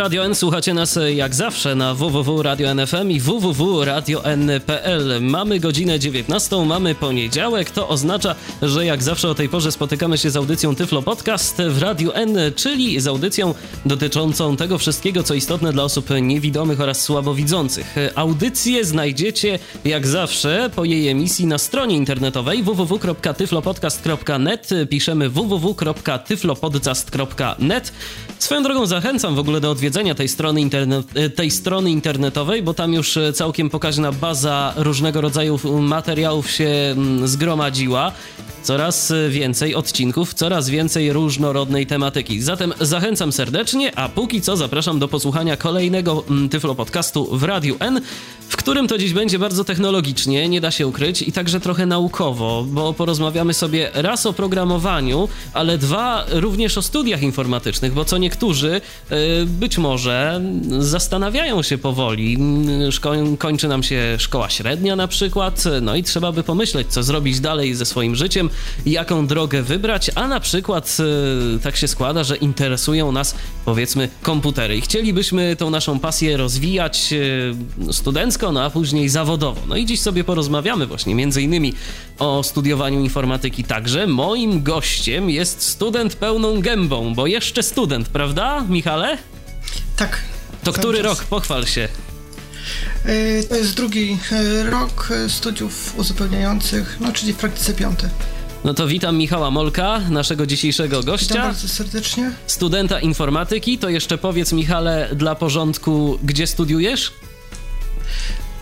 Radio N. Słuchacie nas e, jak zawsze na www.radio.nfm i www.radio.n.pl. Mamy godzinę 19, mamy poniedziałek. To oznacza, że jak zawsze o tej porze spotykamy się z audycją Tyflo Podcast w Radiu N, czyli z audycją dotyczącą tego wszystkiego, co istotne dla osób niewidomych oraz słabowidzących. Audycję znajdziecie jak zawsze po jej emisji na stronie internetowej www.tyflopodcast.net. Piszemy www.tyflopodcast.net. Swoją drogą zachęcam w ogóle do odwiedzenia tej strony, e, tej strony internetowej, bo tam już e, całkiem pokaźna baza różnego rodzaju materiałów się zgromadziła coraz więcej odcinków, coraz więcej różnorodnej tematyki. Zatem zachęcam serdecznie, a póki co zapraszam do posłuchania kolejnego Tyflo Podcastu w Radiu N, w którym to dziś będzie bardzo technologicznie, nie da się ukryć, i także trochę naukowo, bo porozmawiamy sobie raz o programowaniu, ale dwa również o studiach informatycznych, bo co niektórzy być może zastanawiają się powoli. Szko- kończy nam się szkoła średnia na przykład, no i trzeba by pomyśleć, co zrobić dalej ze swoim życiem, jaką drogę wybrać, a na przykład e, tak się składa, że interesują nas powiedzmy komputery i chcielibyśmy tą naszą pasję rozwijać e, studencko, no a później zawodowo. No i dziś sobie porozmawiamy właśnie między innymi o studiowaniu informatyki także. Moim gościem jest student pełną gębą, bo jeszcze student, prawda, Michale? Tak. To który czas. rok? Pochwal się. E, to jest drugi rok studiów uzupełniających, no czyli w praktyce piąty. No to witam Michała Molka, naszego dzisiejszego gościa. Witam bardzo serdecznie. Studenta informatyki. To jeszcze powiedz, Michale, dla porządku, gdzie studiujesz?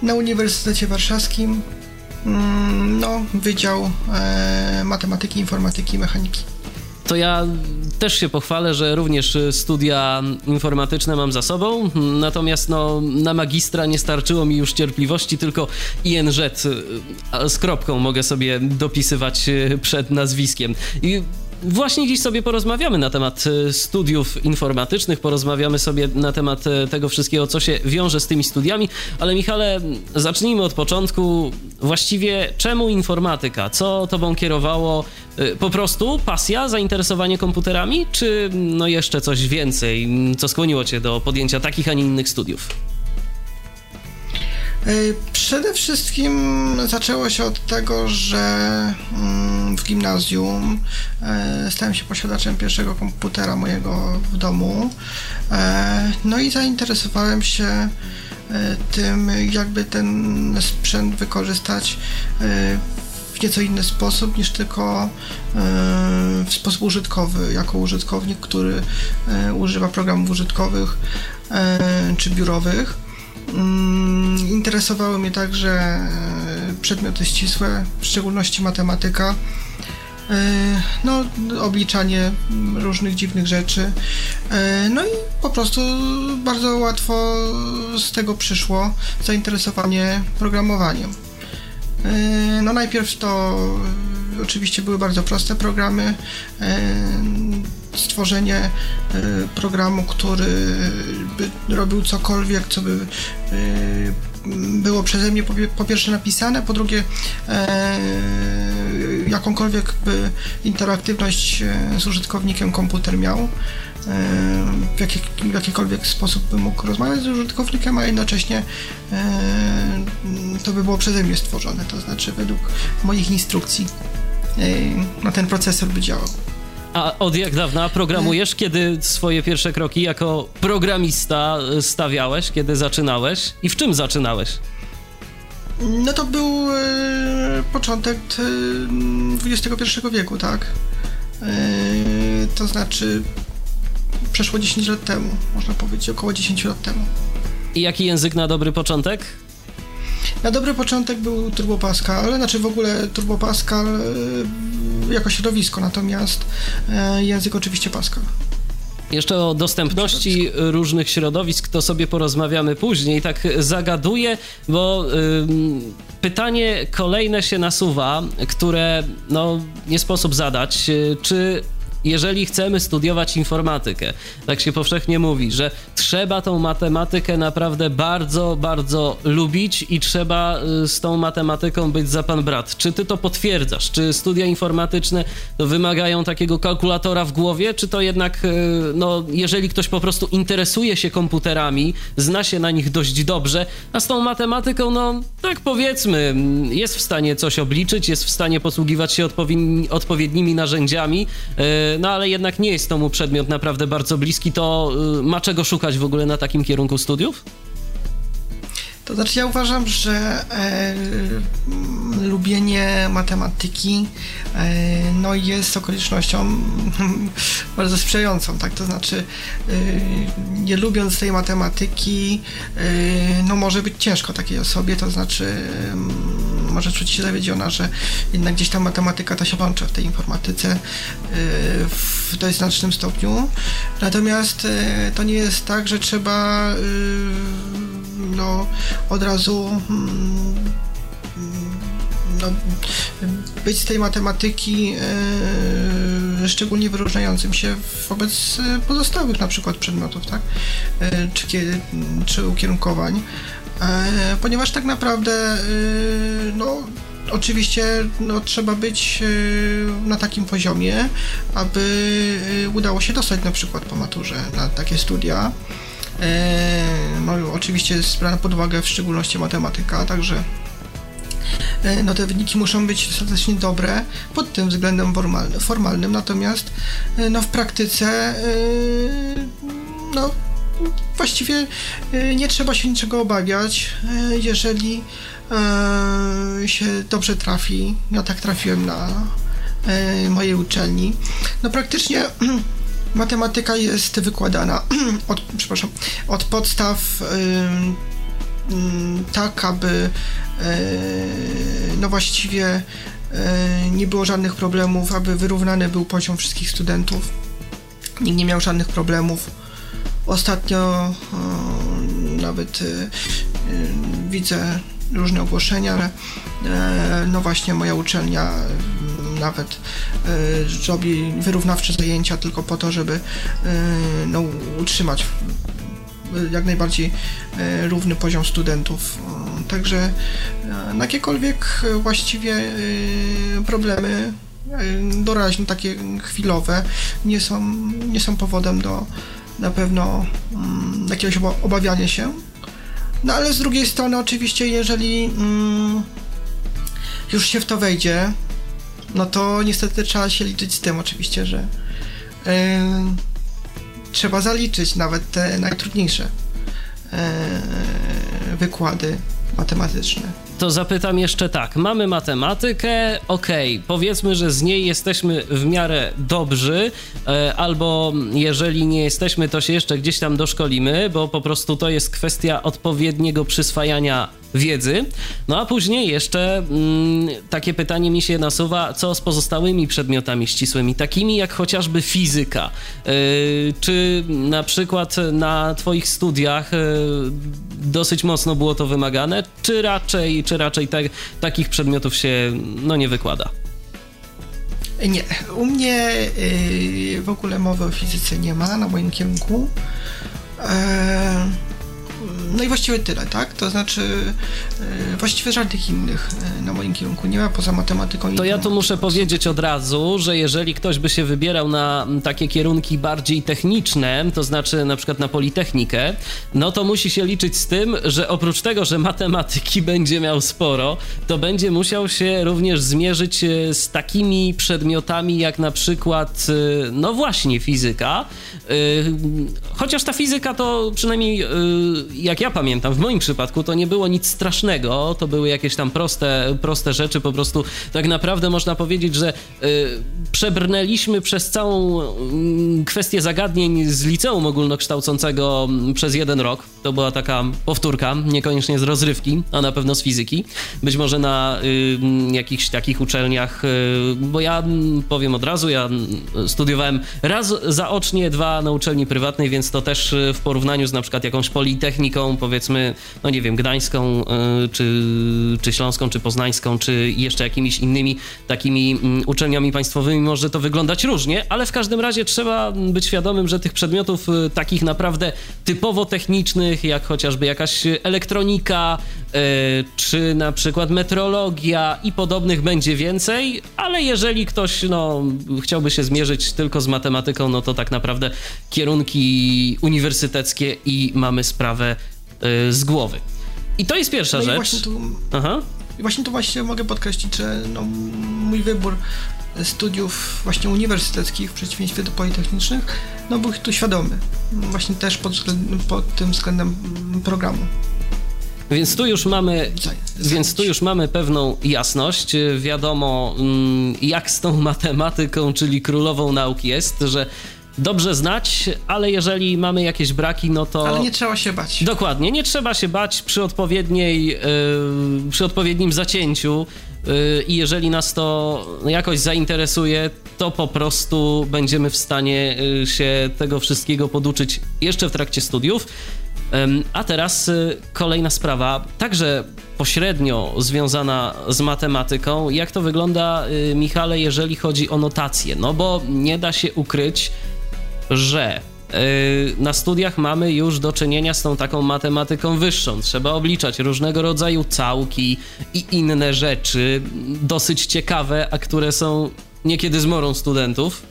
Na Uniwersytecie Warszawskim. Mm, no, Wydział e, Matematyki, Informatyki i Mechaniki to ja też się pochwalę, że również studia informatyczne mam za sobą, natomiast no, na magistra nie starczyło mi już cierpliwości, tylko INZ z kropką mogę sobie dopisywać e, przed nazwiskiem. I Właśnie dziś sobie porozmawiamy na temat e, studiów informatycznych, porozmawiamy sobie na temat e, tego wszystkiego, co się wiąże z tymi studiami, ale Michale, zacznijmy od początku. Właściwie czemu informatyka? Co tobą kierowało? E, po prostu pasja, zainteresowanie komputerami, czy no jeszcze coś więcej, co skłoniło cię do podjęcia takich, a nie innych studiów? E, przede wszystkim zaczęło się od tego, że mm, w gimnazjum e, stałem się posiadaczem pierwszego komputera mojego w domu. E, no i zainteresowałem się tym, jakby ten sprzęt wykorzystać w nieco inny sposób niż tylko w sposób użytkowy, jako użytkownik, który używa programów użytkowych czy biurowych. Mm, interesowały mnie także e, przedmioty ścisłe, w szczególności matematyka. E, no, obliczanie różnych dziwnych rzeczy. E, no i po prostu bardzo łatwo z tego przyszło zainteresowanie programowaniem. No najpierw to oczywiście były bardzo proste programy stworzenie e, programu, który by robił cokolwiek, co by e, było przeze mnie po, pierwsze napisane, po drugie e, jakąkolwiek by interaktywność z użytkownikiem komputer miał, w, jakiej, w jakikolwiek sposób by mógł rozmawiać z użytkownikiem, a jednocześnie to by było przeze mnie stworzone, to znaczy według moich instrukcji no, ten procesor by działał. A od jak dawna programujesz? Kiedy swoje pierwsze kroki jako programista stawiałeś? Kiedy zaczynałeś? I w czym zaczynałeś? No to był e, początek e, XXI wieku, tak? E, to znaczy przeszło 10 lat temu, można powiedzieć, około 10 lat temu. I jaki język na dobry początek? Na dobry początek był Turbo Pascal, znaczy w ogóle Turbo Pascal e, jako środowisko, natomiast e, język oczywiście Pascal. Jeszcze o dostępności różnych środowisk to sobie porozmawiamy później. Tak zagaduję, bo pytanie kolejne się nasuwa, które no, nie sposób zadać. Czy jeżeli chcemy studiować informatykę, tak się powszechnie mówi, że trzeba tą matematykę naprawdę bardzo, bardzo lubić i trzeba y, z tą matematyką być za pan brat. Czy ty to potwierdzasz? Czy studia informatyczne wymagają takiego kalkulatora w głowie, czy to jednak, y, no, jeżeli ktoś po prostu interesuje się komputerami, zna się na nich dość dobrze, a z tą matematyką, no, tak powiedzmy, jest w stanie coś obliczyć, jest w stanie posługiwać się odpowiednimi narzędziami, y, no ale jednak nie jest to mu przedmiot naprawdę bardzo bliski, to y, ma czego szukać w ogóle na takim kierunku studiów? To znaczy, ja uważam, że e, lubienie matematyki e, no jest okolicznością bardzo sprzyjającą, tak? To znaczy, e, nie lubiąc tej matematyki, e, no może być ciężko takiej osobie, to znaczy może czuć się zawiedziona, że jednak gdzieś ta matematyka to się włącza w tej informatyce e, w dość znacznym stopniu. Natomiast e, to nie jest tak, że trzeba no, od razu mm, no, być z tej matematyki e, szczególnie wyróżniającym się wobec pozostałych na przykład przedmiotów, tak? E, czy, czy ukierunkowań. E, ponieważ tak naprawdę no, oczywiście no, trzeba być na takim poziomie, aby udało się dostać na przykład po maturze na takie studia. No, oczywiście jest brana pod uwagę w szczególności matematyka, także e, no te wyniki muszą być dostatecznie dobre pod tym względem formalnym, natomiast e, no w praktyce e, no właściwie nie trzeba się niczego obawiać, jeżeli się dobrze trafi. Ja tak trafiłem na mojej uczelni. No praktycznie matematyka jest wykładana od, przepraszam, od podstaw tak, aby no właściwie nie było żadnych problemów, aby wyrównany był poziom wszystkich studentów. Nikt nie miał żadnych problemów. Ostatnio nawet widzę różne ogłoszenia, ale no właśnie moja uczelnia nawet y, robi wyrównawcze zajęcia tylko po to, żeby y, no, utrzymać jak najbardziej y, równy poziom studentów. Także na jakiekolwiek właściwie problemy doraźne, takie chwilowe, nie są, nie są powodem do na pewno um, jakiegoś obawiania się. No ale z drugiej strony, oczywiście, jeżeli um, już się w to wejdzie, no to niestety trzeba się liczyć z tym oczywiście, że yy, trzeba zaliczyć nawet te najtrudniejsze yy, wykłady matematyczne to zapytam jeszcze tak. Mamy matematykę, okej, okay, powiedzmy, że z niej jesteśmy w miarę dobrzy, e, albo jeżeli nie jesteśmy, to się jeszcze gdzieś tam doszkolimy, bo po prostu to jest kwestia odpowiedniego przyswajania wiedzy. No a później jeszcze mm, takie pytanie mi się nasuwa, co z pozostałymi przedmiotami ścisłymi, takimi jak chociażby fizyka. Yy, czy na przykład na Twoich studiach yy, dosyć mocno było to wymagane, czy raczej, czy raczej tak, takich przedmiotów się no, nie wykłada? Nie, u mnie yy, w ogóle mowy o fizyce nie ma na moim kierunku. Yy no i właściwie tyle, tak? To znaczy e, właściwie żadnych innych e, na moim kierunku nie ma poza matematyką. To ja tu muszę powiedzieć od razu, że jeżeli ktoś by się wybierał na takie kierunki bardziej techniczne, to znaczy na przykład na Politechnikę, no to musi się liczyć z tym, że oprócz tego, że matematyki będzie miał sporo, to będzie musiał się również zmierzyć e, z takimi przedmiotami jak na przykład, no właśnie, fizyka. Chociaż ta fizyka to przynajmniej jak ja pamiętam, w moim przypadku to nie było nic strasznego, to były jakieś tam proste, proste rzeczy, po prostu tak naprawdę można powiedzieć, że przebrnęliśmy przez całą mm, kwestię zagadnień z liceum ogólnokształcącego mm, przez jeden rok. To była taka powtórka, niekoniecznie z rozrywki, a na pewno z fizyki. Być może na y, jakichś takich uczelniach, y, bo ja powiem od razu, ja studiowałem raz zaocznie, dwa na uczelni prywatnej, więc to też y, w porównaniu z na przykład jakąś politechniką, powiedzmy, no nie wiem, gdańską, y, czy, czy śląską, czy poznańską, czy jeszcze jakimiś innymi takimi mm, uczelniami państwowymi, może to wyglądać różnie, ale w każdym razie trzeba być świadomym, że tych przedmiotów y, takich naprawdę typowo technicznych, jak chociażby jakaś elektronika, czy na przykład metrologia i podobnych będzie więcej, ale jeżeli ktoś no, chciałby się zmierzyć tylko z matematyką, no to tak naprawdę kierunki uniwersyteckie i mamy sprawę y, z głowy. I to jest pierwsza no rzecz. I właśnie, tu, Aha. I właśnie tu właśnie mogę podkreślić, że no, mój wybór studiów właśnie uniwersyteckich w przeciwieństwie do politechnicznych, no był tu świadomy. Właśnie też pod, pod tym względem programu. Więc tu już mamy, więc tu już mamy pewną jasność. Wiadomo, mm, jak z tą matematyką, czyli królową nauk jest, że dobrze znać, ale jeżeli mamy jakieś braki, no to. Ale nie trzeba się bać. Dokładnie, nie trzeba się bać przy odpowiedniej, yy, przy odpowiednim zacięciu. Yy, I jeżeli nas to jakoś zainteresuje, to po prostu będziemy w stanie yy, się tego wszystkiego poduczyć jeszcze w trakcie studiów. A teraz y, kolejna sprawa, także pośrednio związana z matematyką. Jak to wygląda, y, Michale, jeżeli chodzi o notacje? No bo nie da się ukryć, że y, na studiach mamy już do czynienia z tą taką matematyką wyższą. Trzeba obliczać różnego rodzaju całki i inne rzeczy, dosyć ciekawe, a które są niekiedy zmorą studentów.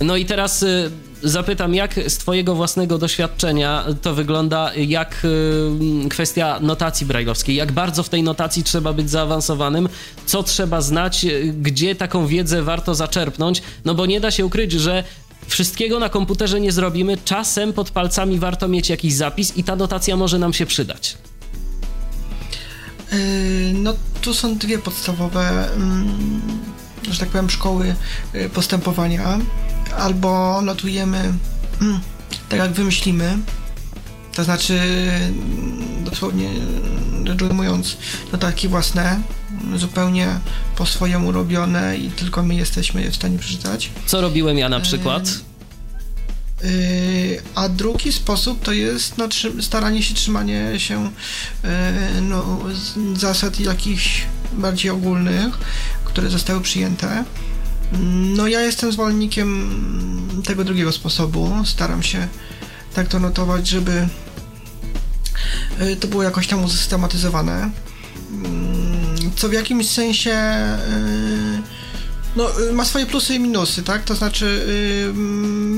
No i teraz zapytam, jak z Twojego własnego doświadczenia to wygląda, jak y, kwestia notacji brajlowskiej, jak bardzo w tej notacji trzeba być zaawansowanym, co trzeba znać, gdzie taką wiedzę warto zaczerpnąć, no bo nie da się ukryć, że wszystkiego na komputerze nie zrobimy, czasem pod palcami warto mieć jakiś zapis i ta notacja może nam się przydać. Yy, no, tu są dwie podstawowe, mm, że tak powiem, szkoły y, postępowania albo notujemy mm, tak jak wymyślimy, to znaczy dosłownie rzecz ujmując notatki własne, zupełnie po swojemu robione i tylko my jesteśmy je w stanie przeczytać. Co robiłem ja na przykład? Yy, a drugi sposób to jest no, staranie się trzymanie się yy, no, zasad jakichś bardziej ogólnych, które zostały przyjęte. No ja jestem zwolennikiem tego drugiego sposobu. Staram się tak to notować, żeby y, to było jakoś tam usystematyzowane. Mm, co w jakimś sensie y, no, y, ma swoje plusy i minusy, tak? To znaczy,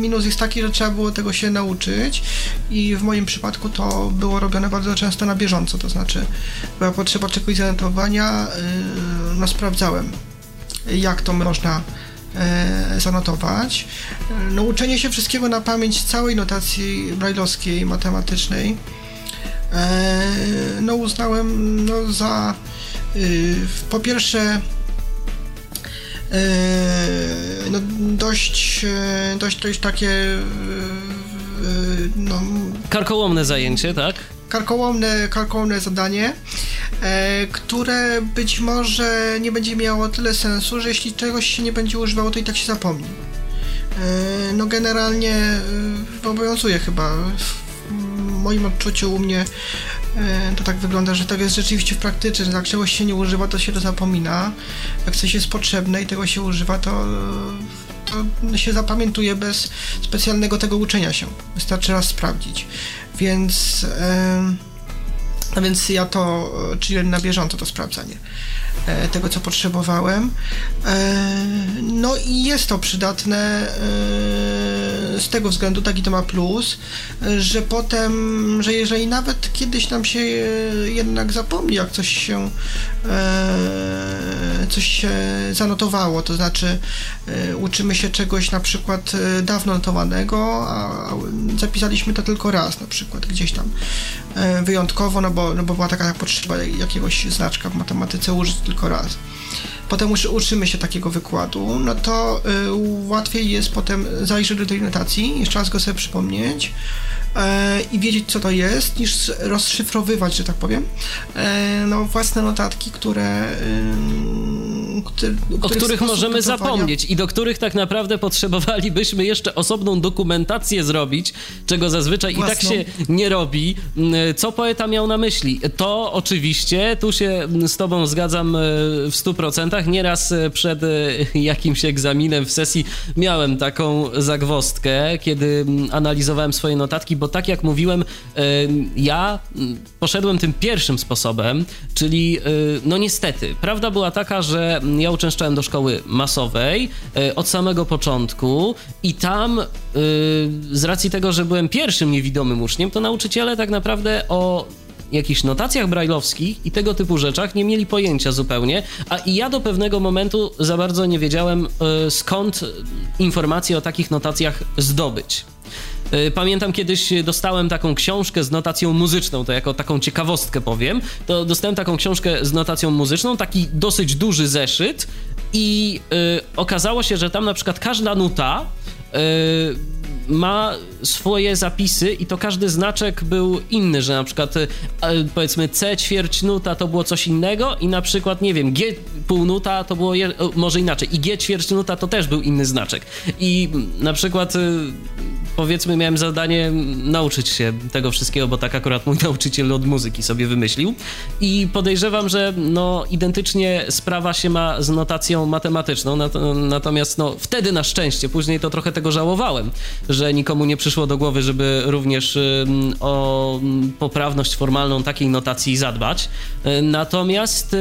minus jest taki, że trzeba było tego się nauczyć, i w moim przypadku to było robione bardzo często na bieżąco. To znaczy, była potrzeba czegoś zanotowania, no, sprawdzałem jak to można e, zanotować. Nauczenie się wszystkiego na pamięć całej notacji brajlowskiej, matematycznej, e, no uznałem no, za y, po pierwsze e, no, dość, dość, dość takie no, karkołomne zajęcie, tak? Karkołomne, karkołomne zadanie, e, które być może nie będzie miało tyle sensu, że jeśli czegoś się nie będzie używało, to i tak się zapomni. E, no generalnie e, obowiązuje chyba w moim odczuciu u mnie e, to tak wygląda, że tak jest rzeczywiście w praktyce, że jak czegoś się nie używa, to się to zapomina. Jak coś jest potrzebne i tego się używa, to, to się zapamiętuje bez specjalnego tego uczenia się. Wystarczy raz sprawdzić. Więc, a więc ja to, czyli na bieżąco to sprawdzanie. E, tego, co potrzebowałem. No i jest to przydatne z tego względu, taki to ma plus, że potem, że jeżeli nawet kiedyś nam się jednak zapomni, jak coś się coś się zanotowało, to znaczy uczymy się czegoś na przykład dawno notowanego, a zapisaliśmy to tylko raz na przykład gdzieś tam wyjątkowo, no bo, no bo była taka potrzeba jakiegoś znaczka w matematyce użyć tylko raz. Potem uczymy się takiego wykładu, no to y, łatwiej jest potem zajrzeć do tej notacji, jeszcze raz go sobie przypomnieć, E, i wiedzieć, co to jest, niż rozszyfrowywać, że tak powiem, e, no, własne notatki, które. które o których możemy zapomnieć i do których tak naprawdę potrzebowalibyśmy jeszcze osobną dokumentację zrobić, czego zazwyczaj Własną. i tak się nie robi. Co poeta miał na myśli? To oczywiście, tu się z Tobą zgadzam e, w 100%. Nieraz przed jakimś egzaminem w sesji miałem taką zagwostkę, kiedy analizowałem swoje notatki, bo tak jak mówiłem, ja poszedłem tym pierwszym sposobem, czyli no niestety, prawda była taka, że ja uczęszczałem do szkoły masowej e, od samego początku i tam z racji tego, że byłem pierwszym niewidomym uczniem, to nauczyciele tak naprawdę o jakichś notacjach brajlowskich i tego typu rzeczach nie mieli pojęcia zupełnie, a i ja do pewnego momentu za bardzo nie wiedziałem skąd informacje o takich notacjach zdobyć. Y, pamiętam kiedyś dostałem taką książkę z notacją muzyczną, to jako taką ciekawostkę powiem. To dostałem taką książkę z notacją muzyczną, taki dosyć duży zeszyt i y, okazało się, że tam na przykład każda nuta ma swoje zapisy i to każdy znaczek był inny, że na przykład y, powiedzmy C ćwierć nuta to było coś innego i na przykład nie wiem, G pół nuta to było je, może inaczej. I G ćwierć nuta to też był inny znaczek. I na przykład y, powiedzmy miałem zadanie nauczyć się tego wszystkiego, bo tak akurat mój nauczyciel od muzyki sobie wymyślił. I podejrzewam, że no identycznie sprawa się ma z notacją matematyczną, natomiast no wtedy na szczęście, później to trochę tego żałowałem, że nikomu nie przyszło do głowy, żeby również o poprawność formalną takiej notacji zadbać. Natomiast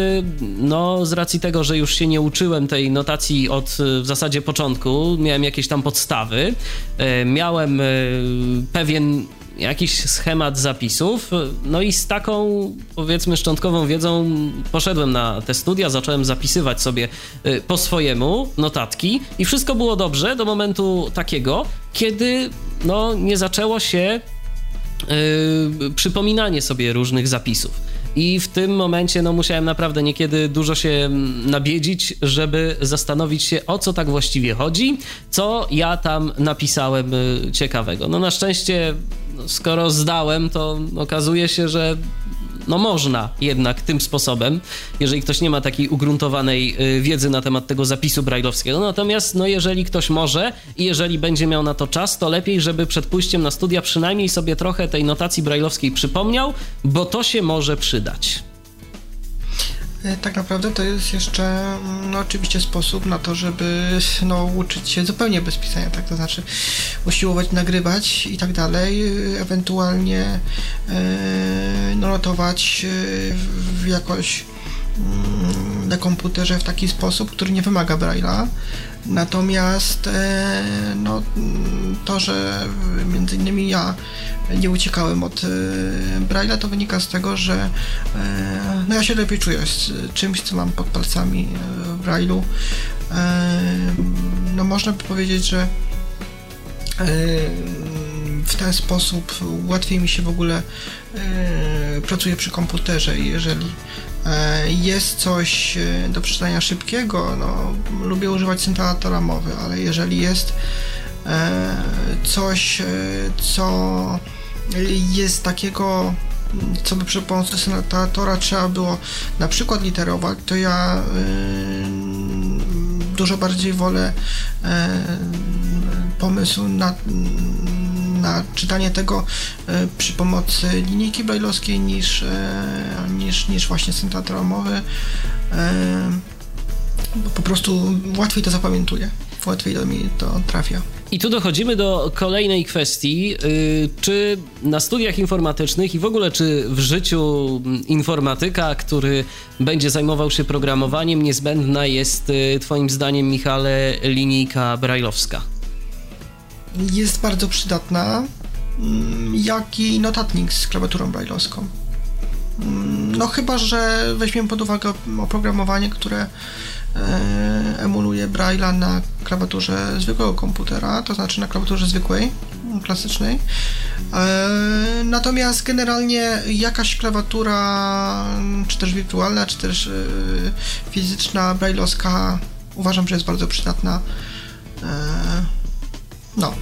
no z racji tego, że już się nie uczyłem tej notacji od w zasadzie początku, miałem jakieś tam podstawy, miałem pewien jakiś schemat zapisów, no i z taką powiedzmy szczątkową wiedzą poszedłem na te studia, zacząłem zapisywać sobie e, po swojemu notatki i wszystko było dobrze do momentu takiego, kiedy no nie zaczęło się yy, przypominanie sobie różnych zapisów. I w tym momencie no, musiałem naprawdę niekiedy dużo się nabiedzić, żeby zastanowić się, o co tak właściwie chodzi, co ja tam napisałem y, ciekawego. No na szczęście, no, skoro zdałem, to okazuje się, że no można jednak tym sposobem, jeżeli ktoś nie ma takiej ugruntowanej y, wiedzy na temat tego zapisu brajlowskiego. Natomiast no jeżeli ktoś może i jeżeli będzie miał na to czas, to lepiej, żeby przed pójściem na studia przynajmniej sobie trochę tej notacji brajlowskiej przypomniał, bo to się może przydać. E, tak naprawdę to jest jeszcze mm, no, oczywiście sposób na to, żeby no, uczyć się zupełnie bez pisania, tak to znaczy usiłować nagrywać i tak dalej, e, ewentualnie e, no, notować w jakoś mm, na komputerze w taki sposób, który nie wymaga Braille'a. Natomiast no, to, że między innymi ja nie uciekałem od e, Braille'a, to wynika z tego, że e, no ja się lepiej czuję z czymś, co mam pod palcami e, w Braille'u. No można by powiedzieć, że w ten sposób łatwiej mi się w ogóle pracuje przy komputerze jeżeli jest coś do przeczytania szybkiego, no lubię używać syntezatora mowy, ale jeżeli jest coś, co jest takiego co by przy pomocy syntezatora trzeba było na przykład literować, to ja dużo bardziej wolę pomysł na, na czytanie tego y, przy pomocy linijki brajlowskiej niż, niż, niż właśnie syntezatora mowy. bo po prostu łatwiej to zapamiętuję, łatwiej do mi to trafia. I tu dochodzimy do kolejnej kwestii. Y, czy na studiach informatycznych i w ogóle czy w życiu mm, informatyka, który będzie zajmował się programowaniem, niezbędna jest y, Twoim zdaniem, Michale, linijka brajlowska? Jest bardzo przydatna, mm, jak i notatnik z klawiaturą brajlowską. Mm, no chyba, że weźmiemy pod uwagę oprogramowanie, które E, emuluje Braille'a na klawiaturze zwykłego komputera, to znaczy na klawiaturze zwykłej, klasycznej. E, natomiast generalnie jakaś klawiatura, czy też wirtualna, czy też e, fizyczna, brailleowska uważam, że jest bardzo przydatna. No,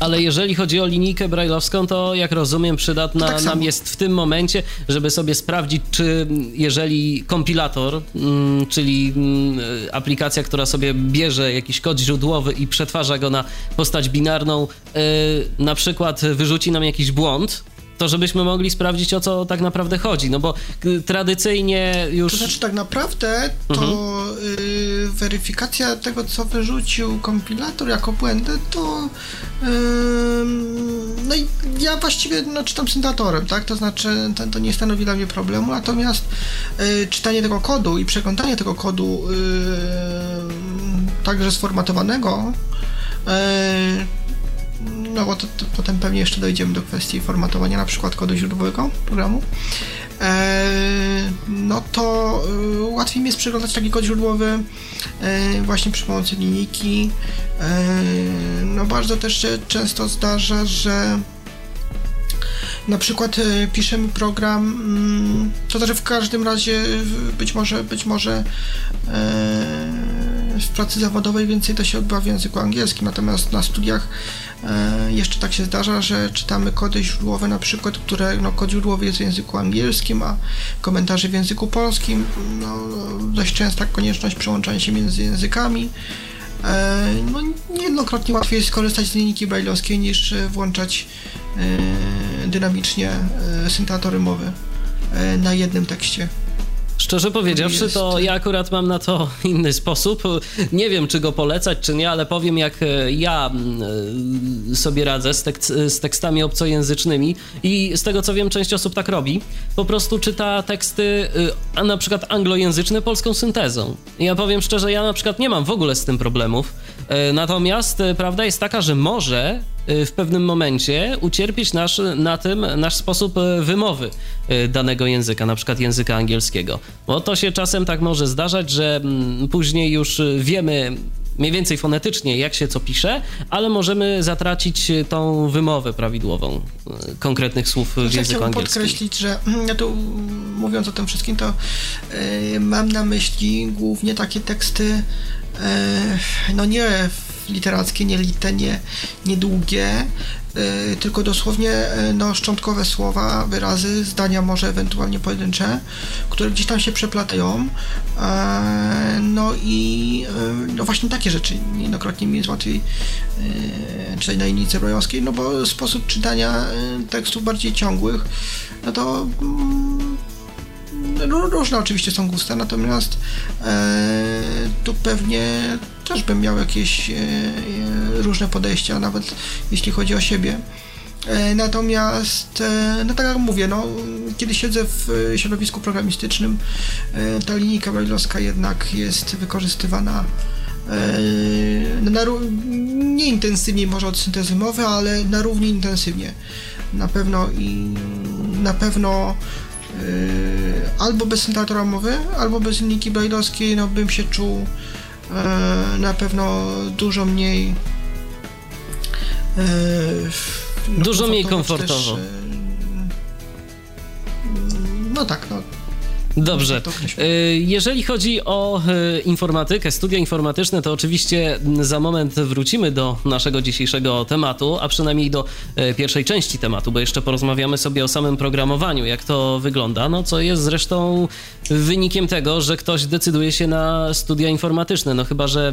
ale jeżeli chodzi o linijkę brajlowską, to jak rozumiem, przydatna tak nam jest w tym momencie, żeby sobie sprawdzić, czy jeżeli kompilator, mm, czyli mm, aplikacja, która sobie bierze jakiś kod źródłowy i przetwarza go na postać binarną, y, na przykład wyrzuci nam jakiś błąd, to żebyśmy mogli sprawdzić, o co tak naprawdę chodzi, no bo y, tradycyjnie już... To znaczy tak naprawdę to mhm. y, weryfikacja tego, co wyrzucił kompilator jako błędy, to no i ja właściwie no, czytam syntatorem, tak, to znaczy to, to nie stanowi dla mnie problemu, natomiast y, czytanie tego kodu i przeglądanie tego kodu także sformatowanego no bo to, to, potem pewnie jeszcze dojdziemy do kwestii formatowania na przykład kodu źródłowego programu, e, no to e, łatwiej mi jest przeglądać taki kod źródłowy e, właśnie przy pomocy linijki. No bardzo też się często zdarza, że na przykład piszemy program, mm, to znaczy w każdym razie być może, być może w pracy zawodowej więcej to się odbywa w języku angielskim, natomiast na studiach jeszcze tak się zdarza, że czytamy kody źródłowe, na przykład, które no, kod źródłowy jest w języku angielskim, a komentarze w języku polskim. No, dość częsta konieczność przełączania się między językami. E, no, niejednokrotnie łatwiej jest skorzystać z linijki brailleowskiej niż włączać e, dynamicznie syntezatory mowy na jednym tekście. Szczerze powiedziawszy, to ja akurat mam na to inny sposób. Nie wiem, czy go polecać, czy nie, ale powiem, jak e, ja e, sobie radzę z, z tekstami obcojęzycznymi i z tego co wiem, część osób tak robi. Po prostu czyta teksty, e, a na przykład anglojęzyczne polską syntezą. Ja powiem szczerze, ja na przykład nie mam w ogóle z tym problemów. Natomiast prawda jest taka, że może Y, w pewnym momencie ucierpieć nasz, na tym nasz sposób wymowy danego języka, na przykład języka angielskiego. Bo to się czasem tak może zdarzać, że mm, później już wiemy mniej więcej fonetycznie, jak się co pisze, ale możemy zatracić tą wymowę prawidłową konkretnych słów w języku chciałbym angielskim. podkreślić, że mm, ja tu mówiąc o tym wszystkim, to yy, mam na myśli głównie takie teksty, no nie literackie, nie lite, nie, niedługie, y, tylko dosłownie y, no, szczątkowe słowa, wyrazy, zdania może ewentualnie pojedyncze, które gdzieś tam się przeplatają. E, no i no właśnie takie rzeczy niejednokrotnie mi jest łatwiej czytać na linijce brojowskiej, no bo sposób czytania tekstów bardziej ciągłych, no to mm, różne oczywiście są gusta, natomiast e, tu pewnie też bym miał jakieś e, e, różne podejścia, nawet jeśli chodzi o siebie. E, natomiast, e, no tak jak mówię, no, kiedy siedzę w środowisku programistycznym, e, ta linijka brailleowska jednak jest wykorzystywana na, nie intensywniej może od syntezy mowy, ale na równi intensywnie. Na pewno i na pewno albo bez syntezatora mowy, albo bez linijki brailleowskiej, no bym się czuł yy, na pewno dużo mniej yy, no, dużo mniej komfortowo. Też, no tak, Dobrze. E, jeżeli chodzi o e, informatykę, studia informatyczne, to oczywiście za moment wrócimy do naszego dzisiejszego tematu, a przynajmniej do e, pierwszej części tematu, bo jeszcze porozmawiamy sobie o samym programowaniu, jak to wygląda, no co jest zresztą wynikiem tego, że ktoś decyduje się na studia informatyczne, no chyba, że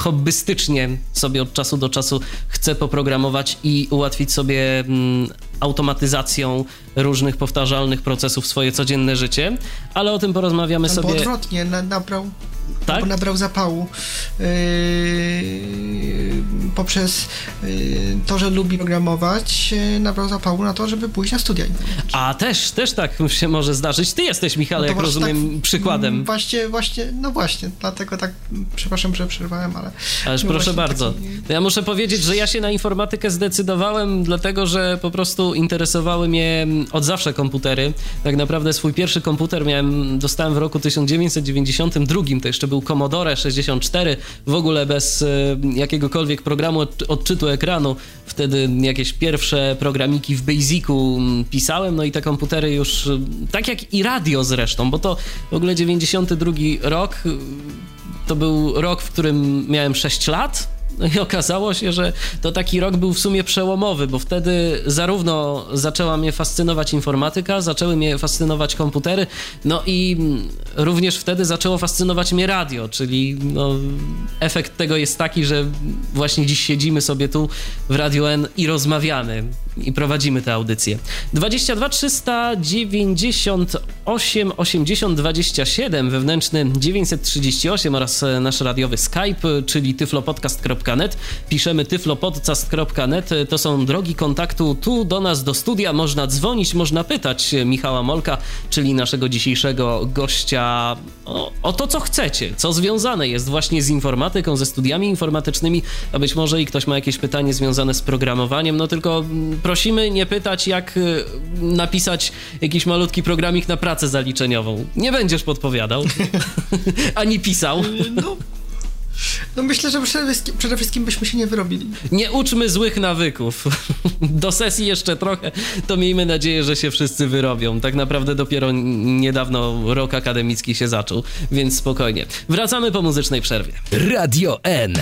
hobbystycznie sobie od czasu do czasu chce poprogramować i ułatwić sobie mm, automatyzacją różnych powtarzalnych procesów swoje codzienne życie, ale o tym porozmawiamy Albo sobie. odwrotnie, na, nabrał tak? nabrał zapału yy, poprzez yy, to, że lubi programować, yy, nabrał zapału na to, żeby pójść na studia. A też, też tak się może zdarzyć. Ty jesteś, Michale, no jak rozumiem, tak, przykładem. Mm, właśnie, właśnie, no właśnie, dlatego tak, przepraszam, że przerwałem, ale... Ależ proszę bardzo. Taki... Ja muszę powiedzieć, że ja się na informatykę zdecydowałem, dlatego, że po prostu interesowały mnie od zawsze komputery. Tak naprawdę swój pierwszy komputer miałem, dostałem w roku 1992, to jeszcze był Commodore 64, w ogóle bez e, jakiegokolwiek programu odczytu ekranu. Wtedy jakieś pierwsze programiki w Basicu pisałem, no i te komputery już, e, tak jak i radio zresztą, bo to w ogóle 92 rok, e, to był rok, w którym miałem 6 lat, no i okazało się, że to taki rok był w sumie przełomowy, bo wtedy zarówno zaczęła mnie fascynować informatyka, zaczęły mnie fascynować komputery, no i również wtedy zaczęło fascynować mnie radio, czyli no, efekt tego jest taki, że właśnie dziś siedzimy sobie tu w Radio N i rozmawiamy i prowadzimy tę audycję. 22 398 80 27 wewnętrzny 938 oraz nasz radiowy Skype, czyli tyflopodcast.net. Piszemy tyflopodcast.net. To są drogi kontaktu tu do nas do studia. Można dzwonić, można pytać Michała Molka, czyli naszego dzisiejszego gościa o, o to, co chcecie, co związane jest właśnie z informatyką, ze studiami informatycznymi, a być może i ktoś ma jakieś pytanie związane z programowaniem, no tylko mm, prosimy nie pytać, jak y, napisać jakiś malutki programik na pracę zaliczeniową. Nie będziesz podpowiadał, ani pisał. No. No myślę, że przede wszystkim, przede wszystkim byśmy się nie wyrobili. Nie uczmy złych nawyków. Do sesji jeszcze trochę, to miejmy nadzieję, że się wszyscy wyrobią. Tak naprawdę dopiero niedawno rok akademicki się zaczął, więc spokojnie. Wracamy po muzycznej przerwie. Radio N.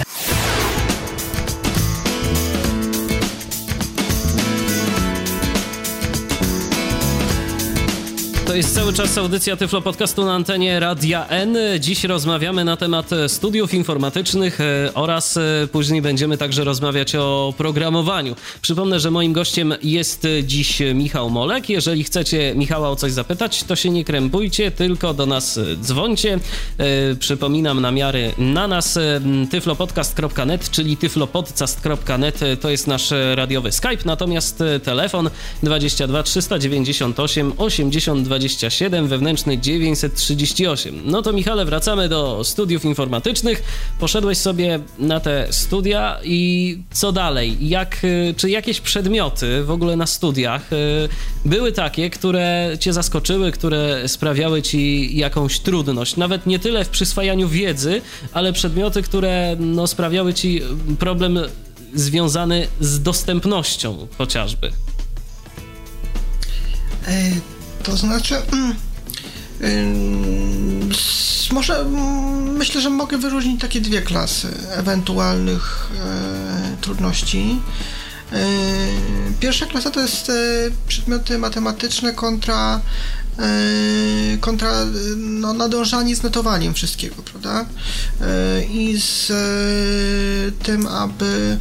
jest cały czas audycja Tyflo Podcastu na antenie Radia N. Dziś rozmawiamy na temat studiów informatycznych e, oraz e, później będziemy także rozmawiać o programowaniu. Przypomnę, że moim gościem jest dziś Michał Molek. Jeżeli chcecie Michała o coś zapytać, to się nie krępujcie, tylko do nas dzwońcie. E, przypominam namiary na nas tyflopodcast.net, czyli tyflopodcast.net to jest nasz radiowy Skype, natomiast telefon 22 398 80 27, wewnętrzny 938. No to Michale, wracamy do studiów informatycznych. Poszedłeś sobie na te studia i co dalej? Jak, y, czy jakieś przedmioty w ogóle na studiach y, były takie, które cię zaskoczyły, które sprawiały ci jakąś trudność? Nawet nie tyle w przyswajaniu wiedzy, ale przedmioty, które no, sprawiały ci problem związany z dostępnością chociażby. To znaczy. Mm, może myślę, że mogę wyróżnić takie dwie klasy ewentualnych e, trudności. E, pierwsza klasa to jest e, przedmioty matematyczne kontra e, kontra no, nadążanie z notowaniem wszystkiego, prawda? I z tym, aby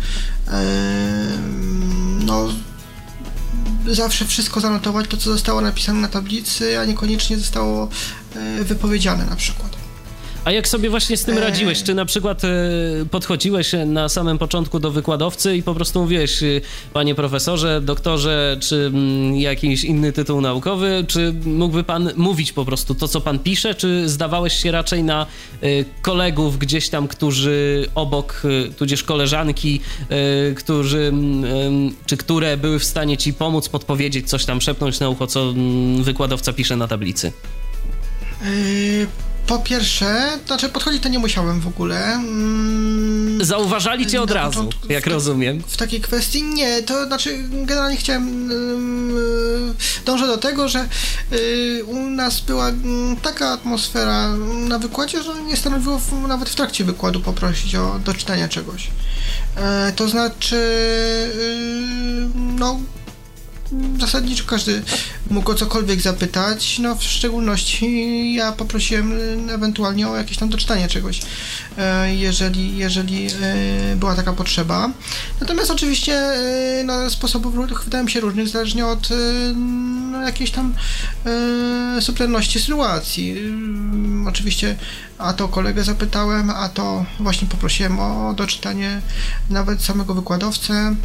no, zawsze wszystko zanotować, to co zostało napisane na tablicy, a niekoniecznie zostało e, wypowiedziane na przykład. A jak sobie właśnie z tym e. radziłeś? Czy na przykład e, podchodziłeś na samym początku do wykładowcy i po prostu mówiłeś, panie profesorze, doktorze, czy mm, jakiś inny tytuł naukowy, czy mógłby pan mówić po prostu to, co pan pisze, czy zdawałeś się raczej na kolegów gdzieś tam, którzy obok, tudzież koleżanki, którzy, mm, czy które były w stanie ci pomóc, podpowiedzieć, coś tam szepnąć na ucho, co mm, wykładowca pisze na tablicy? Po pierwsze, znaczy podchodzić to nie musiałem w ogóle. Mm, Zauważali cię od razu, początku, jak w, rozumiem. W takiej kwestii nie, to znaczy generalnie chciałem yy, dążę do tego, że yy, u nas była mm, taka atmosfera na wykładzie, że nie stanowiło nawet w trakcie wykładu poprosić o doczytanie czegoś. Yy, to znaczy, yy, no zasadniczo każdy mógł o cokolwiek zapytać, no w szczególności ja poprosiłem ewentualnie o jakieś tam doczytanie czegoś, e, jeżeli, jeżeli e, była taka potrzeba. Natomiast oczywiście e, no, sposobów mi się różnych, zależnie od no, jakiejś tam subtelności sytuacji. Oczywiście a to kolegę zapytałem, a to właśnie poprosiłem o doczytanie nawet samego wykładowcę.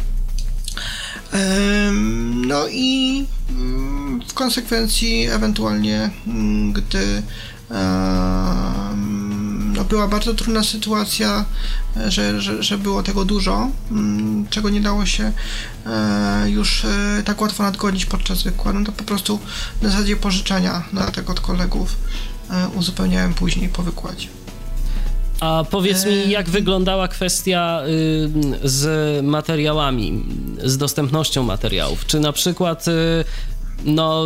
No i mm, w konsekwencji ewentualnie, mm, gdy no była bardzo trudna sytuacja, że, że, że było tego dużo, mm, czego nie dało się e, już e, tak łatwo nadgonić podczas wykładu, no to po prostu na zasadzie pożyczania na tego od kolegów e, uzupełniałem później po wykładzie. A powiedz mi, jak wyglądała kwestia z materiałami, z dostępnością materiałów? Czy na przykład y, no,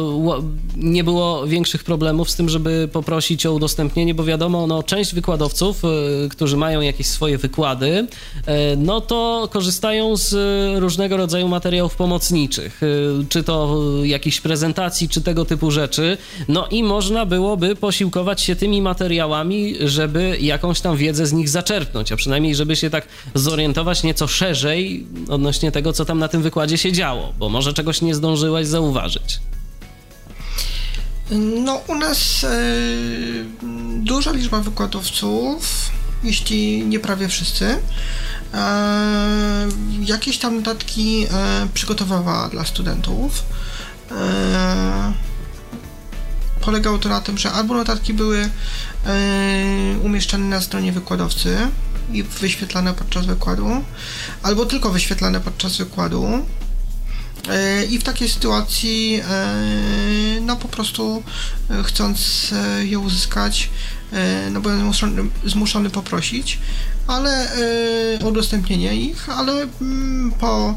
nie było większych problemów z tym, żeby poprosić o udostępnienie, bo wiadomo, no, część wykładowców, y, którzy mają jakieś swoje wykłady, y, no to korzystają z różnego rodzaju materiałów pomocniczych, y, czy to jakichś prezentacji, czy tego typu rzeczy, no i można byłoby posiłkować się tymi materiałami, żeby jakąś tam wiedzę z nich zaczerpnąć, a przynajmniej żeby się tak zorientować nieco szerzej odnośnie tego, co tam na tym wykładzie się działo, bo może czegoś nie zdążyłaś zauważyć. No, u nas e, duża liczba wykładowców, jeśli nie prawie wszyscy, e, jakieś tam notatki e, przygotowała dla studentów. E, polegało to na tym, że albo notatki były e, umieszczane na stronie wykładowcy i wyświetlane podczas wykładu, albo tylko wyświetlane podczas wykładu I w takiej sytuacji, e, no po prostu e, chcąc je uzyskać, no byłem zmuszony, zmuszony poprosić, ale o udostępnienie ich, ale mm, po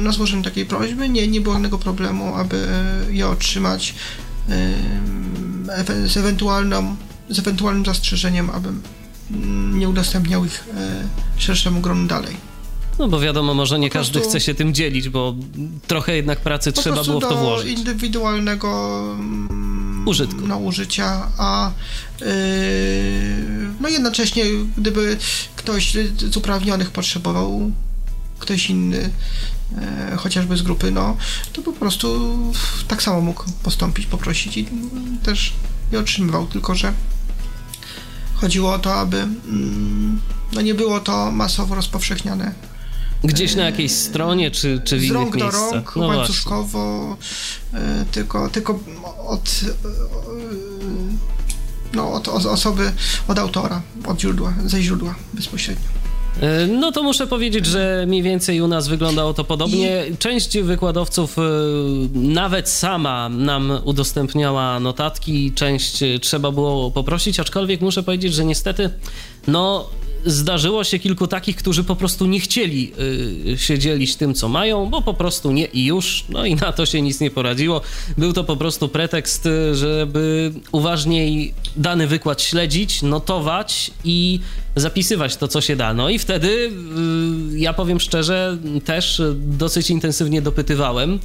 no, złożeniu takiej prośby nie, nie było żadnego problemu, aby je otrzymać z ewentualną z ewentualnym zastrzeżeniem, abym mm, nie udostępniał ich szerszemu gronu dalej. No bo wiadomo, może nie każdy chce się tym dzielić, bo trochę jednak pracy trzeba było w to włożyć. indywidualnego mm, użytku. No, użycia, a yy, no jednocześnie gdyby ktoś z uprawnionych potrzebował ktoś inny, e, chociażby z grupy, no to po prostu tak samo mógł postąpić, poprosić i też nie otrzymywał, tylko że chodziło o to, aby mm, no nie było to masowo rozpowszechniane Gdzieś na jakiejś stronie, czy, czy w z innych rąk miejscach? do rąk, no łańcuszkowo, e, tylko, tylko od, e, no, od osoby, od autora, od źródła, ze źródła bezpośrednio. E, no to muszę powiedzieć, że mniej więcej u nas wyglądało to podobnie. Część wykładowców nawet sama nam udostępniała notatki, część trzeba było poprosić, aczkolwiek muszę powiedzieć, że niestety no zdarzyło się kilku takich, którzy po prostu nie chcieli y, się dzielić tym, co mają, bo po prostu nie i już, no i na to się nic nie poradziło. Był to po prostu pretekst, y, żeby uważniej dany wykład śledzić, notować i zapisywać to, co się da. No i wtedy, y, ja powiem szczerze, też dosyć intensywnie dopytywałem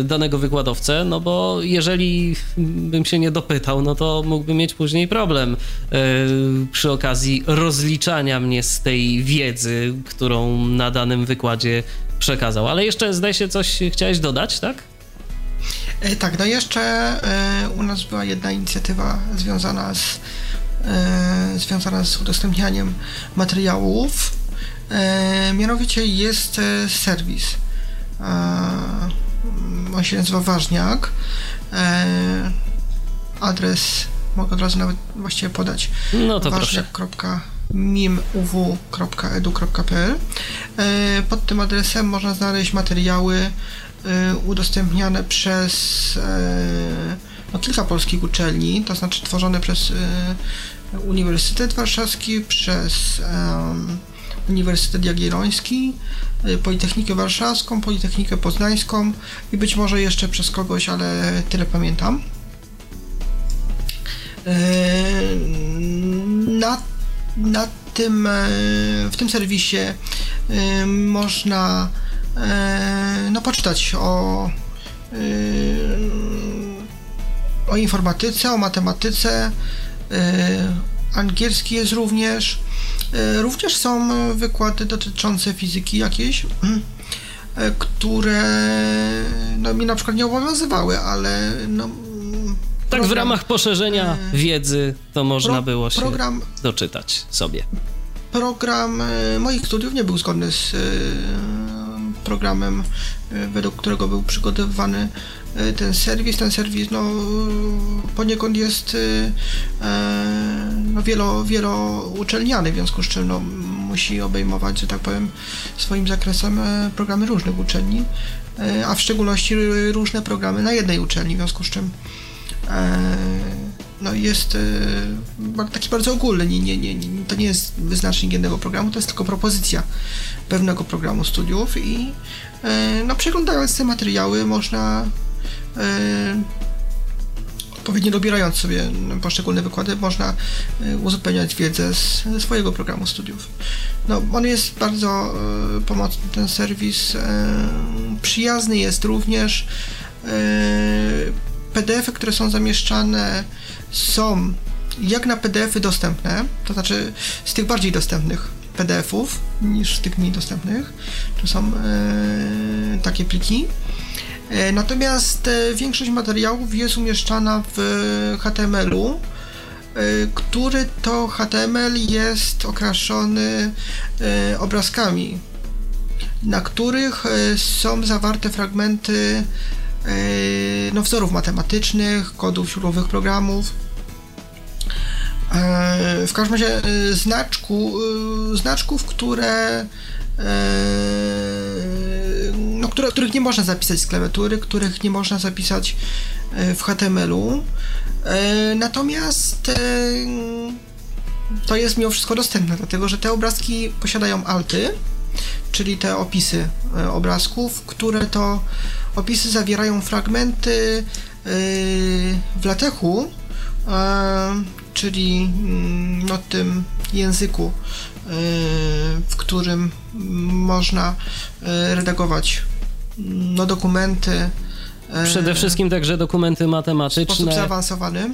y, danego wykładowcę, no bo jeżeli bym się nie dopytał, no to mógłbym mieć później problem y, przy okazji rozliczania mnie z tej wiedzy, którą na danym wykładzie przekazał. Ale jeszcze zdaje się coś chciałeś dodać, tak? E, tak, no jeszcze e, u nas była jedna inicjatywa związana z związana z udostępnianiem materiałów. E, mianowicie jest e, serwis. E, on się nazywa Ważniak. E, adres mogę od razu nawet właściwie podać. No to mim.uw.edu.pl e, Pod tym adresem można znaleźć materiały e, udostępniane przez no, kilka polskich uczelni, to znaczy tworzone przez Uniwersytet Warszawski, przez um, Uniwersytet Jagielloński, y, Politechnikę Warszawską, Politechnikę Poznańską i być może jeszcze przez kogoś, ale tyle pamiętam. Y, na, na tym, e, w tym serwisie y, można e, no, poczytać o, o informatyce, o matematyce. Angielski jest również. Również są wykłady dotyczące fizyki jakieś, które no, mi na przykład nie obowiązywały, ale no, tak program, w ramach poszerzenia e, wiedzy to można pro, było się program, doczytać sobie. Program e, moich studiów nie był zgodny z e, programem, według którego był przygotowywany ten serwis. Ten serwis no, poniekąd jest no, wielo, wielo-uczelniany, w związku z czym no, musi obejmować, że tak powiem, swoim zakresem programy różnych uczelni, a w szczególności różne programy na jednej uczelni, w związku z czym E, no jest e, taki bardzo ogólny. Nie, nie, nie, to nie jest wyznacznik jednego programu, to jest tylko propozycja pewnego programu studiów i e, no, przeglądając te materiały można odpowiednio dobierając sobie poszczególne wykłady, można uzupełniać wiedzę z swojego programu studiów. No, on jest bardzo pomocny, ten serwis. Przyjazny jest również. PDF-y, które są zamieszczane, są jak na PDF-y dostępne, to znaczy z tych bardziej dostępnych PDF-ów niż z tych mniej dostępnych. To są takie pliki. E, natomiast e, większość materiałów jest umieszczana w HTML-u, e, który to HTML jest okraszony obrazkami, na których są zawarte fragmenty no, wzorów matematycznych, kodów źródłowych programów. W każdym razie znaczku, znaczków, które, które, których nie można zapisać z klawiatury, których nie można zapisać w HTML-u. Natomiast to jest mimo wszystko dostępne, dlatego że te obrazki posiadają alty, czyli te opisy obrazków, które to Opisy zawierają fragmenty w latechu, czyli mm, no, tym języku, w którym można redagować no, dokumenty. Przede wszystkim także dokumenty matematyczne. W sposób zaawansowany.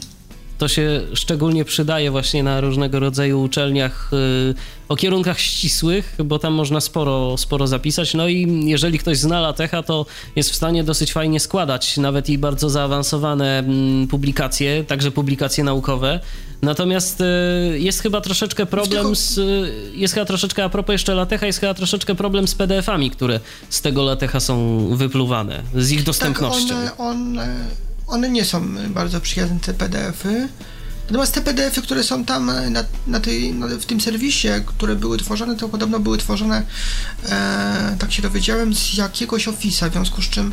To się szczególnie przydaje właśnie na różnego rodzaju uczelniach y, o kierunkach ścisłych, bo tam można sporo, sporo zapisać. No i jeżeli ktoś zna latecha, to jest w stanie dosyć fajnie składać nawet i bardzo zaawansowane mm, publikacje, także publikacje naukowe. Natomiast y, jest chyba troszeczkę problem z. Y, jest chyba troszeczkę, a propos jeszcze latecha, jest chyba troszeczkę problem z PDF-ami, które z tego latecha są wypluwane, z ich dostępnością. Tak, one, one one nie są bardzo przyjazne, te PDF-y. Natomiast te PDF-y, które są tam na, na tej, na, w tym serwisie, które były tworzone, to podobno były tworzone, e, tak się dowiedziałem, z jakiegoś Office'a, w związku z czym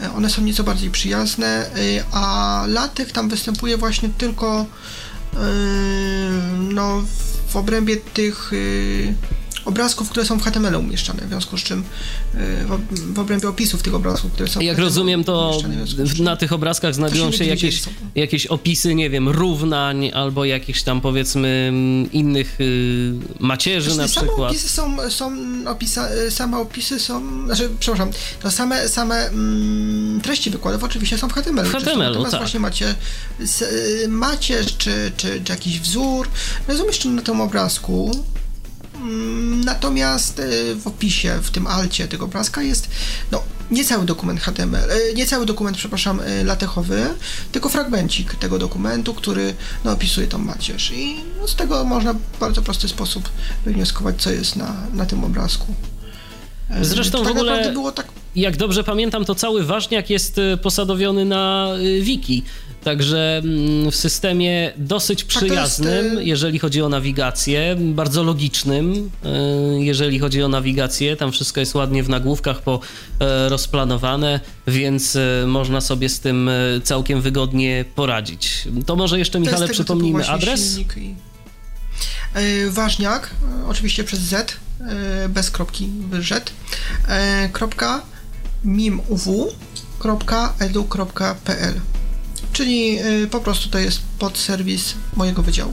e, one są nieco bardziej przyjazne, e, a latek tam występuje właśnie tylko e, no, w obrębie tych e, obrazków, które są w HTML umieszczane, w związku z czym y, w, obrębie opisów tych obrazków, które są Jak rozumiem, to na tych obrazkach znajdują się jakieś, jakieś opisy, nie wiem, równań albo jakichś tam powiedzmy innych y, macierzy Zresztą na przykład. Same opisy są, są opisa, y, same opisy są, znaczy, przepraszam, to same, same mm, treści wykładów oczywiście są w HTML. W HTML, Natomiast tak. właśnie macie macierz czy, czy, czy jakiś wzór, no jest umieszczony na tym obrazku, natomiast e, w opisie, w tym alcie tego obrazka jest no, nie cały dokument HTML, e, nie cały dokument, przepraszam, e, latechowy, tylko fragmencik tego dokumentu, który no, opisuje tą macierz. I no, z tego można w bardzo prosty sposób wywnioskować, co jest na, na tym obrazku. Zresztą to w tak ogóle, tak... jak dobrze pamiętam, to cały ważniak jest posadowiony na wiki. Także mm, w systemie dosyć przyjaznym, jest... jeżeli chodzi o nawigację, bardzo logicznym, e, jeżeli chodzi o nawigację. Tam wszystko jest ładnie w nagłówkach po, e, rozplanowane, więc e, można sobie z tym całkiem wygodnie poradzić. To może jeszcze, Michale, przypomnijmy adres. I... Ważniak, oczywiście przez Z, bez kropki, Z, kropka mimuw.edu.pl czyli y, po prostu to jest podserwis mojego wydziału.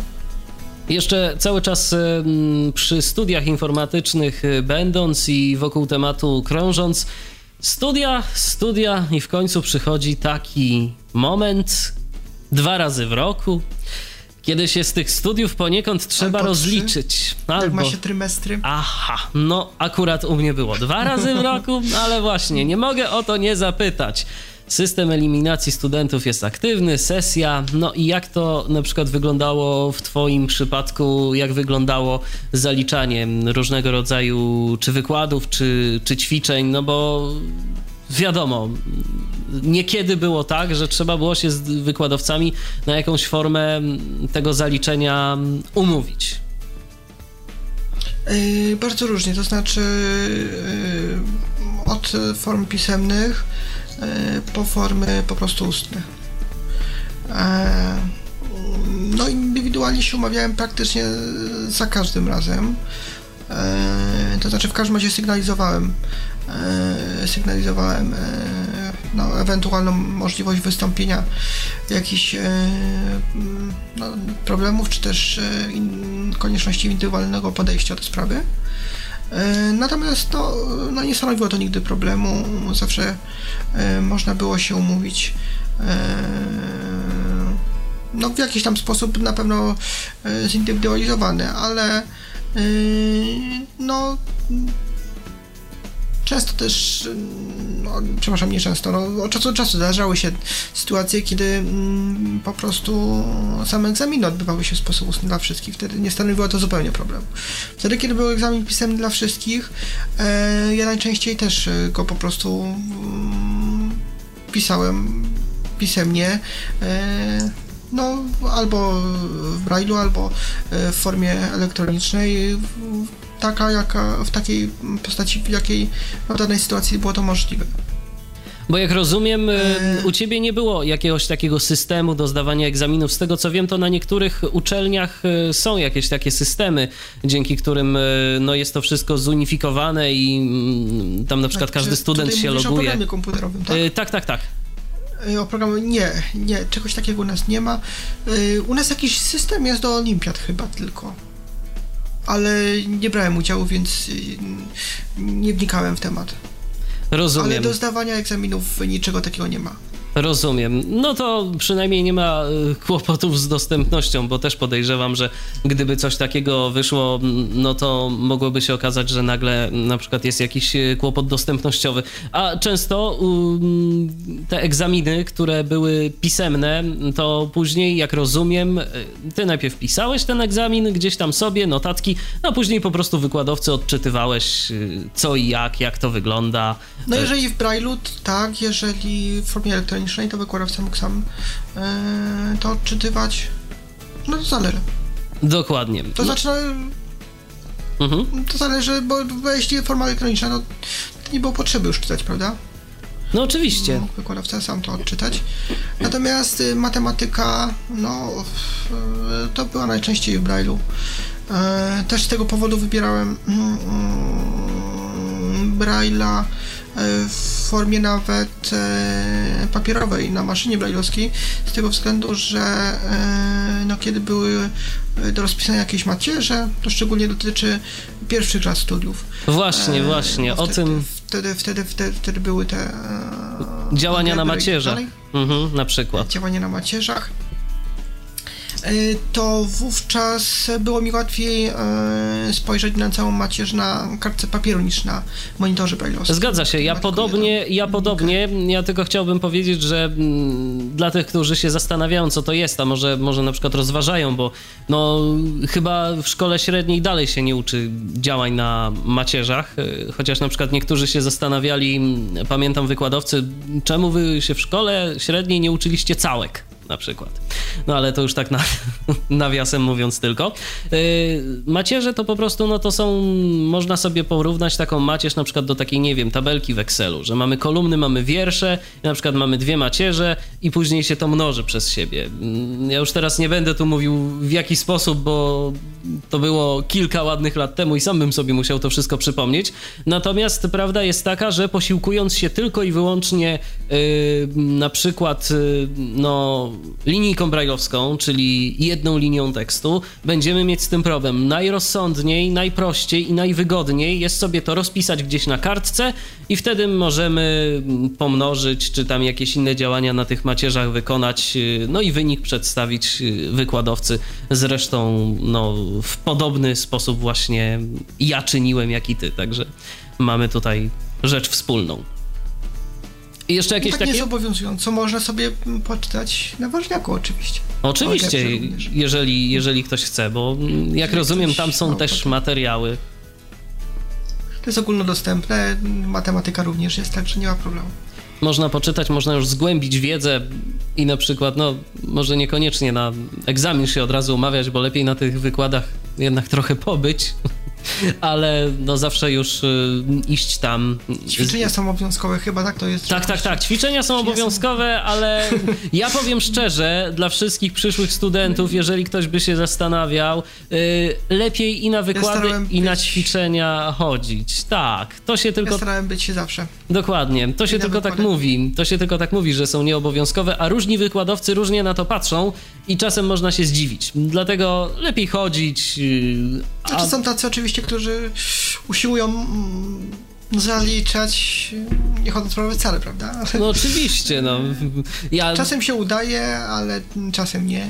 Jeszcze cały czas przy studiach informatycznych y, będąc i wokół tematu krążąc, Studia, studia i w końcu przychodzi taki moment dwa razy w roku, kiedy się z tych studiów poniekąd trzeba Albo rozliczyć. Albo... Jak ma się trymestry. Aha, no akurat u mnie było dwa razy w roku, ale właśnie, nie mogę o to nie zapytać. System eliminacji studentów jest aktywny, sesja. No i jak to na przykład wyglądało w Twoim przypadku? Jak wyglądało zaliczanie różnego rodzaju czy wykładów, czy, czy ćwiczeń? No bo wiadomo, niekiedy było tak, że trzeba było się z wykładowcami na jakąś formę tego zaliczenia umówić. Yy, bardzo różnie, to znaczy yy, od form pisemnych po formy po prostu ustne. E, no indywidualnie się umawiałem praktycznie za każdym razem. E, to znaczy w każdym razie sygnalizowałem e, sygnalizowałem no, ewentualną możliwość wystąpienia jakichś no, problemów, czy też konieczności indywidualnego podejścia do sprawy. Natomiast no, no nie stanowiło to nigdy problemu, zawsze można było się umówić. No, w jakiś tam sposób na pewno zindywidualizowany, ale no często też, no, przepraszam, nie często, no, od czasu do czasu zdarzały się sytuacje, kiedy mm, po prostu same egzaminy odbywały się w sposób ustny dla wszystkich. Wtedy nie stanowiło to zupełnie problemu. Wtedy, kiedy był egzamin pisemny dla wszystkich, e, ja najczęściej też go po prostu mm, pisałem pisemnie. E, no, albo w Braille'u, albo w formie elektronicznej taka, jaka, w takiej postaci, w jakiej w danej sytuacji było to możliwe. Bo jak rozumiem, e... u ciebie nie było jakiegoś takiego systemu do zdawania egzaminów. Z tego co wiem, to na niektórych uczelniach są jakieś takie systemy, dzięki którym no, jest to wszystko zunifikowane i tam na przykład tak, każdy student się loguje. O komputerowym, tak? tak, tak, tak. O programie nie, nie, czegoś takiego u nas nie ma. U nas jakiś system jest do olimpiad chyba tylko ale nie brałem udziału, więc y, nie wnikałem w temat. Rozumiem. Ale do zdawania egzaminów niczego takiego nie ma. Rozumiem. No to przynajmniej nie ma y, kłopotów z dostępnością, bo też podejrzewam, że gdyby coś takiego wyszło, no to mogłoby się okazać, że nagle na przykład jest jakiś y, kłopot dostępnościowy. A często te egzaminy, które były pisemne, to później, jak rozumiem, y, ty najpierw pisałeś ten egzamin gdzieś tam sobie, notatki, a później po prostu wykładowcy odczytywałeś co i jak, jak to wygląda. No jeżeli w Braille'u, tak, jeżeli w formie elektronicznej elektronicznej, to wykładowca mógł sam e, to odczytywać. No to zależy. Dokładnie. To znaczy, no, mhm. to zależy, bo, bo jeśli forma elektroniczna, no to nie było potrzeby już czytać, prawda? No oczywiście. Mógł wykładowca sam to odczytać. Natomiast y, matematyka, no y, to była najczęściej w Braille'u. E, też z tego powodu wybierałem mm, mm, Braille'a w formie nawet e, papierowej na maszynie brajlowskiej, z tego względu, że e, no, kiedy były do rozpisania jakieś macierze, to szczególnie dotyczy pierwszych lat studiów. Właśnie, e, właśnie, o tym... Wtedy, wtedy, wtedy, wtedy były te... Działania na macierzach, mhm, na przykład. Działania na macierzach. E, to wówczas było mi łatwiej e, spojrzeć na całą macierz na kartce papieru niż na monitorze braille'owskim. Zgadza się, ja podobnie, ja podobnie, ja tylko chciałbym powiedzieć, że mm, dla tych, którzy się zastanawiają, co to jest, a może, może na przykład rozważają, bo no chyba w szkole średniej dalej się nie uczy działań na macierzach, e, chociaż na przykład niektórzy się zastanawiali, pamiętam wykładowcy, czemu wy się w szkole średniej nie uczyliście całek? Na przykład. No ale to już tak na, nawiasem mówiąc tylko. Yy, macierze to po prostu, no to są, można sobie porównać taką macierz na przykład do takiej, nie wiem, tabelki w Excelu, że mamy kolumny, mamy wiersze, na przykład mamy dwie macierze i później się to mnoży przez siebie. Mm, ja już teraz nie będę tu mówił w jaki sposób, bo to było kilka ładnych lat temu i sam bym sobie musiał to wszystko przypomnieć. Natomiast prawda jest taka, że posiłkując się tylko i wyłącznie yy, na przykład yy, no linijką brajlowską, czyli jedną linią tekstu, będziemy mieć z tym problem. Najrozsądniej, najprościej i najwygodniej jest sobie to rozpisać gdzieś na kartce i wtedy możemy pomnożyć, czy tam jakieś inne działania na tych macierzach wykonać, no i wynik przedstawić wykładowcy. Zresztą no, w podobny sposób właśnie ja czyniłem, jak i ty, także mamy tutaj rzecz wspólną. I jeszcze jakieś no tak takie... nie jest obowiązująco, można sobie poczytać na ważniaku oczywiście. Oczywiście, jeżeli, jeżeli ktoś chce, bo jak jeżeli rozumiem, tam są też materiały. To jest ogólnodostępne, matematyka również jest, także nie ma problemu. Można poczytać, można już zgłębić wiedzę i na przykład, no może niekoniecznie na egzamin się od razu umawiać, bo lepiej na tych wykładach jednak trochę pobyć, ale no zawsze już y, iść tam. Ćwiczenia są obowiązkowe chyba, tak to jest? Tak, tak, tak. Ćwiczenia są obowiązkowe, ale ja powiem szczerze, dla wszystkich przyszłych studentów, jeżeli ktoś by się zastanawiał, y, lepiej i na wykłady, ja i na ćwiczenia chodzić. Tak, to się tylko... Ja starałem być się zawsze. Dokładnie, to się tylko tak mówi. To się tylko tak mówi, że są nieobowiązkowe, a różni wykładowcy różnie na to patrzą i czasem można się zdziwić. Dlatego lepiej chodzić. Y, a... Znaczy są tacy oczywiście, którzy usiłują mm, zaliczać, nie chodząc prawie wcale, prawda? No oczywiście, no. Ja... Czasem się udaje, ale czasem nie.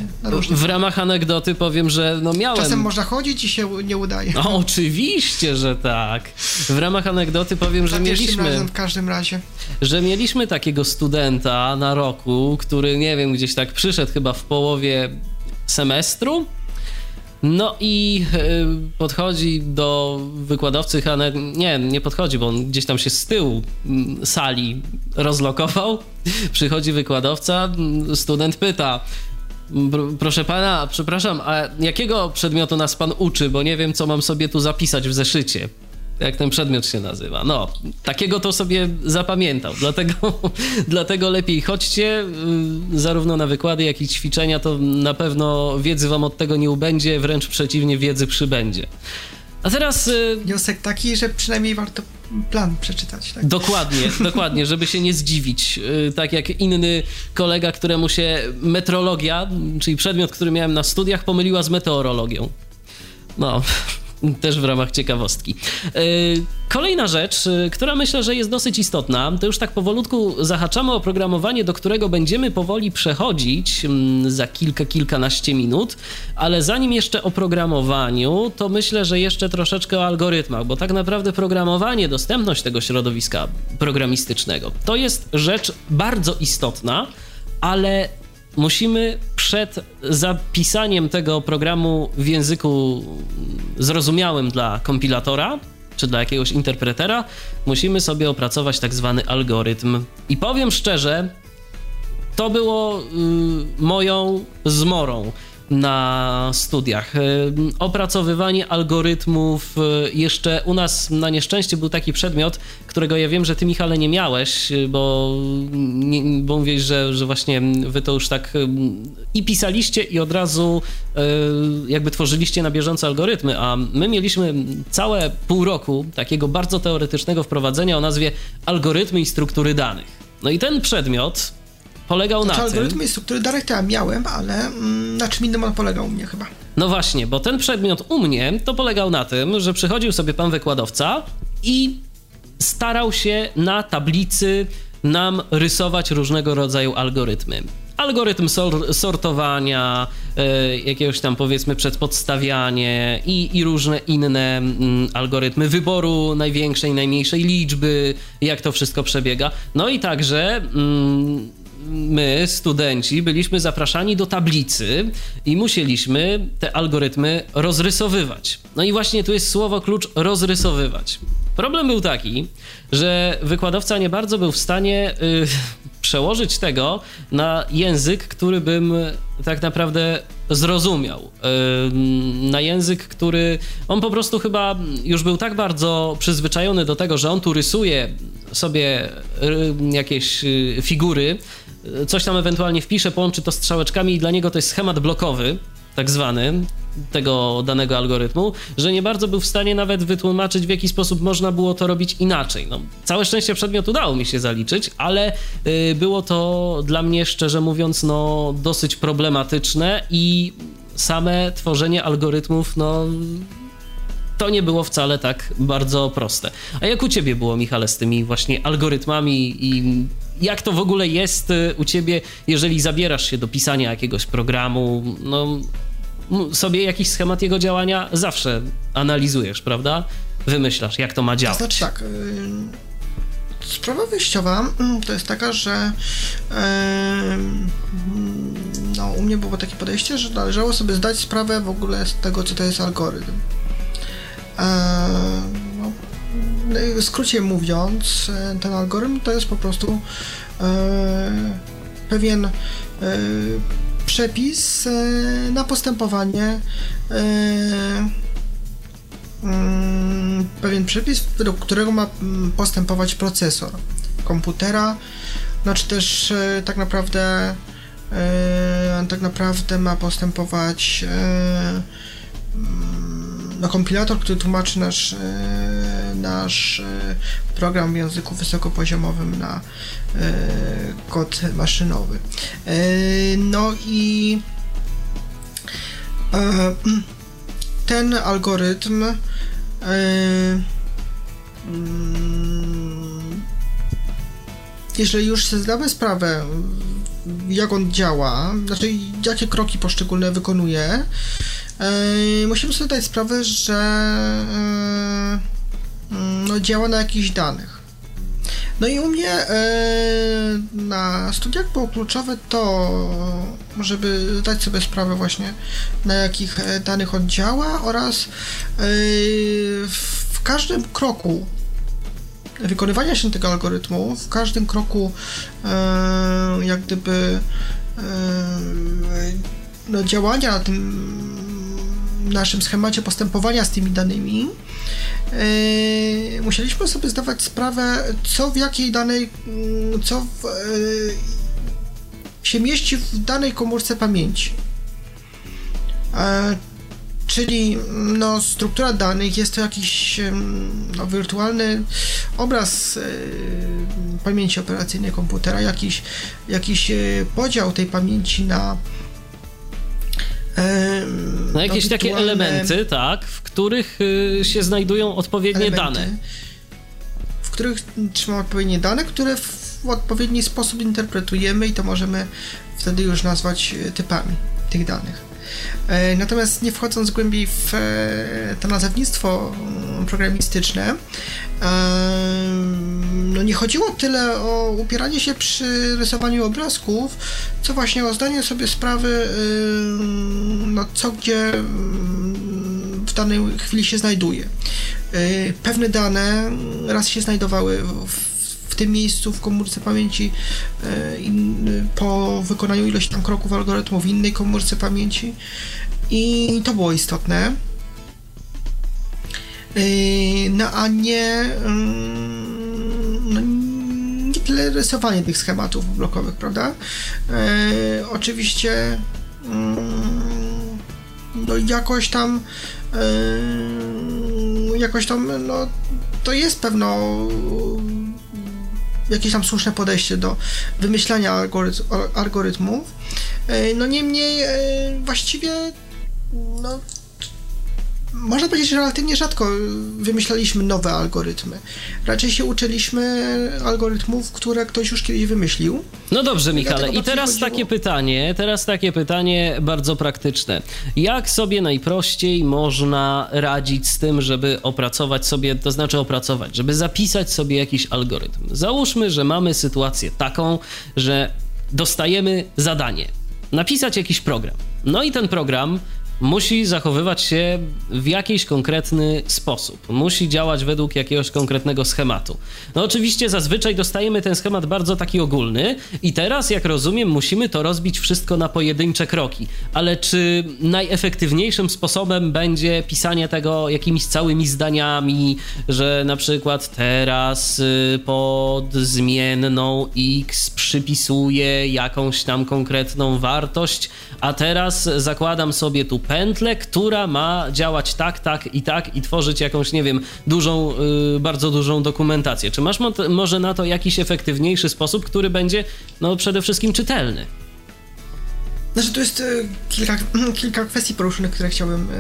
w ramach anegdoty powiem, że no miałem... Czasem można chodzić i się nie udaje. No oczywiście, że tak. W ramach anegdoty powiem, że mieliśmy... razem w każdym razie. Że mieliśmy takiego studenta na roku, który, nie wiem, gdzieś tak przyszedł chyba w połowie semestru no i e, podchodzi do wykładowcy, nie, nie podchodzi, bo on gdzieś tam się z tyłu mm, sali rozlokował. Przychodzi wykładowca, mm, student pyta, Proszę pana, przepraszam, a jakiego przedmiotu nas pan uczy, bo nie wiem, co mam sobie tu zapisać w zeszycie jak ten przedmiot się nazywa. No, takiego to sobie zapamiętał, dlatego, dlatego lepiej chodźcie, y, zarówno na wykłady, jak i ćwiczenia, to na pewno wiedzy wam od tego nie ubędzie, wręcz przeciwnie, wiedzy przybędzie. A teraz... Y, Wniosek taki, że przynajmniej warto plan przeczytać. Tak? Dokładnie, dokładnie, żeby się nie zdziwić. Y, tak jak inny kolega, któremu się metrologia, czyli przedmiot, który miałem na studiach, pomyliła z meteorologią. No, też w ramach ciekawostki. E, kolejna rzecz, e, która myślę, że jest dosyć istotna, to już tak powolutku zahaczamy o programowanie, do którego będziemy powoli przechodzić mm, za kilka, kilkanaście minut, ale zanim jeszcze o programowaniu, to myślę, że jeszcze troszeczkę o algorytmach, bo tak naprawdę programowanie, dostępność tego środowiska programistycznego to jest rzecz bardzo istotna, ale musimy przed zapisaniem tego programu w języku zrozumiałym dla kompilatora czy dla jakiegoś interpretera, musimy sobie opracować tak zwany algorytm. I powiem szczerze, to było y, moją zmorą na studiach. E, opracowywanie algorytmów. E, jeszcze u nas na nieszczęście był taki przedmiot, którego ja wiem, że ty, Michale, nie miałeś, e, bo, nie, bo mówisz, że, że właśnie wy to już tak i pisaliście, i od razu jakby tworzyliście na bieżąco algorytmy, a my mieliśmy całe pół roku takiego bardzo teoretycznego wprowadzenia o nazwie algorytmy i struktury danych. No i ten przedmiot polegał znaczy, na tym... algorytmy i struktury danych to ja miałem, ale mm, na czym innym on polegał u mnie chyba. No właśnie, bo ten przedmiot u mnie to polegał na tym, że przychodził sobie pan wykładowca i starał się na tablicy nam rysować różnego rodzaju algorytmy. Algorytm sor sortowania, y, jakiegoś tam powiedzmy przedpodstawianie i, i różne inne y, algorytmy wyboru największej, najmniejszej liczby, jak to wszystko przebiega. No i także y, my, studenci, byliśmy zapraszani do tablicy i musieliśmy te algorytmy rozrysowywać. No i właśnie tu jest słowo klucz rozrysowywać. Problem był taki, że wykładowca nie bardzo był w stanie y, przełożyć tego na język, który bym tak naprawdę zrozumiał. Y, na język, który on po prostu chyba już był tak bardzo przyzwyczajony do tego, że on tu rysuje sobie y, jakieś figury, coś tam ewentualnie wpisze, połączy to strzałeczkami i dla niego to jest schemat blokowy, tak zwany, tego danego algorytmu, że nie bardzo był w stanie nawet wytłumaczyć, w jaki sposób można było to robić inaczej. No, całe szczęście przedmiot udało mi się zaliczyć, ale y, było to dla mnie, szczerze mówiąc, no, dosyć problematyczne i same tworzenie algorytmów, no to nie było wcale tak bardzo proste. A jak u ciebie było, Michale, z tymi właśnie algorytmami i jak to w ogóle jest y, u ciebie, jeżeli zabierasz się do pisania jakiegoś programu, no sobie jakiś schemat jego działania zawsze analizujesz, prawda? Wymyślasz, jak to ma działać. To znaczy tak, y, sprawa wyjściowa mm, to jest taka, że no, u mnie było takie podejście, że należało sobie zdać sprawę w ogóle z tego, co to jest algorytm. No, w skrócie mówiąc, e, ten algorytm to jest po prostu e, pewien e, przepis na postępowanie mm, pewien przepis, według którego ma mm, postępować procesor komputera, znaczy też tak naprawdę tak naprawdę ma postępować no, kompilator, który tłumaczy nasz, nasz e, program w języku wysokopoziomowym na e, kod maszynowy. No i ten algorytm mm, jeżeli już sobie zdamy sprawę, jak on działa, znaczy jakie kroki poszczególne wykonuje, musimy sobie zdać sprawę, że działa na jakichś danych. No i u mnie na studiach było kluczowe to, żeby zdać sobie sprawę właśnie na jakich e, danych on działa oraz w każdym kroku wykonywania się tego algorytmu, w każdym kroku jak gdyby no, działania na tym naszym schemacie postępowania z tymi danymi, yy, musieliśmy sobie zdawać sprawę, co w jakiej danej, mm, co w, yy, się mieści w danej komórce pamięci. E, czyli no, struktura danych jest to jakiś no, wirtualny obraz e, pamięci operacyjnej komputera, jakiś, jakiś e, podział tej pamięci na no jakieś takie elementy, tak, w których y, się znajdują odpowiednie elementy, dane. W których trzymamy odpowiednie dane, które w odpowiedni sposób interpretujemy i to możemy wtedy już nazwać y, typami tych danych. E, natomiast nie wchodząc głębiej w e, to nazewnictwo mm, programistyczne, no nie chodziło tyle o upieranie się przy rysowaniu obrazków, co właśnie o zdanie sobie sprawy, no co gdzie w danej chwili się znajduje. E, pewne dane raz się znajdowały w tym miejscu w komórce pamięci po wykonaniu ilości tam kroków algorytmu w innej komórce pamięci i to było istotne. Yy, no a nie, mm, no, nie tyle rysowanie tych schematów blokowych, prawda? Yy, oczywiście mm, no jakoś tam jakoś tam no to jest pewno jakieś tam słuszne podejście do wymyślania algorytm, algorytmów. No niemniej właściwie no, można powiedzieć, że relatywnie rzadko wymyślaliśmy nowe algorytmy. Raczej się uczyliśmy algorytmów, które ktoś już kiedyś wymyślił. No dobrze, Michale. I teraz chodziło... takie pytanie, teraz takie pytanie bardzo praktyczne. Jak sobie najprościej można radzić z tym, żeby opracować sobie, to znaczy opracować, żeby zapisać sobie jakiś algorytm? Załóżmy, że mamy sytuację taką, że dostajemy zadanie. Napisać jakiś program. No i ten program musi zachowywać się w jakiś konkretny sposób, musi działać według jakiegoś konkretnego schematu. No oczywiście zazwyczaj dostajemy ten schemat bardzo taki ogólny i teraz, jak rozumiem, musimy to rozbić wszystko na pojedyncze kroki. Ale czy najefektywniejszym sposobem będzie pisanie tego jakimiś całymi zdaniami, że na przykład teraz y, pod zmienną x przypisuję jakąś tam konkretną wartość, a teraz zakładam sobie tu pętlę, która ma działać tak, tak i tak i tworzyć jakąś, nie wiem, dużą, yy, bardzo dużą dokumentację. Czy masz mo może na to jakiś efektywniejszy sposób, który będzie, no przede wszystkim czytelny? Znaczy, tu jest e, kilka, kilka kwestii poruszonych, które chciałbym e,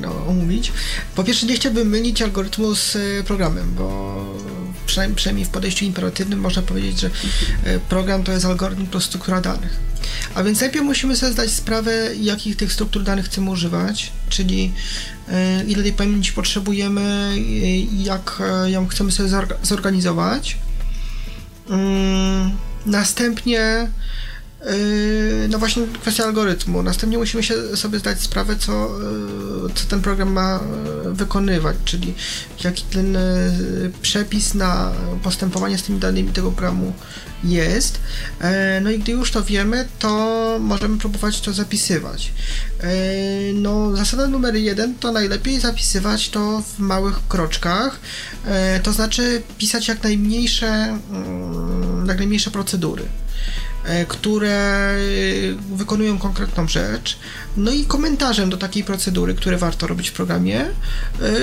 no, omówić. Po pierwsze, nie chciałbym mylić algorytmu z e, programem, bo przynajmniej, przynajmniej w podejściu imperatywnym można powiedzieć, że program to jest algorytm plus struktura danych. A więc najpierw musimy sobie zdać sprawę, jakich tych struktur danych chcemy używać, czyli ile tej pamięci potrzebujemy, jak ją chcemy sobie zorganizować. Mm, następnie no właśnie kwestia algorytmu. Następnie musimy się sobie zdać sprawę, co, yy, co ten program ma yy, wykonywać, czyli jaki ten przepis na postępowanie z tymi danymi tego programu jest. No i gdy już to wiemy, to możemy próbować to zapisywać. No, zasada numer jeden to najlepiej zapisywać to w małych kroczkach, to znaczy pisać jak najmniejsze, jak najmniejsze procedury. E, które e, wykonują konkretną rzecz. No i komentarzem do takiej procedury, które warto robić w programie, e,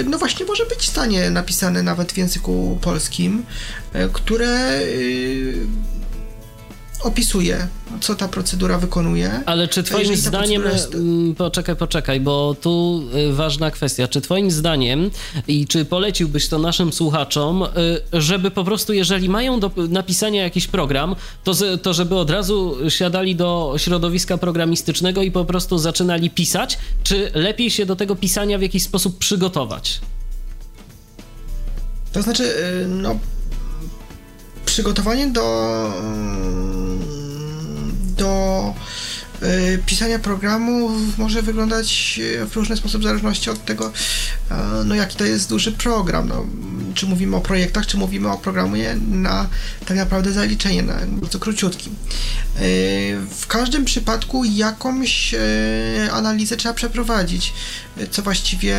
no właśnie może być stanie napisane nawet w języku polskim, które opisuje, co ta procedura wykonuje. Ale czy twoim zdaniem, jest... Mm, poczekaj, poczekaj, bo tu y, ważna kwestia, czy twoim zdaniem i czy poleciłbyś to naszym słuchaczom, y, żeby po prostu, jeżeli mają do napisania jakiś program, to, to żeby od razu siadali do środowiska programistycznego i po prostu zaczynali pisać, czy lepiej się do tego pisania w jakiś sposób przygotować? To znaczy, y, no przygotowanie do do y, pisania programu może wyglądać w różny sposób w zależności od tego, e, no jaki to jest duży program. No, czy mówimy o projektach, czy mówimy o programie na tak naprawdę zaliczenie, na bardzo króciutkim. E, w każdym przypadku jakąś e, analizę trzeba przeprowadzić, co właściwie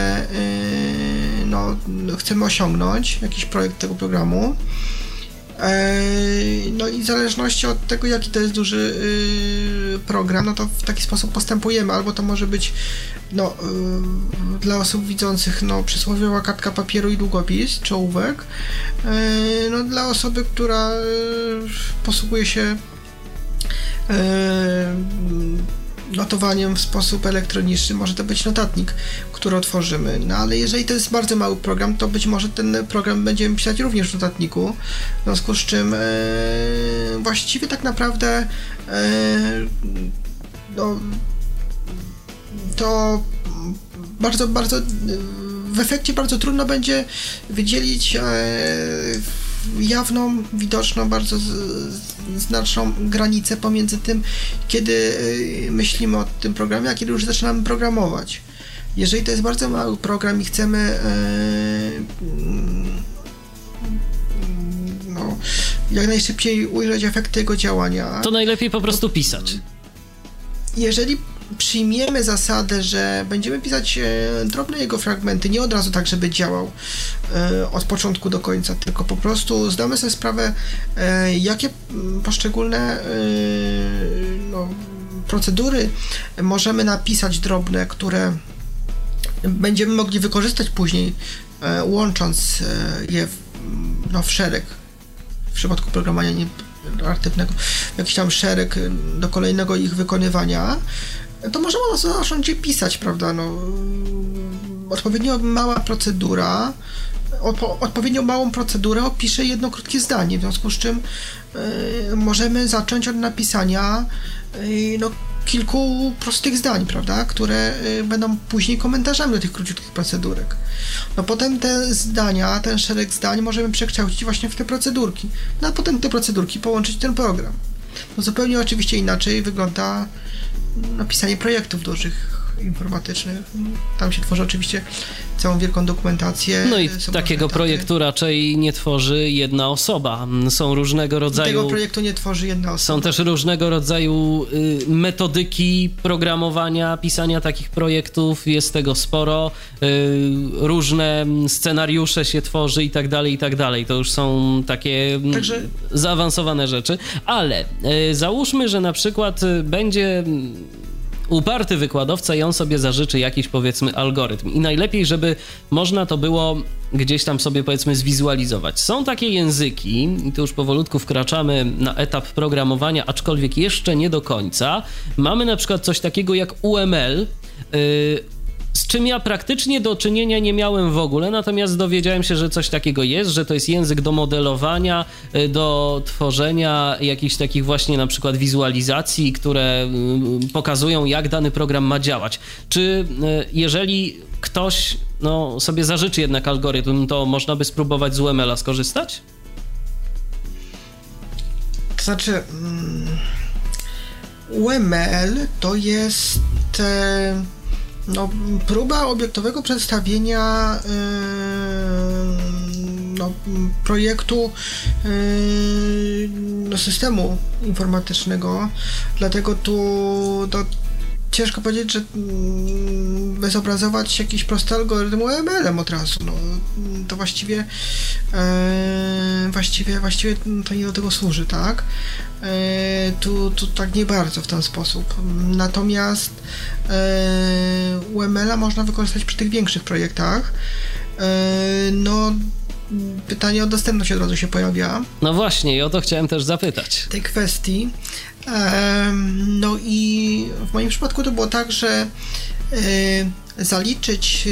no, chcemy osiągnąć, jakiś projekt tego programu. No i w zależności od tego, jaki to jest duży y, program, no to w taki sposób postępujemy. Albo to może być no, y, dla osób widzących no, przysłowiowa kartka papieru i długopis, czołówek. No, dla osoby, która y, posługuje się notowaniem w sposób elektroniczny może to być notatnik, który otworzymy. No ale jeżeli to jest bardzo mały program, to być może ten program będziemy pisać również w notatniku. W związku z czym e, właściwie tak naprawdę e, no, to bardzo, bardzo w efekcie bardzo trudno będzie wydzielić e, jawną, widoczną, bardzo znaczną granicę pomiędzy tym, kiedy y, myślimy o tym programie, a kiedy już zaczynamy programować. Jeżeli to jest bardzo mały program i chcemy y, no, jak najszybciej ujrzeć efekty jego działania, to najlepiej po prostu pisać. Jeżeli przyjmiemy zasadę, że będziemy pisać e, drobne jego fragmenty, nie od razu tak, żeby działał e, od początku do końca, tylko po prostu zdamy sobie sprawę, e, jakie poszczególne no, procedury możemy napisać drobne, które będziemy mogli wykorzystać później, łącząc je w, no, w szereg. W przypadku programowania nie, aktywnego, jakiś tam szereg do kolejnego ich wykonywania, to możemy zacząć je pisać, prawda? No, odpowiednio mała procedura, odpo, odpowiednio małą procedurę opisze jedno krótkie zdanie, w związku z czym y, możemy zacząć od napisania y, no, kilku prostych zdań, prawda, które y, będą później komentarzami do tych króciutkich procedurek. No potem te zdania, ten szereg zdań możemy przekształcić właśnie w te procedurki, no a potem te procedurki połączyć ten program. No zupełnie oczywiście inaczej wygląda napisanie projektów dużych informatycznych. Tam się tworzy oczywiście całą wielką dokumentację. No i takiego projektu raczej nie tworzy jedna osoba. Są różnego rodzaju. Tego projektu nie tworzy jedna osoba. Są też różnego rodzaju y, metodyki programowania, pisania takich projektów. Jest tego sporo. Y, różne scenariusze się tworzy i tak dalej, i tak dalej. To już są takie Także... zaawansowane rzeczy. Ale y, załóżmy, że na przykład będzie uparty wykładowca i on sobie zażyczy jakiś powiedzmy algorytm. I najlepiej, żeby można to było gdzieś tam sobie powiedzmy zwizualizować. Są takie języki, i tu już powolutku wkraczamy na etap programowania, aczkolwiek jeszcze nie do końca. Mamy na przykład coś takiego jak UML. Z czym ja praktycznie do czynienia nie miałem w ogóle, natomiast dowiedziałem się, że coś takiego jest, że to jest język do modelowania, y, do tworzenia jakichś takich właśnie na przykład wizualizacji, które y, pokazują, jak dany program ma działać. Czy y, jeżeli ktoś no, sobie zażyczy jednak algorytm, to można by spróbować z UML-a skorzystać? To znaczy, mm, UML to jest e, no, próba obiektowego przedstawienia yy, no, projektu yy, no, systemu informatycznego, dlatego tu to ciężko powiedzieć, że mm, zobrazować jakiś prosty algorytm UML-em od razu. No, to właściwie e, właściwie, właściwie to nie do tego służy, tak? E, tu, tu tak nie bardzo w ten sposób. Natomiast e, UML-a można wykorzystać przy tych większych projektach. E, no, pytanie o dostępność od razu się pojawia. No właśnie, i o to chciałem też zapytać. Tej kwestii. No i w moim przypadku to było tak, że zaliczyć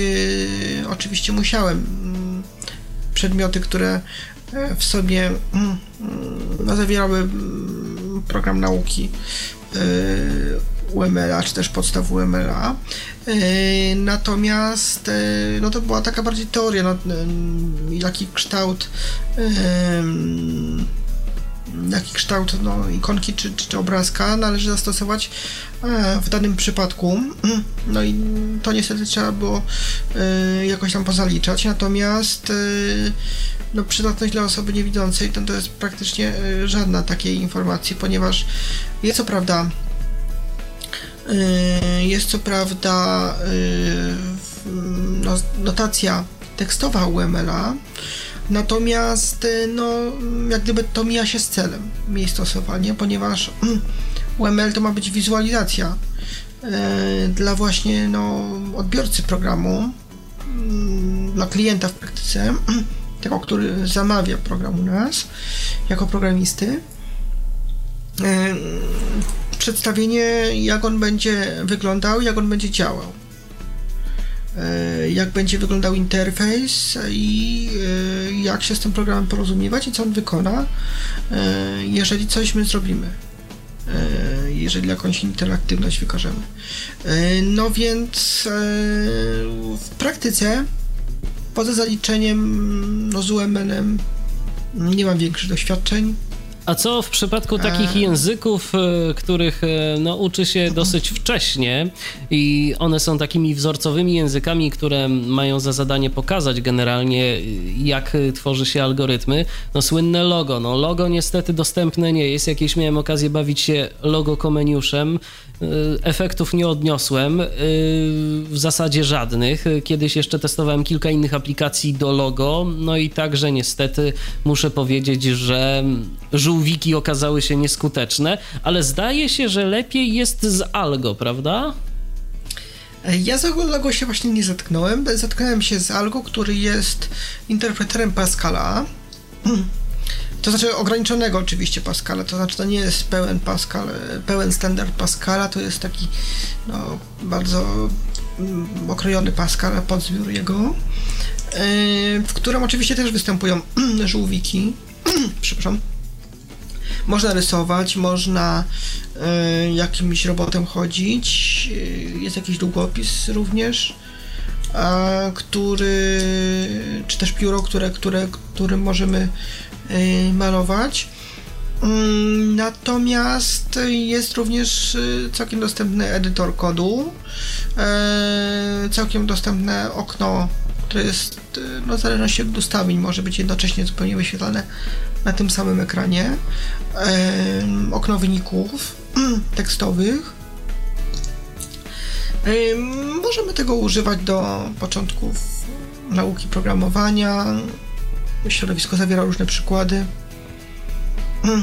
oczywiście musiałem mm, przedmioty, które w sobie mm, no, zawierały mm, program nauki UML-a, czy też podstaw UML-a. Natomiast no to była taka bardziej teoria, no, jaki kształt jaki kształt no, ikonki czy, czy, czy obrazka należy zastosować e, w danym przypadku. No i to niestety trzeba było jakoś tam pozaliczać, natomiast no, przydatność dla osoby niewidzącej to, jest praktycznie żadna takiej informacji, ponieważ jest co prawda jest co prawda no, notacja tekstowa UML-a, Natomiast no, jak gdyby to mija się z celem jej stosowania, ponieważ UML to ma być wizualizacja e, dla właśnie no, odbiorcy programu, mm, dla klienta w praktyce, tego, który zamawia program u nas jako programisty. E, przedstawienie, jak on będzie wyglądał, jak on będzie działał. E, jak będzie wyglądał interfejs i e, jak się z tym programem porozumiewać i co on wykona, jeżeli coś my zrobimy. Jeżeli jakąś interaktywność wykażemy. No więc w praktyce poza zaliczeniem no, z UML-em nie mam większych doświadczeń. A co w przypadku takich języków, e, których e, no, uczy się dosyć wcześnie i one są takimi wzorcowymi językami, które mają za zadanie pokazać generalnie, jak tworzy się algorytmy? No słynne logo. No logo niestety dostępne nie jest. Jakieś miałem okazję bawić się logo komeniuszem. E, efektów nie odniosłem, w zasadzie żadnych. Kiedyś jeszcze testowałem kilka innych aplikacji do logo, no i także niestety muszę powiedzieć, że żółwiki okazały się nieskuteczne, ale zdaje się, że lepiej jest z Algo, prawda? Ja z Algo się właśnie nie zetknąłem. Zetknąłem się z Algo, który jest interpreterem Pascala. To znaczy ograniczonego oczywiście Pascala, to znaczy to nie jest pełen Pascal, pełen standard Pascala, to jest taki no, bardzo mm, okrojony Pascal, podzbiór jego, e, w którym oczywiście też występują żółwiki, przepraszam, można rysować, można y, jakimś robotem chodzić, y, jest jakiś długopis również, y, który, czy też pióro, które, które, którym możemy y, malować. Mm, natomiast jest również całkiem dostępny edytor kodu, całkiem dostępne okno, które jest, no w zależności od ustawień, może być jednocześnie zupełnie wyświetlane na tym samym ekranie okno wyników tekstowych. Możemy tego używać do początków nauki programowania. Środowisko zawiera różne przykłady.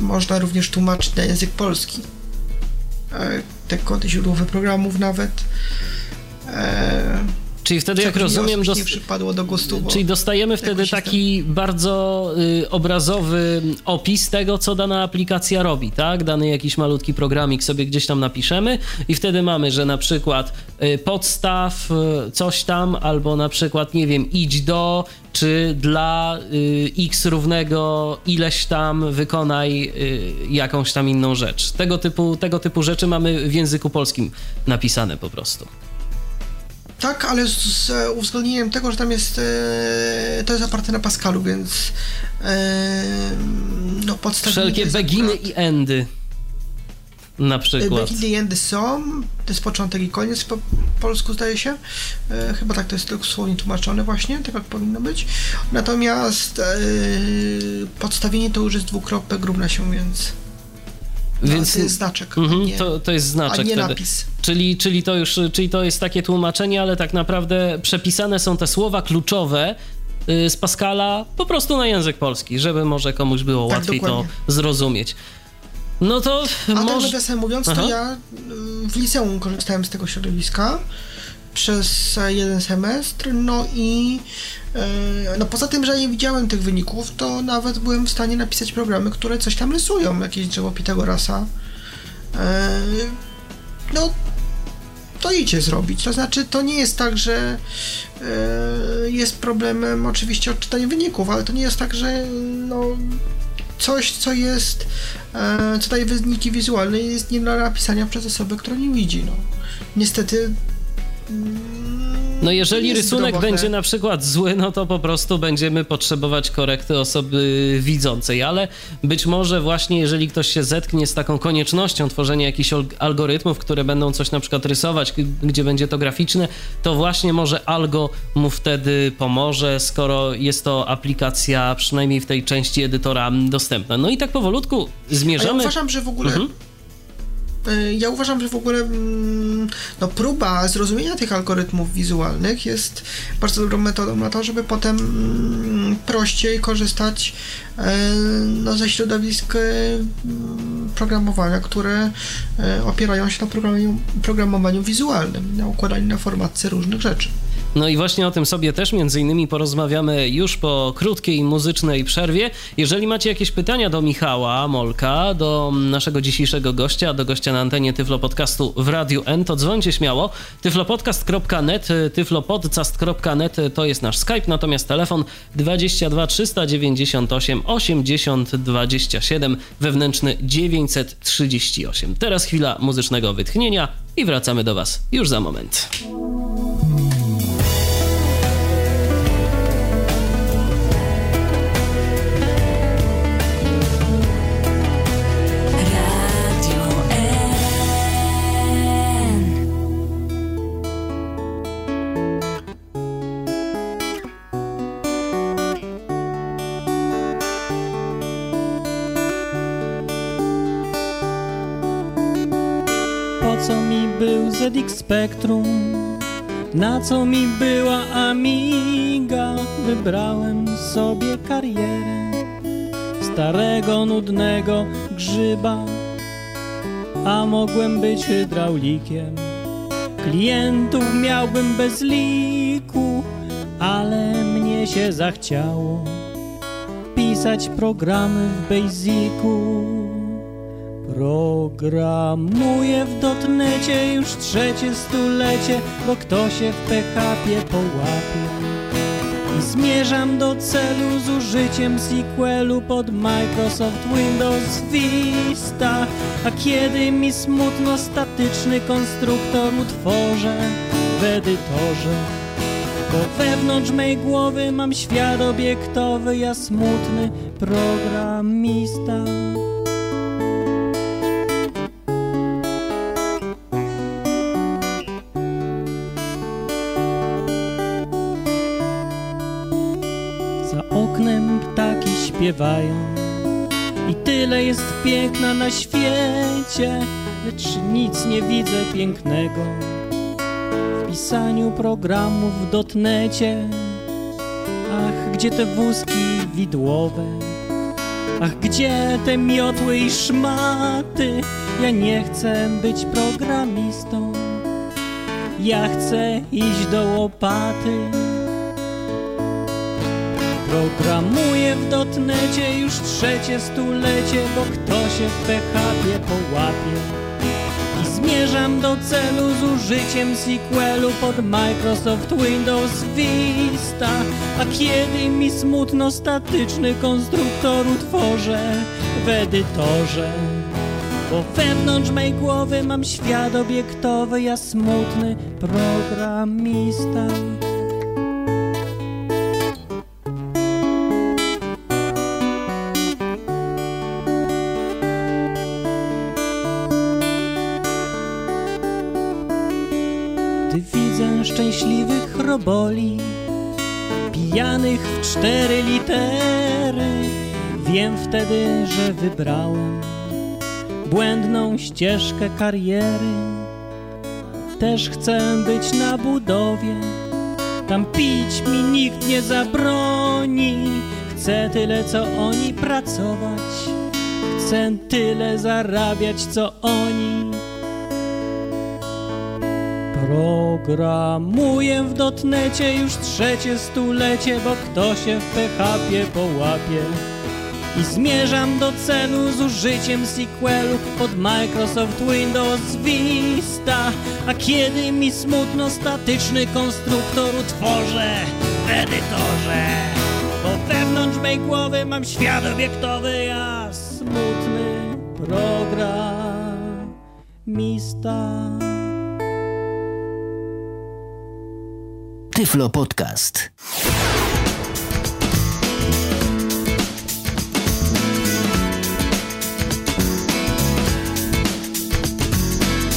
Można również tłumaczyć na język polski te kody źródłowe programów nawet. Czyli wtedy, jak rozumiem, przypadło do gustu. Czyli dostajemy wtedy taki bardzo y, obrazowy opis tego, co dana aplikacja robi, tak? Dany jakiś malutki programik sobie gdzieś tam napiszemy i wtedy mamy, że na przykład y, podstaw y, coś tam, albo na przykład, nie wiem, idź do, czy dla y, x równego ileś tam wykonaj y, jakąś tam inną rzecz. Tego typu, tego typu rzeczy mamy w języku polskim napisane po prostu. Tak, ale z, z uwzględnieniem tego, że tam jest, e, to jest oparte na Pascalu, więc e, no podstawowe. Wszelkie beginy akurat... i endy. Na przykład. Beginy i endy są, to jest początek i koniec po polsku zdaje się. E, chyba tak to jest słownie tłumaczone właśnie, tak jak powinno być. Natomiast e, podstawienie to już jest dwukropek równa się, więc... No, więc to jest znaczek. Mm, nie, to, to jest znaczek. A nie wtedy. napis. Czyli, czyli, to już, czyli to jest takie tłumaczenie, ale tak naprawdę przepisane są te słowa kluczowe y, z Pascala po prostu na język polski, żeby może komuś było tak, łatwiej dokładnie. to zrozumieć. No to A tak może... tak nawiasem mówiąc, Aha. to ja y, w liceum korzystałem z tego środowiska przez jeden semestr, no i no poza tym, że nie widziałem tych wyników, to nawet byłem w stanie napisać programy, które coś tam rysują, jakieś drzewo Pitagorasa. E, no, to idzie zrobić. To znaczy, to nie jest tak, że e, jest problemem oczywiście odczytanie wyników, ale to nie jest tak, że no, coś, co jest, co daje wyniki wizualne, jest nie do napisania przez osobę, która nie widzi. No. Niestety no jeżeli rysunek będzie na przykład zły, no to po prostu będziemy potrzebować korekty osoby widzącej, ale być może właśnie jeżeli ktoś się zetknie z taką koniecznością tworzenia jakichś algorytmów, które będą coś na przykład rysować, gdzie będzie to graficzne, to właśnie może algo mu wtedy pomoże, skoro jest to aplikacja przynajmniej w tej części edytora dostępna. No i tak powolutku zmierzamy. A ja uważam, że w ogóle mhm. Y, ja uważam, że w ogóle mm, no, próba zrozumienia tych algorytmów wizualnych jest bardzo dobrą metodą na to, żeby potem mm, prościej korzystać e, no, ze środowisk e, programowania, które opierają się na programowaniu, programowaniu wizualnym, na układaniu na formatce różnych rzeczy. No i właśnie o tym sobie też między innymi porozmawiamy już po krótkiej muzycznej przerwie. Jeżeli macie jakieś pytania do Michała Molka, do naszego dzisiejszego gościa, do gościa na antenie Tyflo Podcastu w Radiu N, to dzwońcie śmiało. tyflopodcast.net, tyflopodcast.net to jest nasz Skype, natomiast telefon 22 398 80 27, wewnętrzny 938. Teraz chwila muzycznego wytchnienia i wracamy do Was już za moment. ZX Spectrum Na co mi była Amiga Wybrałem sobie karierę Starego, nudnego grzyba A mogłem być hydraulikiem. Klientów miałbym bez liku Ale mnie się zachciało Pisać programy w Basicu Programuję w dotnecie już trzecie stulecie, bo kto się w PHP połapie. I zmierzam do celu z użyciem sequelu pod Microsoft Windows Vista. A kiedy mi smutno statyczny konstruktor utworzę w edytorze, bo wewnątrz mej głowy mam świat obiektowy, ja smutny programista. Śpiewają i tyle jest piękna na świecie, lecz nic nie widzę pięknego w pisaniu programów w dotnecie. Ach, gdzie te wózki widłowe, Ach, gdzie te miotły i szmaty? Ja nie chcę być programistą. Ja chcę iść do łopaty. Programuję w dotnecie już trzecie stulecie, bo kto się w PHP połapie. I zmierzam do celu z użyciem sequelu pod Microsoft Windows Vista. A kiedy mi smutno statyczny konstruktor utworzę w edytorze. Bo wewnątrz mej głowy mam świat obiektowy, ja smutny programista. Roboli, pijanych w cztery litery, wiem wtedy, że wybrałem błędną ścieżkę kariery. Też chcę być na budowie, tam pić mi nikt nie zabroni. Chcę tyle co oni pracować, chcę tyle zarabiać co oni. Programuję w dotnecie już trzecie stulecie, bo kto się w PHP połapie. I zmierzam do celu z użyciem sequelu pod Microsoft Windows Vista. A kiedy mi smutno statyczny konstruktor utworzę w edytorze, bo wewnątrz mej głowy mam świat obiektowy, a smutny programista. Tyflo Podcast.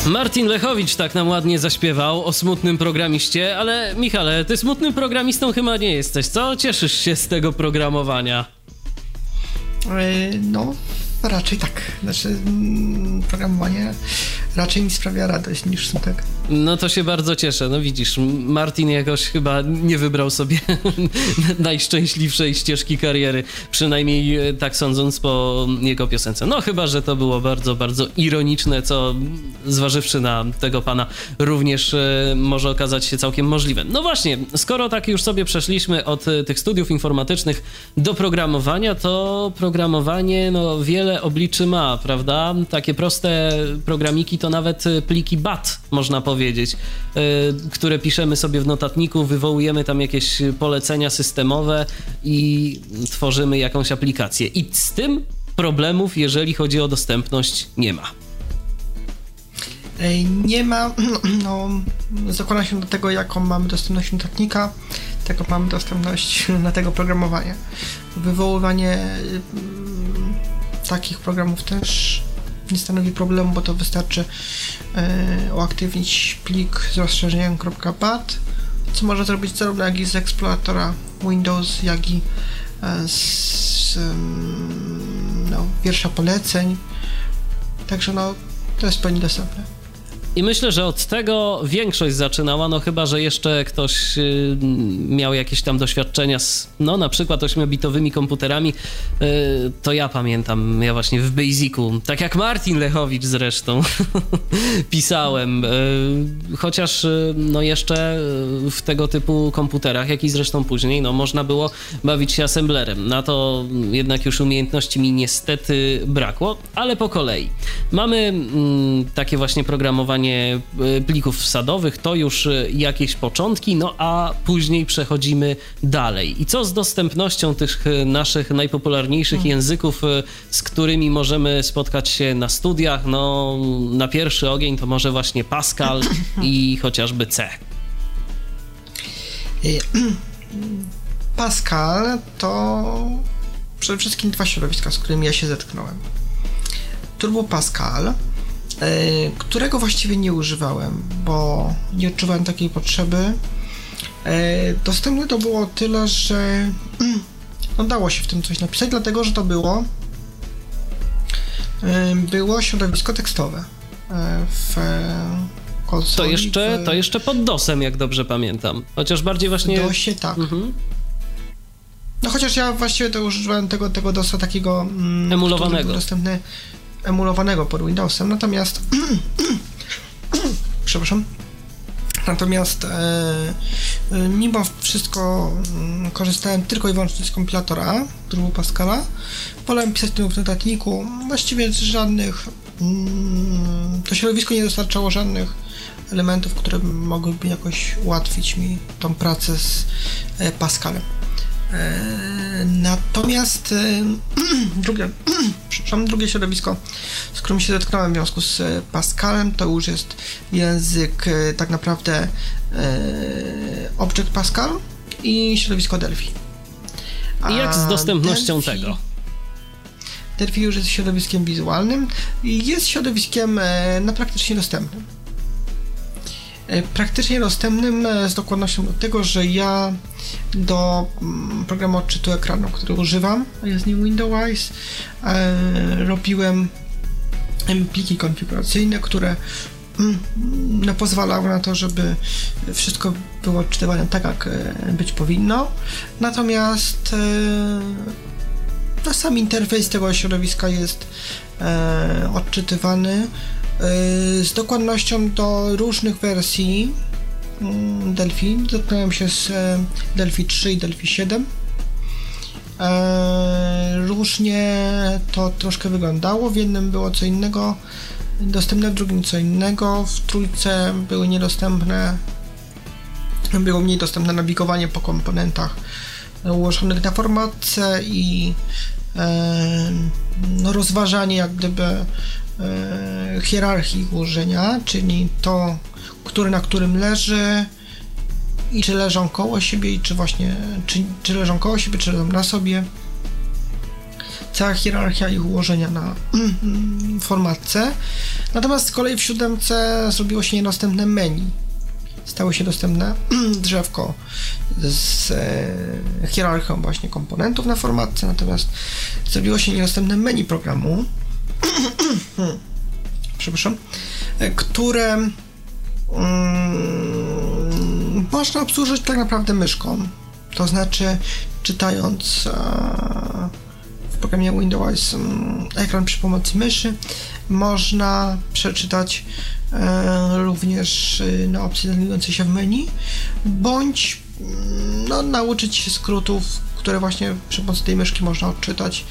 Martin Lechowicz tak nam ładnie zaśpiewał o smutnym programiście, ale Michale, ty smutnym programistą chyba nie jesteś, co? Cieszysz się z tego programowania? E, No, raczej tak. Znaczy, mm, programowanie raczej mi sprawia radość niż smutek. No to się bardzo cieszę. No widzisz, Martin jakoś chyba nie wybrał sobie najszczęśliwszej ścieżki kariery, przynajmniej e, tak sądząc po jego piosence. No chyba, że to było bardzo, bardzo ironiczne, co zważywszy na tego pana również e, może okazać się całkiem możliwe. No właśnie, skoro tak już sobie przeszliśmy od e, tych studiów informatycznych do programowania, to programowanie no wiele obliczy ma, prawda? Takie proste programiki to nawet pliki BAT można powiedzieć, e, które piszemy sobie w notatniku, wywołujemy tam jakieś polecenia systemowe i tworzymy jakąś aplikację. I z tym problemów, jeżeli chodzi o dostępność, nie ma. Nie ma, no, zakłada się do tego, jaką mamy dostępność notatnika, taką mamy dostępność na tego programowania. Wywoływanie mm, takich programów też nie stanowi problemu, bo to wystarczy e, uaktywnić plik z rozszerzeniem .bat, co może zrobić zarówno jak i z eksploratora Windows, jak i e, z em, no, wiersza poleceń. Także no, to jest w pełni dostępne. I myślę, że od tego większość zaczynała, no chyba, że jeszcze ktoś y, miał jakieś tam doświadczenia z, no na przykład 8-bitowymi komputerami, y, to ja pamiętam, ja właśnie w Basicu, tak jak Martin Lechowicz zresztą, pisałem, y, chociaż no jeszcze w tego typu komputerach, jak i zresztą później, no można było bawić się assemblerem. Na to jednak już umiejętności mi niestety brakło, ale po kolei. Mamy mm, takie właśnie programowanie y, plików wsadowych, to już y, jakieś początki, no a później przechodzimy dalej. I co z dostępnością tych y, naszych najpopularniejszych języków, y, z którymi możemy spotkać się na studiach? No, na pierwszy ogień to może właśnie Pascal i chociażby C. Y, Pascal to przede wszystkim dwa środowiska, z którymi ja się zetknąłem. Turbo Pascal, którego właściwie nie używałem, bo nie odczuwałem takiej potrzeby. Dostępne to było tyle, że no dało się w tym coś napisać, dlatego że to było y, było środowisko tekstowe y, w konsoli. To jeszcze, w- to jeszcze pod DOSem, jak dobrze pamiętam. Chociaż bardziej właśnie... w DOSie, tak. Mhm. No chociaż ja właściwie to używałem tego, tego DOSa takiego... Mm, emulowanego. Dostępny, emulowanego pod Windowsem, natomiast... przepraszam. Natomiast e, e, mimo wszystko m, korzystałem tylko i wyłącznie z kompilatora, był Pascala. Wolałem pisać to w notatniku. Właściwie żadnych... Mm, to środowisko nie dostarczało żadnych elementów, które mogłyby jakoś ułatwić mi tą pracę z e, Pascalem. E, natomiast e, drugie, przepraszam, drugie środowisko, z którym się zetknąłem w związku z Pascalem, to już jest język tak naprawdę Object Pascal i środowisko Delphi. I jak z dostępnością Delphi, tego? Delphi już jest środowiskiem wizualnym i jest środowiskiem na praktycznie dostępnym. E, praktycznie dostępnym e, z dokładnością do tego, że ja do mm, programu odczytu ekranu, który używam, jest nim Windows, e, robiłem pliki konfiguracyjne, które mm, no, pozwalały na to, żeby wszystko było odczytywane tak, jak być powinno. Natomiast no, sam interfejs tego środowiska jest odczytywany z dokładnością do różnych wersji mm, Delphi. Dotknąłem się z e, Delphi 3 i Delphi 7. E, różnie to troszkę wyglądało. W jednym było co innego dostępne, w drugim co innego. W trójce były niedostępne, było mniej dostępne nawigowanie po komponentach ułożonych na formatce i e, no, rozważanie jak gdyby hierarchii ułożenia, czyli to, który na którym leży i czy leżą koło siebie i czy właśnie, czy, czy leżą koło siebie, czy leżą na sobie. Cała hierarchia ich ułożenia na formatce. Natomiast z kolei w siódemce zrobiło się niedostępne menu. Stało się dostępne drzewko z e, hierarchią właśnie komponentów na formatce, natomiast zrobiło się niedostępne menu programu przepraszam, które mm, można obsłużyć tak naprawdę myszką. To znaczy, czytając e, w programie Windows mm, ekran przy pomocy myszy, można przeczytać e, również y, na opcje znajdujące się w menu, bądź mm, no, nauczyć się skrótów, które właśnie przy pomocy tej myszki można odczytać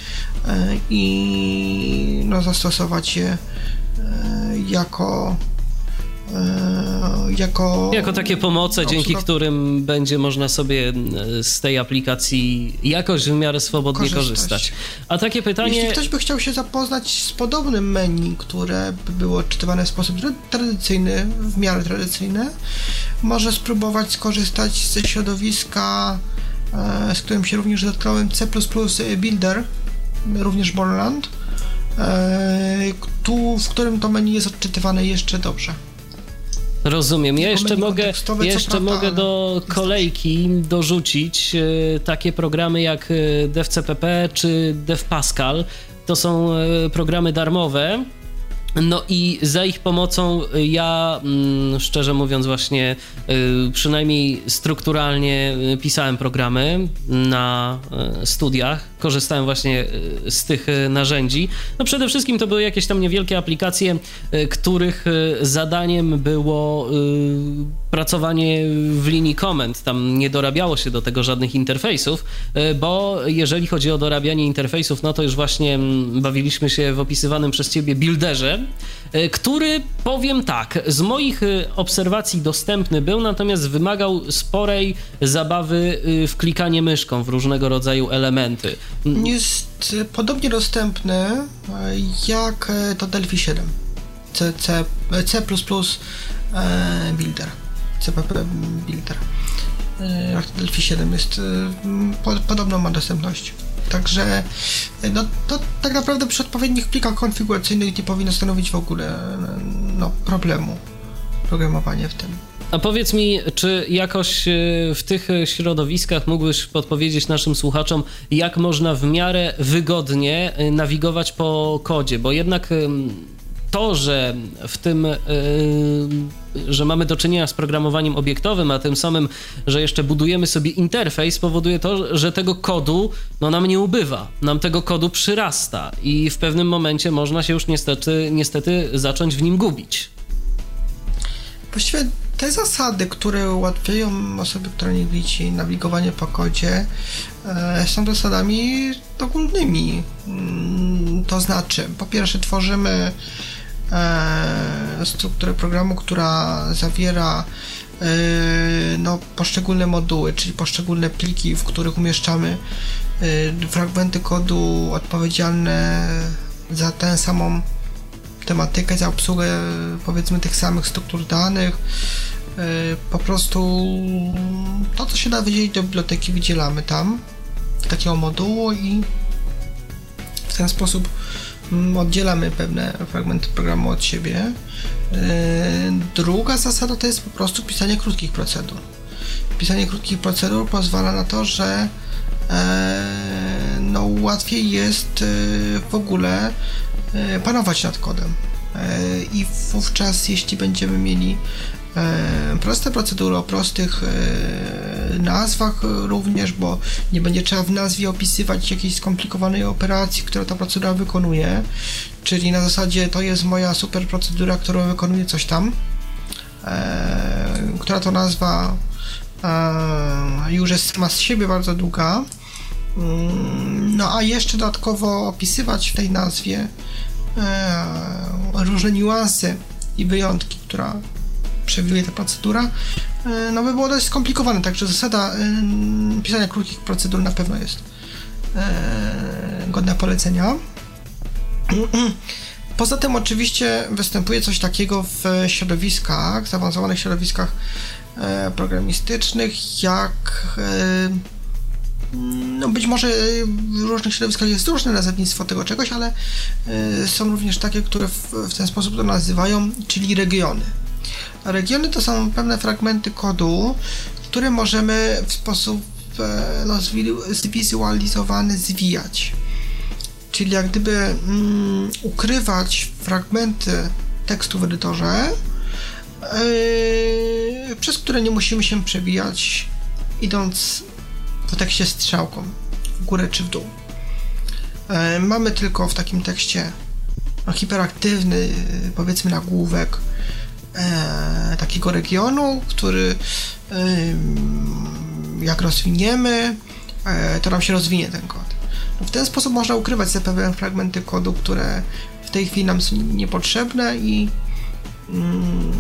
e, i no, zastosować je e, jako e, jako, jako takie pomoce, no, dzięki którym będzie można sobie z tej aplikacji jakoś w miarę swobodnie korzystać. korzystać. A takie pytanie. Jeśli ktoś by chciał się zapoznać z podobnym menu, które by było odczytywane w sposób tradycyjny, w miarę tradycyjny, może spróbować skorzystać ze środowiska z którym się również dotknąłem, C++ Builder, również Borland, e, tu, w którym to menu jest odczytywane jeszcze dobrze. Rozumiem. Ja jeszcze mogę, jeszcze prawda, mogę do kolejki dorzucić e, takie programy jak DevCPP czy DevPascal. To są programy darmowe, no i za ich pomocą ja, mm, szczerze mówiąc, właśnie y, przynajmniej strukturalnie y, pisałem programy na y, studiach. Korzystałem właśnie z tych narzędzi. No przede wszystkim to były jakieś tam niewielkie aplikacje, których zadaniem było pracowanie w linii komend. Tam nie dorabiało się do tego żadnych interfejsów, bo jeżeli chodzi o dorabianie interfejsów, no to już właśnie mm, bawiliśmy się w opisywanym przez ciebie builderze, E, który, powiem tak, z moich e, obserwacji dostępny był, natomiast wymagał sporej zabawy e, w klikanie myszką w różnego rodzaju elementy. Jest podobnie dostępny jak to Delphi 7. C, C, C++ Builder. CPP Builder. Jak Delphi 7 jest, podobną ma dostępność. Także no, to tak naprawdę przy odpowiednich plikach konfiguracyjnych nie powinno stanowić w ogóle no, problemu programowanie w tym. A powiedz mi, czy jakoś e, w tych środowiskach mógłbyś podpowiedzieć naszym słuchaczom, jak można w miarę wygodnie e, nawigować po kodzie, bo jednak to, że w tym, yy, że mamy do czynienia z programowaniem obiektowym, a tym samym, że jeszcze budujemy sobie interfejs, powoduje to, że tego kodu no, nam nie ubywa, nam tego kodu przyrasta i w pewnym momencie można się już niestety, niestety zacząć w nim gubić. Właściwie te zasady, które ułatwiają osobie, która nie widzi nawigowanie po kodzie, e, są zasadami ogólnymi. Mm, to znaczy, po pierwsze, tworzymy e, strukturę programu, która zawiera e, no, poszczególne moduły, czyli poszczególne pliki, w których umieszczamy fragmenty kodu odpowiedzialne za tę samą tematykę, za obsługę powiedzmy tych samych struktur danych. E, po prostu to, co się da wydzielić do biblioteki, wydzielamy tam takiego modułu i w ten sposób oddzielamy pewne fragmenty programu od siebie. E, druga zasada to jest po prostu pisanie krótkich procedur. Pisanie krótkich procedur pozwala na to, że e, no, łatwiej jest w ogóle E, panować nad kodem. E, I wówczas, jeśli będziemy mieli e, proste procedury o prostych nazwach również, bo nie będzie trzeba w nazwie opisywać jakiejś skomplikowanej operacji, którą ta procedura wykonuje, czyli na zasadzie to jest moja super procedura, którą wykonuje coś tam, która to nazwa już jest sama z siebie bardzo długa, mm, no a jeszcze dodatkowo opisywać w tej nazwie e, różne niuanse i wyjątki, która przewiduje ta procedura, e, no by było dość skomplikowane, także zasada e, pisania krótkich procedur na pewno jest e, godna polecenia. Poza tym oczywiście występuje coś takiego w środowiskach, zaawansowanych środowiskach programistycznych, jak no być może w różnych środowiskach jest różne nazewnictwo tego czegoś, ale są również takie, które w ten sposób to nazywają, czyli regiony. Regiony to są pewne fragmenty kodu, które możemy w sposób e, no, zwizualizowany zwijać. Czyli jak gdyby mm, ukrywać fragmenty tekstu w edytorze, yy, przez które nie musimy się przebijać, idąc po tekście strzałką w górę czy w dół. E, mamy tylko w takim tekście no, hiperaktywny, powiedzmy, nagłówek e, takiego regionu, który e, jak rozwiniemy, e, to nam się rozwinie ten kod. No, w ten sposób można ukrywać pewne fragmenty kodu, które w tej chwili nam są niepotrzebne i mm,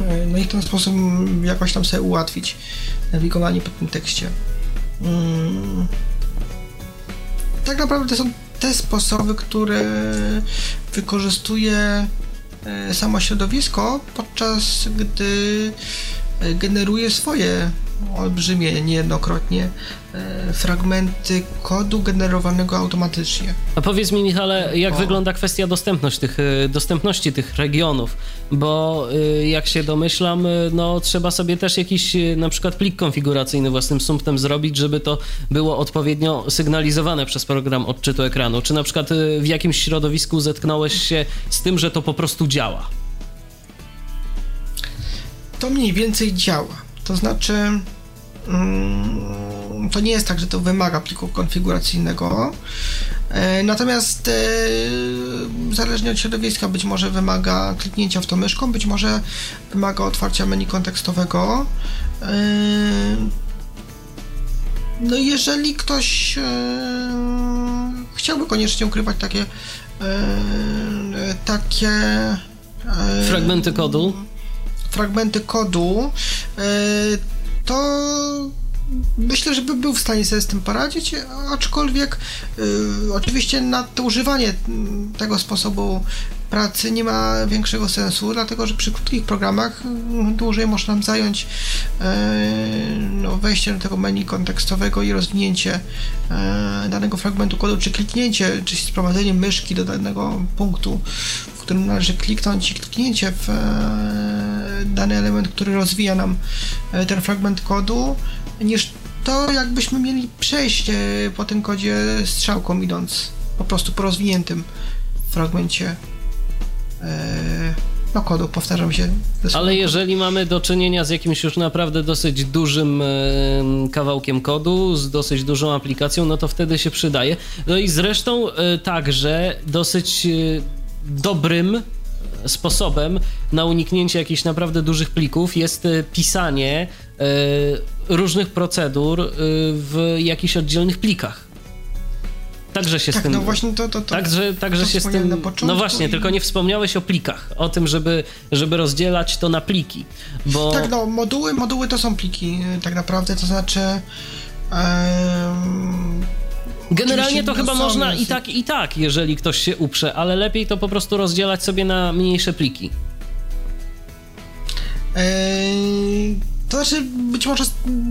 e, no i w ten sposób jakoś tam sobie ułatwić nawigowanie po tym tekście. Mm. Tak naprawdę to są te sposoby, które wykorzystuje samo środowisko, podczas gdy e, generuje swoje olbrzymie niejednokrotnie e, fragmenty kodu generowanego automatycznie. A powiedz mi, Michale, jak o. wygląda kwestia dostępność tych, e, dostępności tych regionów? Bo e, jak się domyślam, no trzeba sobie też jakiś na przykład plik konfiguracyjny własnym sumptem zrobić, żeby to było odpowiednio sygnalizowane przez program odczytu ekranu. Czy na przykład w jakimś środowisku zetknąłeś się z tym, że to po prostu działa? To mniej więcej działa to znaczy, mm, to nie jest tak, że to wymaga pliku konfiguracyjnego. E, natomiast e, zależnie od środowiska, być może wymaga kliknięcia w to myszką, być może wymaga otwarcia menu kontekstowego. E, no jeżeli ktoś chciałby koniecznie ukrywać takie takie fragmenty kodu fragmenty kodu, e, to myślę, że by był w stanie sobie z tym poradzić, aczkolwiek y, oczywiście nadużywanie tego sposobu pracy nie ma większego sensu, dlatego że przy krótkich programach dłużej można nam zająć y, no, wejście do tego menu kontekstowego i rozwinięcie danego fragmentu kodu, czy kliknięcie, czy sprowadzenie myszki do danego punktu, którym należy kliknąć i kliknięcie w dany element, który rozwija nam ten fragment kodu, niż to, jakbyśmy mieli przejść po tym kodzie strzałką, idąc po prostu po rozwiniętym fragmencie no, kodu, powtarzam się. Ale jeżeli mamy do czynienia z jakimś już naprawdę dosyć dużym kawałkiem kodu, z dosyć dużą aplikacją, no to wtedy się przydaje. No i zresztą także dosyć dobrym sposobem na uniknięcie jakichś naprawdę dużych plików jest e, pisanie e, różnych procedur e, w jakichś oddzielnych plikach. Także się tak, z tym. No właśnie to, to, to także także się z tym. No właśnie, i... tylko nie wspomniałeś o plikach, o tym, żeby, żeby rozdzielać to na pliki. Bo... Tak, no, moduły, moduły to są pliki, tak naprawdę, to znaczy. Um Generalnie to chyba można i tak, i tak, jeżeli ktoś się uprze, ale lepiej to po prostu rozdzielać sobie na mniejsze pliki. Eee, to znaczy, być może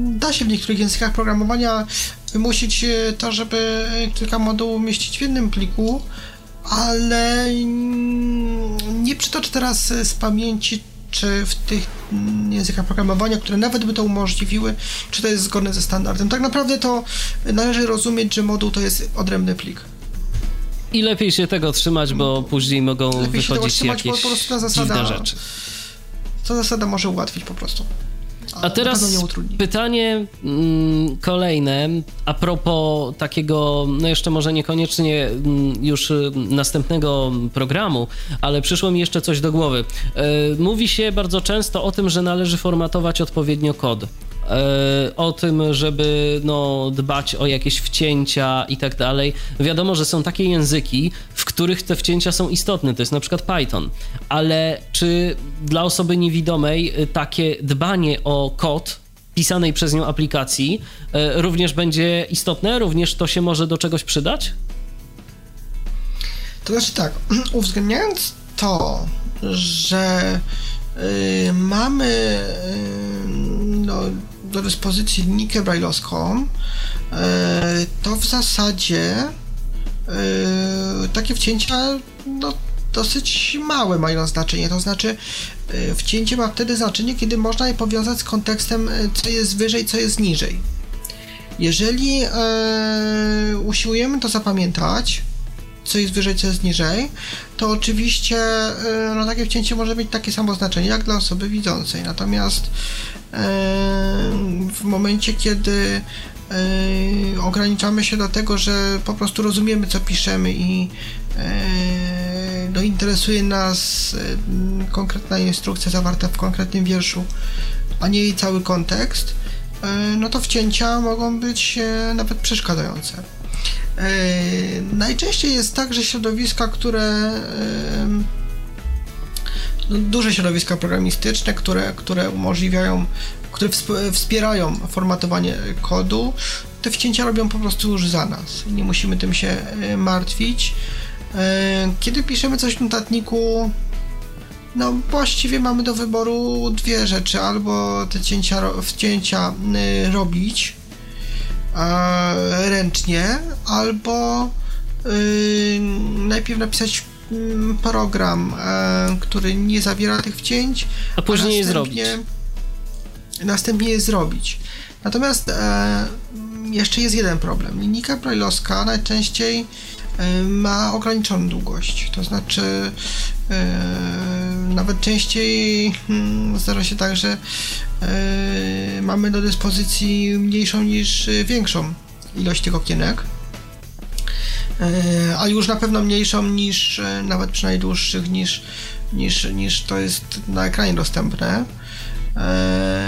da się w niektórych językach programowania wymusić e, to, żeby kilka modułów mieścić w jednym pliku, ale nie przytoczę teraz z pamięci czy w tych językach programowania, które nawet by to umożliwiły, czy to jest zgodne ze standardem. Tak naprawdę to należy rozumieć, że moduł to jest odrębny plik. I lepiej się tego trzymać, bo później mogą lepiej wychodzić trzymać, jakieś po prostu ta zasada, dziwne rzeczy. Ta zasada może ułatwić po prostu. A teraz pytanie mm, kolejne a propos takiego, no jeszcze może niekoniecznie mm, już y, następnego programu, ale przyszło mi jeszcze coś do głowy. Y, mówi się bardzo często o tym, że należy formatować odpowiednio kod. E, o tym, żeby no, dbać o jakieś wcięcia i tak dalej. Wiadomo, że są takie języki, których te wcięcia są istotne, to jest na przykład Python, ale czy dla osoby niewidomej y, takie dbanie o kod pisanej przez nią aplikacji y, również będzie istotne? Również to się może do czegoś przydać? To znaczy tak, uwzględniając to, że yy, mamy yy, no, do dyspozycji linijkę brajlowską, e, to w zasadzie takie wcięcia no, dosyć małe mają znaczenie. To znaczy, e, wcięcie ma wtedy znaczenie, kiedy można je powiązać z kontekstem, co jest wyżej, co jest niżej. Jeżeli usiłujemy to zapamiętać, co jest wyżej, co jest niżej, to oczywiście no, takie wcięcie może mieć takie samo znaczenie jak dla osoby widzącej. Natomiast w momencie, kiedy ograniczamy się do tego, że po prostu rozumiemy, co piszemy i no, interesuje nas konkretna instrukcja zawarta w konkretnym wierszu, a nie jej cały kontekst, no to wcięcia mogą być nawet przeszkadzające. Najczęściej jest tak, że środowiska, które no, duże środowiska programistyczne, które, które umożliwiają, które wspierają formatowanie kodu, te wcięcia robią po prostu już za nas. Nie musimy tym się e, martwić. E, kiedy piszemy coś w notatniku, no właściwie mamy do wyboru dwie rzeczy. Albo te cięcia, wcięcia e, robić ręcznie, albo najpierw napisać Mm, program, który nie zawiera tych wcięć, a później a je zrobić. Następnie je zrobić. Natomiast e, jeszcze jest jeden problem. Linijka brailleowska najczęściej e, ma ograniczoną długość. To znaczy, e, nawet częściej hmm, zdarza się tak, że e, mamy do dyspozycji mniejszą niż większą ilość tych okienek. E, a już na pewno mniejszą niż, e, nawet przy najdłuższych, niż, niż, niż to jest na ekranie dostępne. E,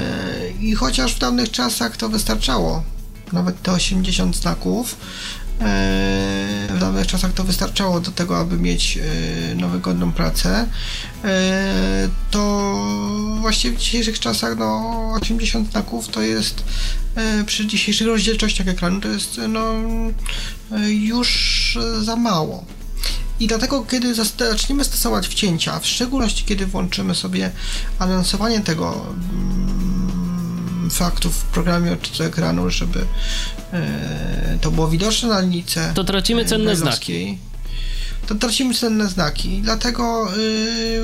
I chociaż w dawnych czasach to wystarczało, nawet te 80 znaków, w dawnych czasach to wystarczało do tego, aby mieć no, wygodną pracę, to właściwie w dzisiejszych czasach no, 80 znaków to jest przy dzisiejszych rozdzielczościach ekranu to jest no, już za mało. I dlatego, kiedy zaczniemy stosować wcięcia, w szczególności kiedy włączymy sobie anonsowanie tego mm, faktu w programie odczytu ekranu, żeby e, to było widoczne na linijce. To tracimy cenne znaki. To tracimy cenne znaki. Dlatego y,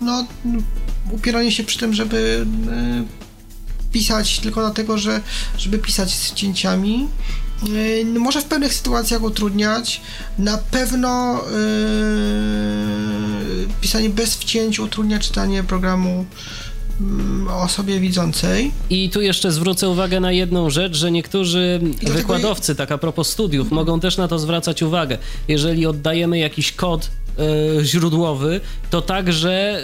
no, upieranie się przy tym, żeby y, pisać tylko dlatego, że żeby pisać z cięciami może w pewnych sytuacjach utrudniać. Na pewno yy, pisanie bez wcięć utrudnia czytanie programu mm, osobie widzącej. I tu jeszcze zwrócę uwagę na jedną rzecz, że niektórzy wykładowcy, tak a propos studiów, mogą też na to zwracać uwagę. Jeżeli oddajemy jakiś kod źródłowy, to także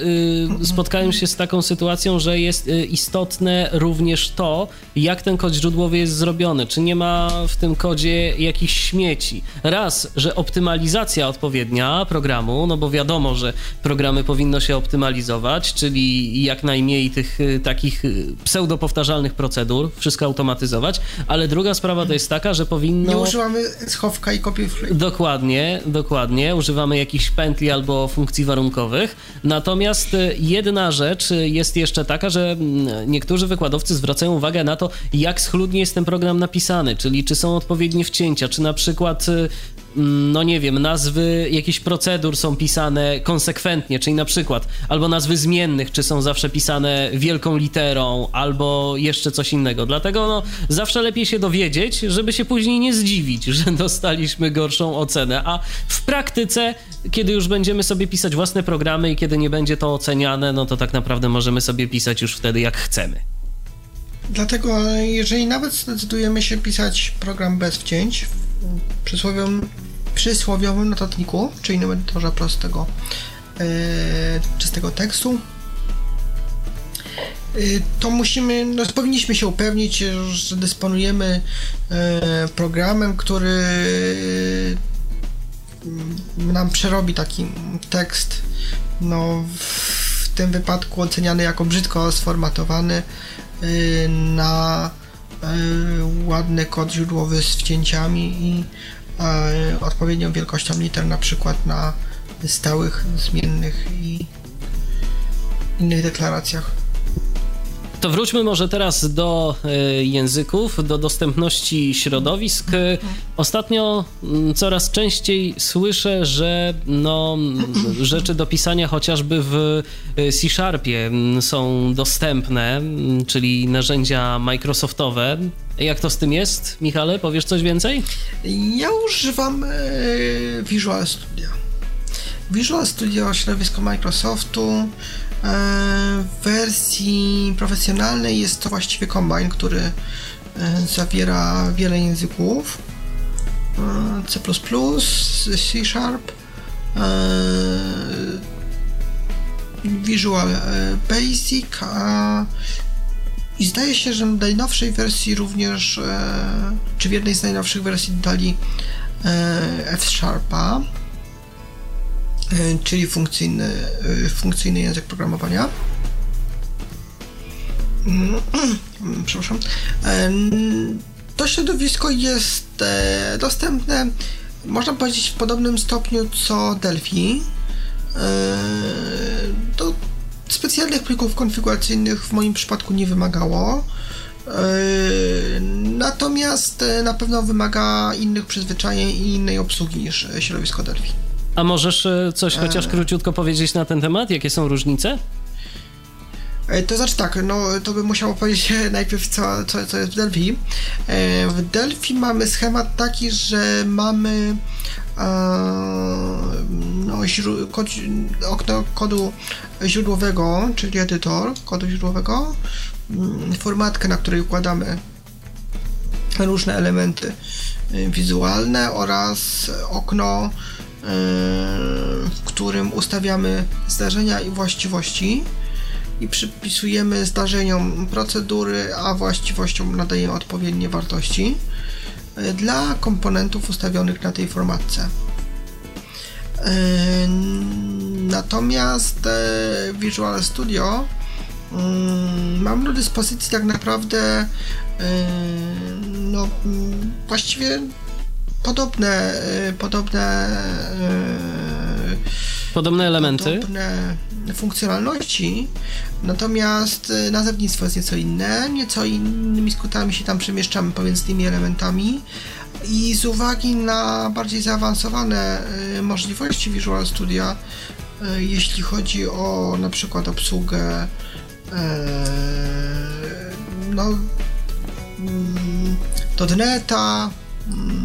e, spotkałem się z taką sytuacją, że jest e, istotne również to, jak ten kod źródłowy jest zrobiony. Czy nie ma w tym kodzie jakichś śmieci. Raz, że optymalizacja odpowiednia programu, no bo wiadomo, że programy powinno się optymalizować, czyli jak najmniej tych takich pseudopowtarzalnych procedur, wszystko automatyzować, ale druga sprawa to jest taka, że powinno... Nie używamy schowka i copy Dokładnie, dokładnie. Używamy jakichś pętli albo funkcji warunkowych. Natomiast e, jedna rzecz jest jeszcze taka, że mm, niektórzy wykładowcy zwracają uwagę na to, jak schludnie jest ten program napisany, czyli czy są odpowiednie wcięcia, czy na przykład Mm, no nie wiem, nazwy jakichś procedur są pisane konsekwentnie, czyli na przykład albo nazwy zmiennych, czy są zawsze pisane wielką literą, albo jeszcze coś innego. Dlatego no, zawsze lepiej się dowiedzieć, żeby się później nie zdziwić, że dostaliśmy gorszą ocenę. A w praktyce, kiedy już będziemy sobie pisać własne programy i kiedy nie będzie to oceniane, no to tak naprawdę możemy sobie pisać już wtedy jak chcemy. Dlatego, jeżeli nawet zdecydujemy się pisać program bez wcięć, przysłowiowym, przysłowiowym notatniku, czy innym edytorze prostego, yy, czystego tekstu, yy, to musimy, no, powinniśmy się upewnić, że dysponujemy yy, programem, który nam przerobi taki tekst, no w tym wypadku oceniany jako brzydko sformatowany na ładny kod źródłowy z wcięciami i odpowiednią wielkością liter, na przykład na stałych, zmiennych i innych deklaracjach. To wróćmy może teraz do e, języków, do dostępności środowisk. Ostatnio mm, coraz częściej słyszę, że no, rzeczy do pisania chociażby w e, C-Sharpie są dostępne, czyli narzędzia Microsoftowe. Jak to z tym jest, Michale? Powiesz coś więcej? Ja używam e, Visual Studio. Visual Studio środowisko Microsoftu. W wersji profesjonalnej jest to właściwie Combine, który e, zawiera wiele języków. E, C++, C Sharp, e, Visual Basic i zdaje się, że w najnowszej wersji również, czy w jednej z najnowszych wersji dodali F-Sharpa. E, czyli funkcyjny, e, funkcyjny język programowania. Mm, przepraszam. E, to środowisko jest dostępne, można powiedzieć, w podobnym stopniu co Delphi. To specjalnych plików konfiguracyjnych w moim przypadku nie wymagało. Natomiast na pewno wymaga innych przyzwyczajeń i innej obsługi niż środowisko Delphi. A możesz e, coś chociaż e. króciutko powiedzieć na ten temat? Jakie są różnice? E, to znaczy tak, no to bym musiał powiedzieć najpierw co, co, co jest w Delphi. W Delphi mamy schemat taki, że mamy no, kod, okno kodu źródłowego, czyli edytor kodu źródłowego, mm, formatkę, na której układamy różne elementy wizualne oraz okno w którym ustawiamy zdarzenia i właściwości i przypisujemy zdarzeniom procedury, a właściwościom nadajemy odpowiednie wartości e, dla komponentów ustawionych na tej formatce. E, natomiast e, Visual Studio mm, mam do dyspozycji tak naprawdę no, właściwie podobne, y, podobne y, podobne elementy, podobne funkcjonalności, natomiast y, nazewnictwo jest nieco inne, nieco innymi skutami się tam przemieszczamy pomiędzy tymi elementami. I z uwagi na bardziej zaawansowane możliwości Visual Studio, jeśli chodzi o na przykład obsługę no, mm, .NETA, mm,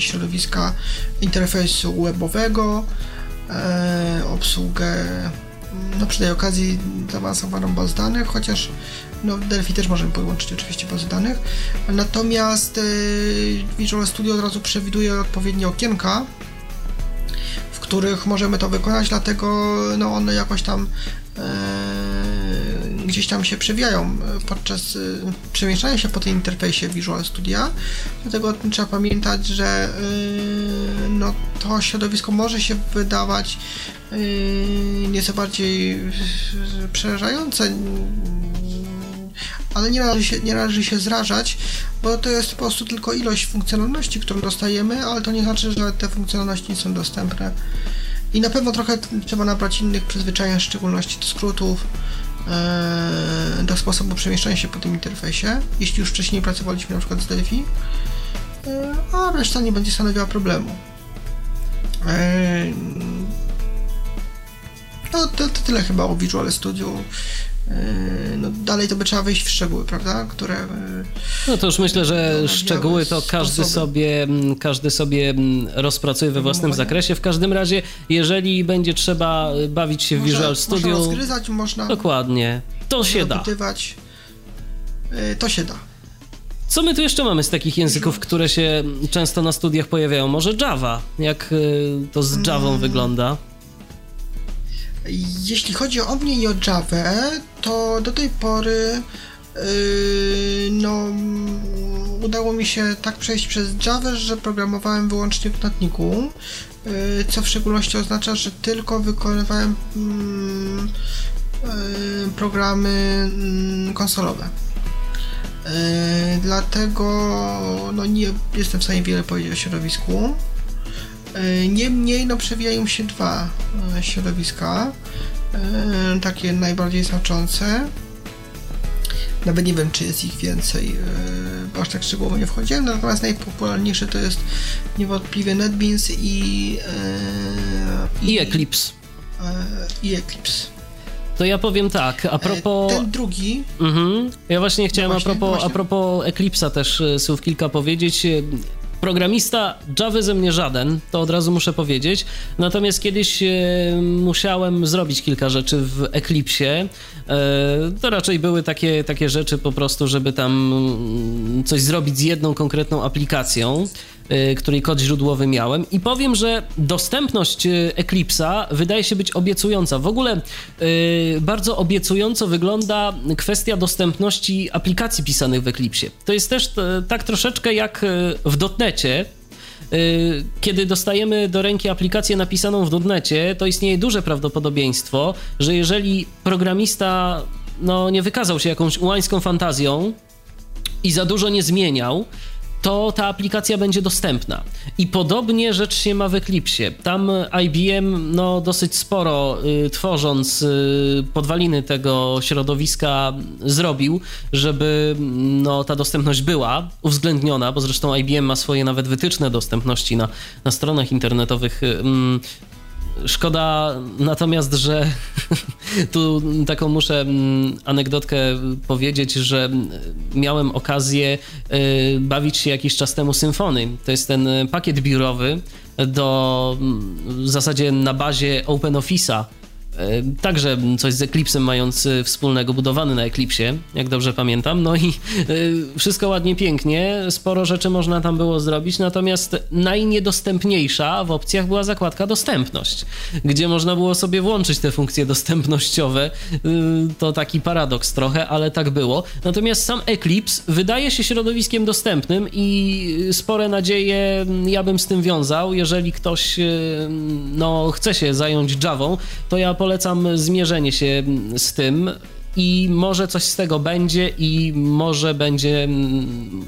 środowiska interfejsu webowego, e, obsługę no przy tej okazji zaawansowaną baz danych, chociaż no, Delphi też możemy podłączyć oczywiście bazy danych. Natomiast e, Visual Studio od razu przewiduje odpowiednie okienka, w których możemy to wykonać, dlatego no, one jakoś tam e, gdzieś tam się przewijają podczas e, przemieszczania się po tym interfejsie Visual Studio. Dlatego trzeba pamiętać, że e, no, to środowisko może się wydawać e, nieco bardziej przerażające, ale nie należy, się, nie należy się zrażać, bo to jest po prostu tylko ilość funkcjonalności, którą dostajemy, ale to nie znaczy, że te funkcjonalności nie są dostępne. I na pewno trochę trzeba nabrać innych przyzwyczajeń, w szczególności do skrótów, e, do sposobu przemieszczania się po tym interfejsie, jeśli już wcześniej pracowaliśmy na przykład z Delphi, e, a reszta nie będzie stanowiła problemu. E, no to, to tyle chyba o Visual Studio. No, dalej to by trzeba wejść w szczegóły, prawda? Które. No to już myślę, że szczegóły to każdy sobie, każdy sobie rozpracuje we własnym zakresie. W każdym razie, jeżeli będzie trzeba bawić się w można, Visual Studio. Można rozgryzać, można. Dokładnie. To się da. To się da. Co my tu jeszcze mamy z takich języków, które się często na studiach pojawiają? Może Java? Jak to z Javą hmm. wygląda? Jeśli chodzi o mnie i o Java, to do tej pory yy, no, udało mi się tak przejść przez Java, że programowałem wyłącznie w notatniku, yy, co w szczególności oznacza, że tylko wykonywałem yy, programy yy, konsolowe. Dlatego no, nie jestem w stanie wiele powiedzieć o środowisku. E, niemniej no, przewijają się dwa e, środowiska, e, takie najbardziej znaczące. Nawet nie wiem, czy jest ich więcej, bo aż tak szczegółowo nie wchodziłem, natomiast najpopularniejsze to jest niewątpliwie NetBeans i... I, i Eclipse. I Eclipse. To ja powiem tak, a propos... Ten drugi... Mhm. Ja właśnie chciałem no właśnie, a, propos, właśnie. a propos Eclipse'a też słów kilka powiedzieć. Programista Java ze mnie żaden, to od razu muszę powiedzieć. Natomiast kiedyś e, musiałem zrobić kilka rzeczy w Eclipsie. E, to raczej były takie, takie rzeczy po prostu, żeby tam mm, coś zrobić z jedną konkretną aplikacją. Y, której kod źródłowy miałem i powiem, że dostępność y, Eclipse'a wydaje się być obiecująca. W ogóle y, bardzo obiecująco wygląda kwestia dostępności aplikacji pisanych w Eclipsie. To jest też tak troszeczkę jak w dotnecie, kiedy dostajemy do ręki aplikację napisaną w dotnecie, to istnieje duże prawdopodobieństwo, że jeżeli programista no, nie wykazał się jakąś ułańską fantazją i za dużo nie zmieniał, to ta aplikacja będzie dostępna. I podobnie rzecz się ma w Eclipsie. Tam IBM no, dosyć sporo y, tworząc y, podwaliny tego środowiska zrobił, żeby no, ta dostępność była uwzględniona, bo zresztą IBM ma swoje nawet wytyczne dostępności na, na stronach internetowych. Y, Szkoda natomiast, że tu taką muszę mm, anegdotkę powiedzieć, że miałem okazję y, bawić się jakiś czas temu symfony. To jest ten pakiet biurowy do mm, w zasadzie na bazie OpenOffice'a także coś z Eclipsem mając e, wspólnego, budowany na Eclipsie, jak dobrze pamiętam. No i e, wszystko ładnie, pięknie, sporo rzeczy można tam było zrobić, natomiast najniedostępniejsza w opcjach była zakładka dostępność, gdzie można było sobie włączyć te funkcje dostępnościowe. To taki paradoks trochę, ale tak było. Natomiast sam Eclipse wydaje się środowiskiem dostępnym i spore nadzieje ja bym z tym wiązał. Jeżeli ktoś no, chce się zająć Javą, to ja polecam polecam zmierzenie się z tym i może coś z tego będzie i może będzie mm,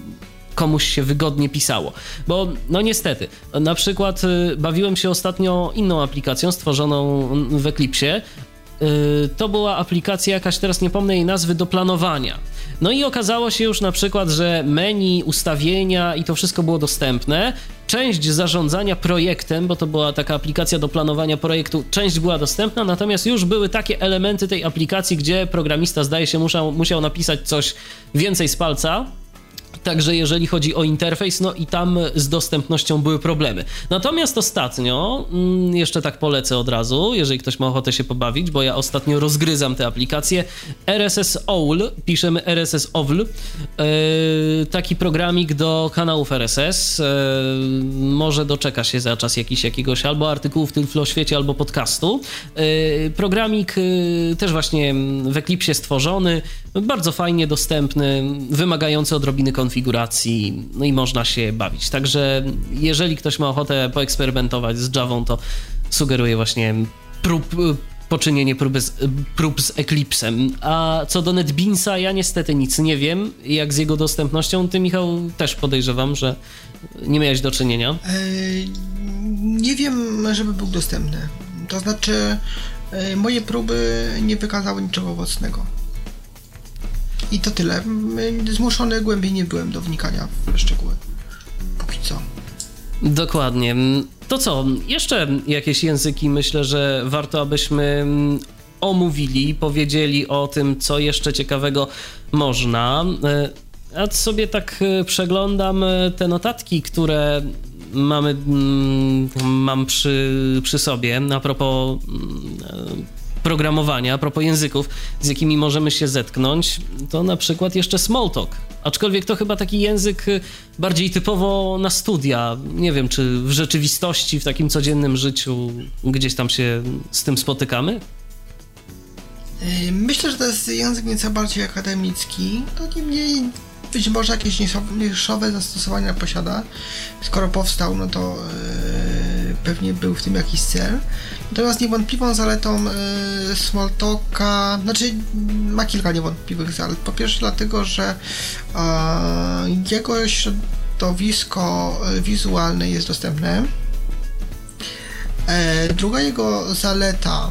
komuś się wygodnie pisało. Bo no niestety, na przykład y, bawiłem się ostatnio inną aplikacją stworzoną w Eclipsie. Y, to była aplikacja jakaś, teraz nie pomnę jej nazwy, do planowania. No i okazało się już na przykład, że menu, ustawienia i to wszystko było dostępne. Część zarządzania projektem, bo to była taka aplikacja do planowania projektu, część była dostępna, natomiast już były takie elementy tej aplikacji, gdzie programista zdaje się musiał, musiał napisać coś więcej z palca, Także jeżeli chodzi o interfejs, no i tam z dostępnością były problemy. Natomiast ostatnio, mm, jeszcze tak polecę od razu, jeżeli ktoś ma ochotę się pobawić, bo ja ostatnio rozgryzam te aplikacje. RSS OWL, piszemy RSS OWL, taki programik do kanałów RSS. E, może doczeka się za czas jakiś, jakiegoś albo artykułu w Tyflo Świecie, albo podcastu. E, programik e, też właśnie w Eclipsie stworzony, bardzo fajnie dostępny, wymagający odrobiny konfiguracji, no i można się bawić. Także jeżeli ktoś ma ochotę poeksperymentować z Javą, to sugeruję właśnie prób, poczynienie próby z, prób z Eclipsem. A co do NetBeansa, ja niestety nic nie wiem, jak z jego dostępnością. Ty, Michał, też podejrzewam, że nie miałeś do czynienia. nie wiem, żeby był dostępny. To znaczy, e, moje próby nie wykazały niczego owocnego. I to tyle. Zmuszony głębiej nie byłem do wnikania w szczegóły. Póki co. Dokładnie. To co? Jeszcze jakieś języki myślę, że warto, abyśmy mm, omówili, powiedzieli o tym, co jeszcze ciekawego można. E, ja sobie tak e, przeglądam e, te notatki, które mamy, mm, mam przy, przy sobie a propos mm, programowania, a propos języków, z jakimi możemy się zetknąć, to na przykład jeszcze Smalltalk. Aczkolwiek to chyba taki język y, bardziej typowo na studia. Nie wiem, czy w rzeczywistości, w takim codziennym życiu gdzieś tam się z tym spotykamy? Y, myślę, że to jest język nieco bardziej akademicki, to niemniej być może jakieś niszowe zastosowania posiada. Skoro powstał, no to yy, pewnie był w tym jakiś cel. Natomiast niewątpliwą zaletą yy, Smalltalka, znaczy ma kilka niewątpliwych zalet. Po pierwsze dlatego, że yy, jego środowisko wizualne jest dostępne. E, druga jego zaleta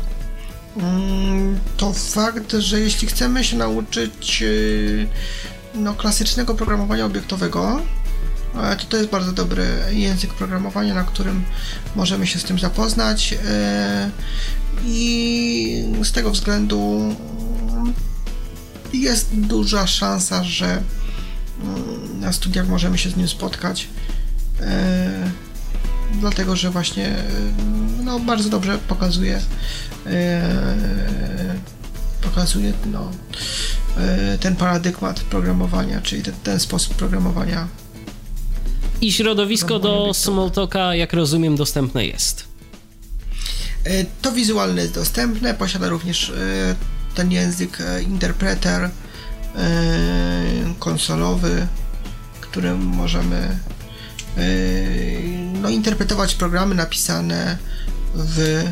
mm, to fakt, że jeśli chcemy się nauczyć no, klasycznego programowania obiektowego, to to jest bardzo dobry język programowania, na którym możemy się z tym zapoznać e, i z tego względu jest duża szansa, że mm, na studiach możemy się z nim spotkać e, dlatego, że właśnie no, bardzo dobrze pokazuje e, pokazuje no, E, ten paradygmat programowania, czyli ten, ten sposób programowania. I środowisko do Smalltalka, jak rozumiem, dostępne jest. E, to wizualne jest dostępne, posiada również e, ten język interpreter konsolowy, którym możemy no, interpretować programy napisane w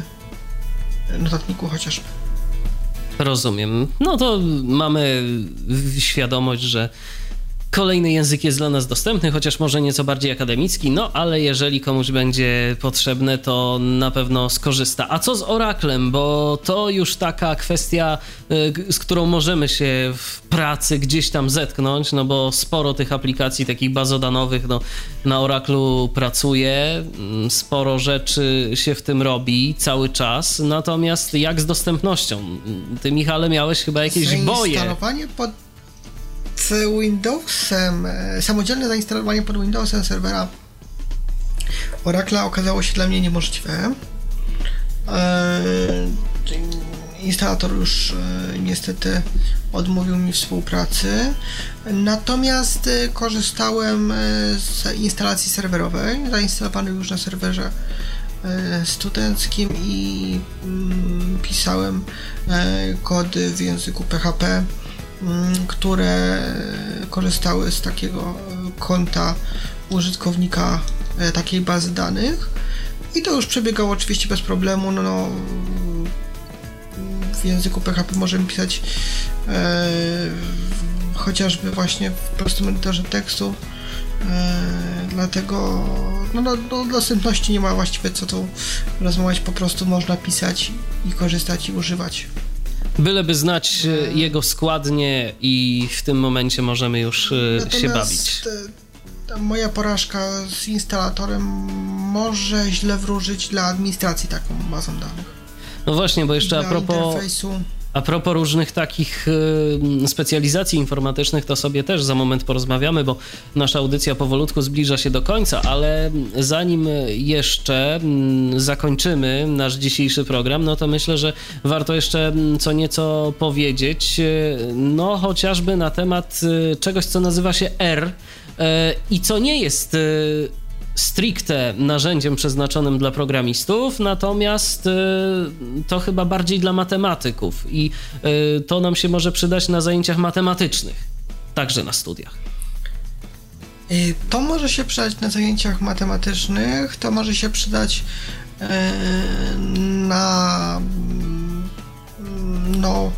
notatniku chociażby. Rozumiem. No to mamy świadomość, że Kolejny język jest dla nas dostępny, chociaż może nieco bardziej akademicki, no ale jeżeli komuś będzie potrzebne, to na pewno skorzysta. A co z Oraklem? Bo to już taka kwestia, y, z którą możemy się w pracy gdzieś tam zetknąć, no bo sporo tych aplikacji takich bazodanowych no, na Oraklu pracuje, mm, sporo rzeczy się w tym robi cały czas. Natomiast jak z dostępnością? Ty, Michale, miałeś chyba jakieś boje. Pod z Windowsem, e, samodzielne zainstalowanie pod Windowsem serwera Oracle okazało się dla mnie niemożliwe. E, instalator już e, niestety odmówił mi współpracy. Natomiast korzystałem z instalacji serwerowej, zainstalowanej już na serwerze studenckim i mm, pisałem kody w języku PHP które korzystały z takiego konta użytkownika e, takiej bazy danych i to już przebiegało oczywiście bez problemu. No, no w języku PHP możemy pisać e, chociażby właśnie w prostym edytorze tekstu. E, dlatego no, no, do dostępności nie ma właściwie co tu rozmawiać, po prostu można pisać i korzystać i używać. Byleby znać e, jego składnie i w tym momencie możemy już e, Natomiast się bawić. Ta moja porażka z instalatorem może źle wróżyć dla administracji taką bazą danych. No właśnie, bo jeszcze a propos... A propos różnych takich specjalizacji informatycznych, to sobie też za moment porozmawiamy, bo nasza audycja powolutku zbliża się do końca, ale zanim jeszcze zakończymy nasz dzisiejszy program, no to myślę, że warto jeszcze co nieco powiedzieć, y, no chociażby na temat y, czegoś, co nazywa się R i co nie jest stricte narzędziem przeznaczonym dla programistów, natomiast y, to chyba bardziej dla matematyków i y, to nam się może przydać na zajęciach matematycznych, także na studiach. Y, to może się przydać na zajęciach matematycznych, to może się przydać na no,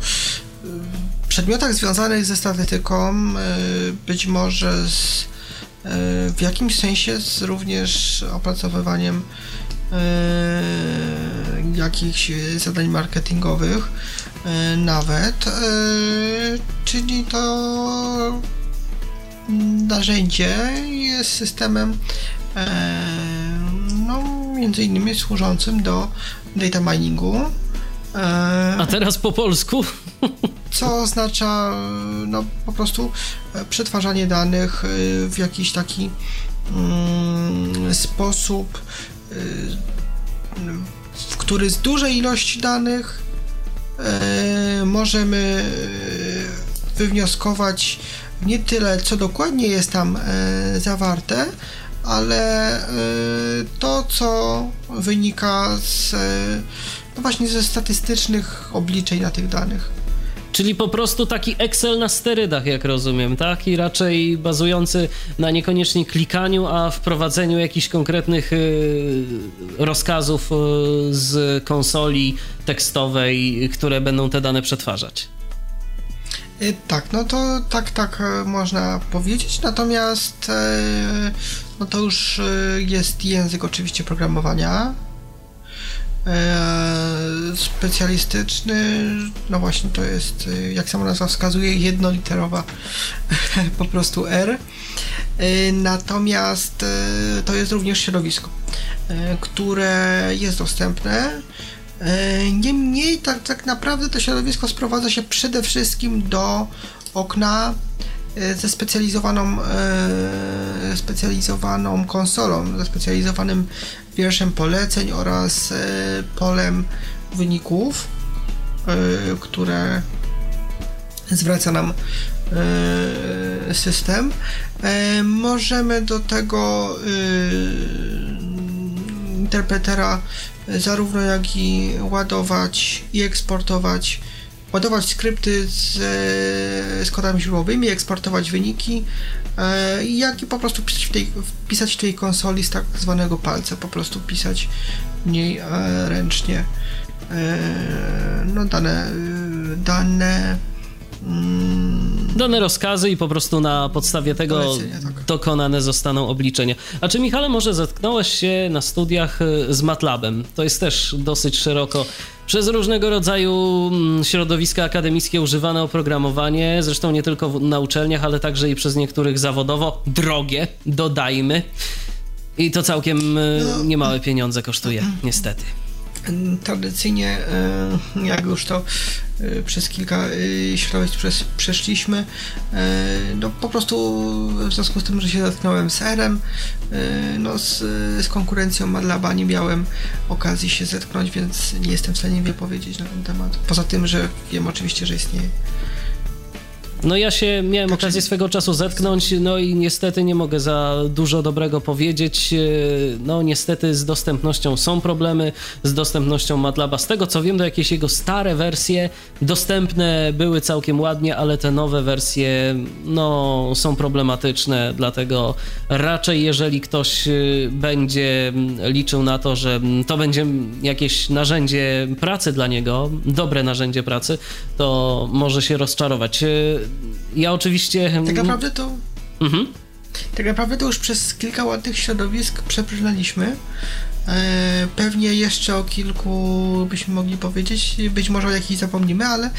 przedmiotach związanych ze statystyką, być może z w jakimś sensie z również opracowywaniem e, jakichś zadań marketingowych e, nawet, e, czyli to narzędzie jest systemem no, między innymi służącym do data miningu. A teraz po polsku? co oznacza no, po prostu e, przetwarzanie danych e, w jakiś taki mm, sposób, e, w który z dużej ilości danych możemy wywnioskować nie tyle, co dokładnie jest tam zawarte, ale to, co wynika z, no właśnie ze statystycznych obliczeń na tych danych. Czyli po prostu taki Excel na sterydach, jak rozumiem, tak? I raczej bazujący na niekoniecznie klikaniu, a wprowadzeniu jakichś konkretnych y, rozkazów y, z konsoli tekstowej, które będą te dane przetwarzać. Y, tak, no to tak, tak można powiedzieć, natomiast no to już jest język oczywiście programowania, E, specjalistyczny, no właśnie to jest, e, jak sama nazwa wskazuje, jednoliterowa po prostu R. E, natomiast to jest również środowisko, które jest dostępne. Niemniej tak, tak naprawdę to środowisko sprowadza się przede wszystkim do okna ze specjalizowaną, specjalizowaną konsolą, ze specjalizowanym wierszem poleceń oraz e, polem wyników, e, które zwraca nam e, system. Możemy do tego interpretera zarówno jak i ładować i eksportować ładować skrypty z, z kodami źródłowymi, eksportować wyniki, E, jak i po prostu pisać w, tej, w tej konsoli z tak zwanego palca, po prostu pisać mniej e, ręcznie e, no dane, dane dane rozkazy i po prostu na podstawie tego tak. dokonane zostaną obliczenia. A czy Michale może zetknąłeś się na studiach z MATLABem? To jest też dosyć szeroko przez różnego rodzaju mm, środowiska akademickie używane oprogramowanie, zresztą nie tylko na uczelniach, ale także i przez niektórych zawodowo drogie, dodajmy. I to całkiem e, no. niemałe pieniądze kosztuje, niestety. Tradycyjnie, e, jak już to e, przez kilka środowisk przeszliśmy, no po prostu w związku z tym, że się zetknąłem z R-em, no z, z konkurencją Madlaba nie miałem okazji się zetknąć, więc nie jestem w stanie wypowiedzieć na ten temat. Poza tym, że wiem oczywiście, że istnieje. No ja się miałem znaczy... okazję swego czasu zetknąć, no i niestety nie mogę za dużo dobrego powiedzieć. E, no niestety z dostępnością są problemy, z dostępnością MATLABa. Z tego co wiem, do jakieś jego stare wersje dostępne były całkiem ładnie, ale te nowe wersje no są problematyczne, dlatego raczej jeżeli ktoś e, będzie liczył na to, że to będzie jakieś narzędzie pracy dla niego, dobre narzędzie pracy, to może się rozczarować. Ja oczywiście... Tak naprawdę to... Mhm. Tak naprawdę to już przez kilka ładnych środowisk przebrnęliśmy. E, pewnie jeszcze o kilku byśmy mogli powiedzieć, być może o jakichś zapomnimy, ale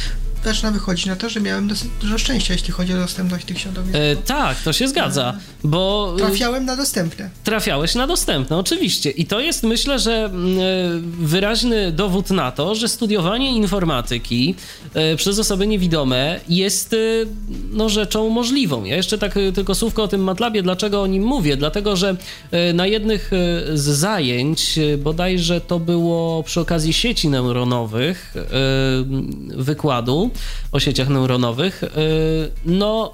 zaczyna wychodzić na to, że miałem dosyć dużo szczęścia, jeśli chodzi o dostępność tych środowisk. E, tak, to się zgadza, bo... E, trafiałem na dostępne. Trafiałeś na dostępne, oczywiście. I to jest, myślę, że mm, e, wyraźny dowód na to, że studiowanie informatyki e, przez osoby niewidome jest no, rzeczą możliwą. Ja jeszcze tak tylko słówko o tym MATLABie, dlaczego o nim mówię? Dlatego, że na jednych z zajęć, bodajże to było przy okazji sieci neuronowych, wykładu o sieciach neuronowych, no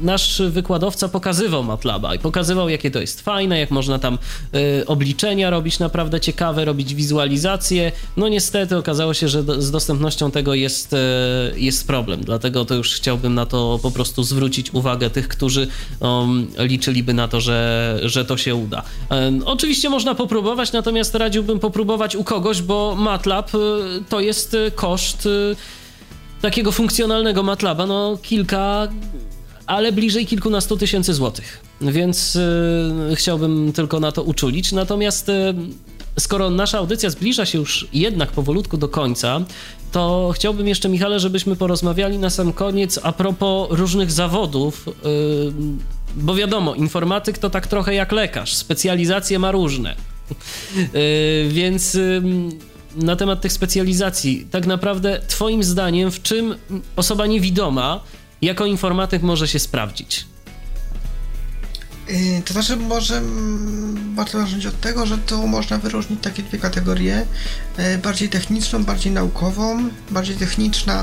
nasz wykładowca pokazywał MATLABa i pokazywał, jakie to jest fajne, jak można tam y, obliczenia robić naprawdę ciekawe, robić wizualizacje. No niestety okazało się, że z dostępnością tego jest, y, jest problem, dlatego to już chciałbym na to po prostu zwrócić uwagę tych, którzy um, liczyliby na to, że, że to się uda. Y, oczywiście można popróbować, natomiast radziłbym popróbować u kogoś, bo MATLAB y, to jest koszt y, takiego funkcjonalnego MATLABa, no kilka ale bliżej kilkunastu tysięcy złotych. Więc y, chciałbym tylko na to uczulić. Natomiast y, skoro nasza audycja zbliża się już jednak powolutku do końca, to chciałbym jeszcze, Michale, żebyśmy porozmawiali na sam koniec a propos różnych zawodów. Y, bo wiadomo, informatyk to tak trochę jak lekarz, specjalizacje ma różne. Więc na temat tych specjalizacji, tak naprawdę, Twoim zdaniem, w czym osoba niewidoma jako informatyk może się sprawdzić? Y, to znaczy, może warto zacząć od tego, że tu można wyróżnić takie dwie kategorie: y, bardziej techniczną, bardziej naukową. Bardziej techniczna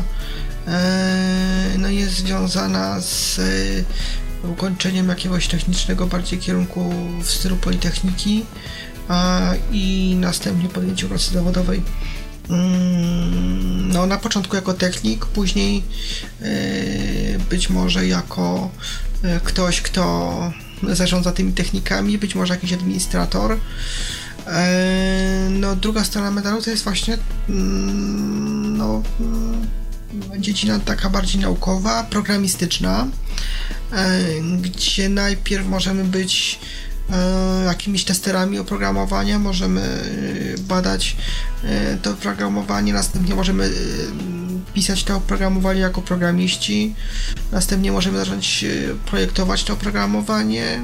y, no jest związana z ukończeniem jakiegoś technicznego bardziej kierunku w stylu politechniki i następnie podjęciu pracy zawodowej Mm, no, na początku jako technik, później e, być może jako e, ktoś, kto zarządza tymi technikami, być może jakiś administrator. E, no, druga strona medalu to jest właśnie mm, no, mm, dziedzina taka bardziej naukowa, programistyczna, gdzie najpierw możemy być jakimiś testerami oprogramowania, możemy e, badać e, to oprogramowanie, następnie możemy pisać to oprogramowanie jako programiści, następnie możemy zacząć projektować to oprogramowanie,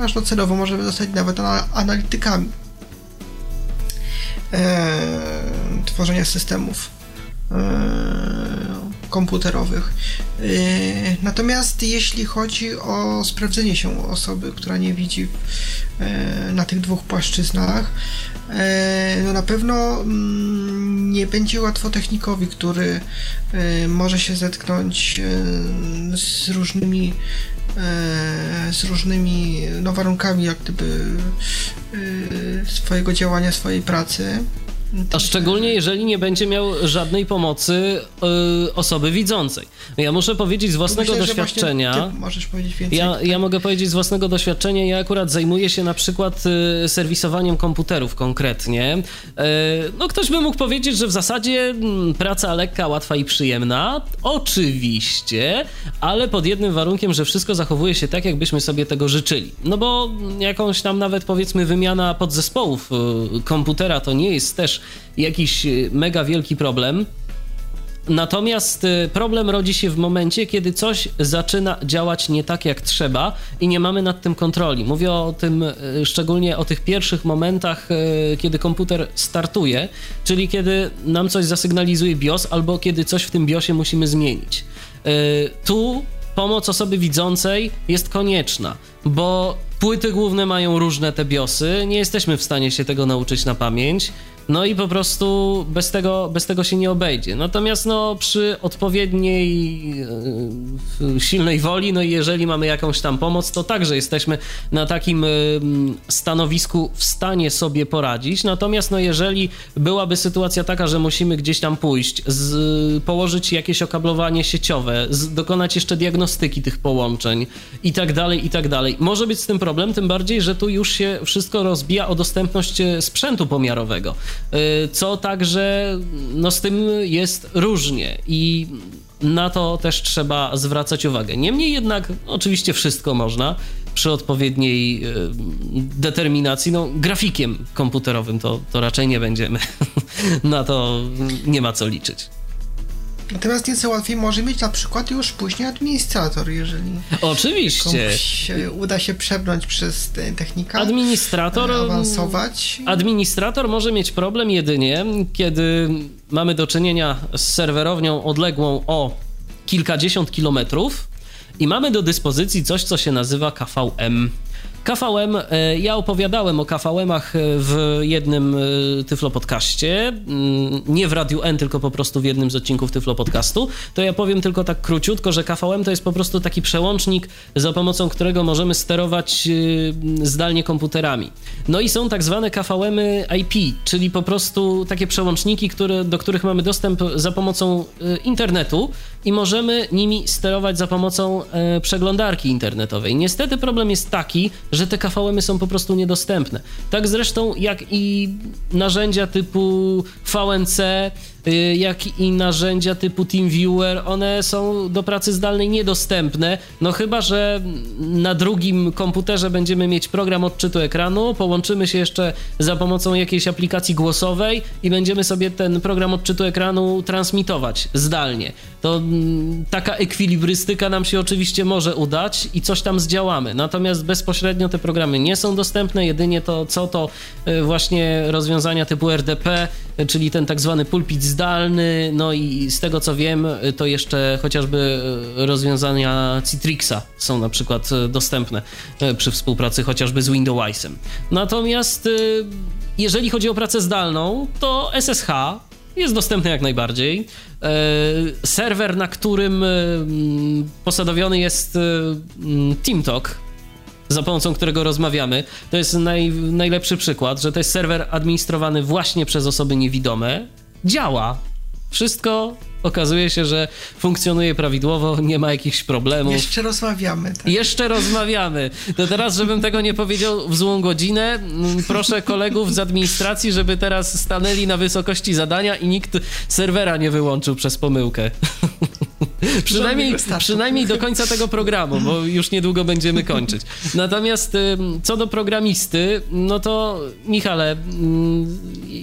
aż docelowo możemy zostać nawet analitykami tworzenia systemów komputerowych. Y, natomiast jeśli chodzi o sprawdzenie się osoby, która nie widzi y, na tych dwóch płaszczyznach, no na pewno mm, nie będzie łatwo technikowi, który może się zetknąć z różnymi z różnymi no, warunkami jak gdyby swojego działania, swojej pracy a szczególnie jeżeli nie będzie miał żadnej pomocy y, osoby widzącej. Ja muszę powiedzieć z własnego Myślę, doświadczenia. możesz powiedzieć więcej. Ja, ja mogę powiedzieć z własnego doświadczenia. Ja akurat zajmuję się na przykład y, serwisowaniem komputerów konkretnie. Y, no, ktoś by mógł powiedzieć, że w zasadzie mm, praca lekka, łatwa i przyjemna. Oczywiście, ale pod jednym warunkiem, że wszystko zachowuje się tak, jakbyśmy sobie tego życzyli. No bo jakąś tam nawet powiedzmy wymiana podzespołów komputera to nie jest też jakiś y, mega wielki problem. Natomiast y, problem rodzi się w momencie, kiedy coś zaczyna działać nie tak jak trzeba i nie mamy nad tym kontroli. Mówię o tym y, szczególnie o tych pierwszych momentach, kiedy komputer startuje, czyli kiedy nam coś zasygnalizuje BIOS albo kiedy coś w tym BIOSie musimy zmienić. Tu pomoc osoby widzącej jest konieczna, bo płyty główne mają różne te BIOSy, nie jesteśmy w stanie się tego nauczyć na pamięć. No i po prostu bez tego, bez tego się nie obejdzie. Natomiast no, przy odpowiedniej e, silnej woli, no i jeżeli mamy jakąś tam pomoc, to także jesteśmy na takim e, stanowisku w stanie sobie poradzić. Natomiast no, jeżeli byłaby sytuacja taka, że musimy gdzieś tam pójść, z, położyć jakieś okablowanie sieciowe, z, dokonać jeszcze diagnostyki tych połączeń i tak dalej, i tak dalej. Może być z tym problem, tym bardziej, że tu już się wszystko rozbija o dostępność e, sprzętu pomiarowego. Y, co także no, z tym jest różnie i na to też trzeba zwracać uwagę. Niemniej jednak, oczywiście wszystko można przy odpowiedniej y, determinacji. No, grafikiem komputerowym to, to raczej nie będziemy. na to nie ma co liczyć. Natomiast nieco łatwiej może mieć na przykład już później administrator, jeżeli Oczywiście. Się uda się przebrnąć przez technikę. Administrator. Awansować. Administrator może mieć problem jedynie, kiedy mamy do czynienia z serwerownią odległą o kilkadziesiąt kilometrów i mamy do dyspozycji coś, co się nazywa KVM. KVM, e, ja opowiadałem o KVM-ach e, w jednym e, Tyflo podcaście, mm, nie w Radiu N, tylko po prostu w jednym z odcinków Tyflo podcastu. To ja powiem tylko tak króciutko, że KVM to jest po prostu taki przełącznik, za pomocą którego możemy sterować zdalnie komputerami. No i są tak zwane KVM-y IP, czyli po prostu takie przełączniki, które, do których mamy dostęp za pomocą internetu i możemy nimi sterować za pomocą przeglądarki internetowej. Niestety problem jest taki, że te KVM-y są po prostu niedostępne. Tak zresztą jak i narzędzia typu VNC, jak i narzędzia typu TeamViewer, one są do pracy zdalnej niedostępne. No chyba, że na drugim komputerze będziemy mieć program odczytu ekranu, połączymy się jeszcze za pomocą jakiejś aplikacji głosowej i będziemy sobie ten program odczytu ekranu transmitować zdalnie. To mm, taka ekwilibrystyka nam się oczywiście może udać i coś tam zdziałamy. Natomiast bezpośrednio te programy nie są dostępne, jedynie to co to y, właśnie rozwiązania typu RDP, czyli ten tak zwany pulpit zdalny, no i z tego co wiem, to jeszcze chociażby e, rozwiązania Citrixa są na przykład e, dostępne e, przy współpracy chociażby z Windowsem. Natomiast jeżeli chodzi o pracę zdalną, to SSH jest dostępny jak najbardziej. Serwer, na którym posadowiony jest TeamTalk, za pomocą którego rozmawiamy, to jest naj, najlepszy przykład, że to jest serwer administrowany właśnie przez osoby niewidome, działa. Wszystko okazuje się, że funkcjonuje prawidłowo, nie ma jakichś problemów. Jeszcze rozmawiamy. Tak? Jeszcze rozmawiamy. To teraz, żebym tego nie powiedział w złą godzinę, proszę kolegów z administracji, żeby teraz stanęli na wysokości zadania i nikt serwera nie wyłączył przez pomyłkę. przynajmniej, przynajmniej do końca tego programu, bo już niedługo będziemy kończyć. Natomiast co do programisty, no to Michale, mm,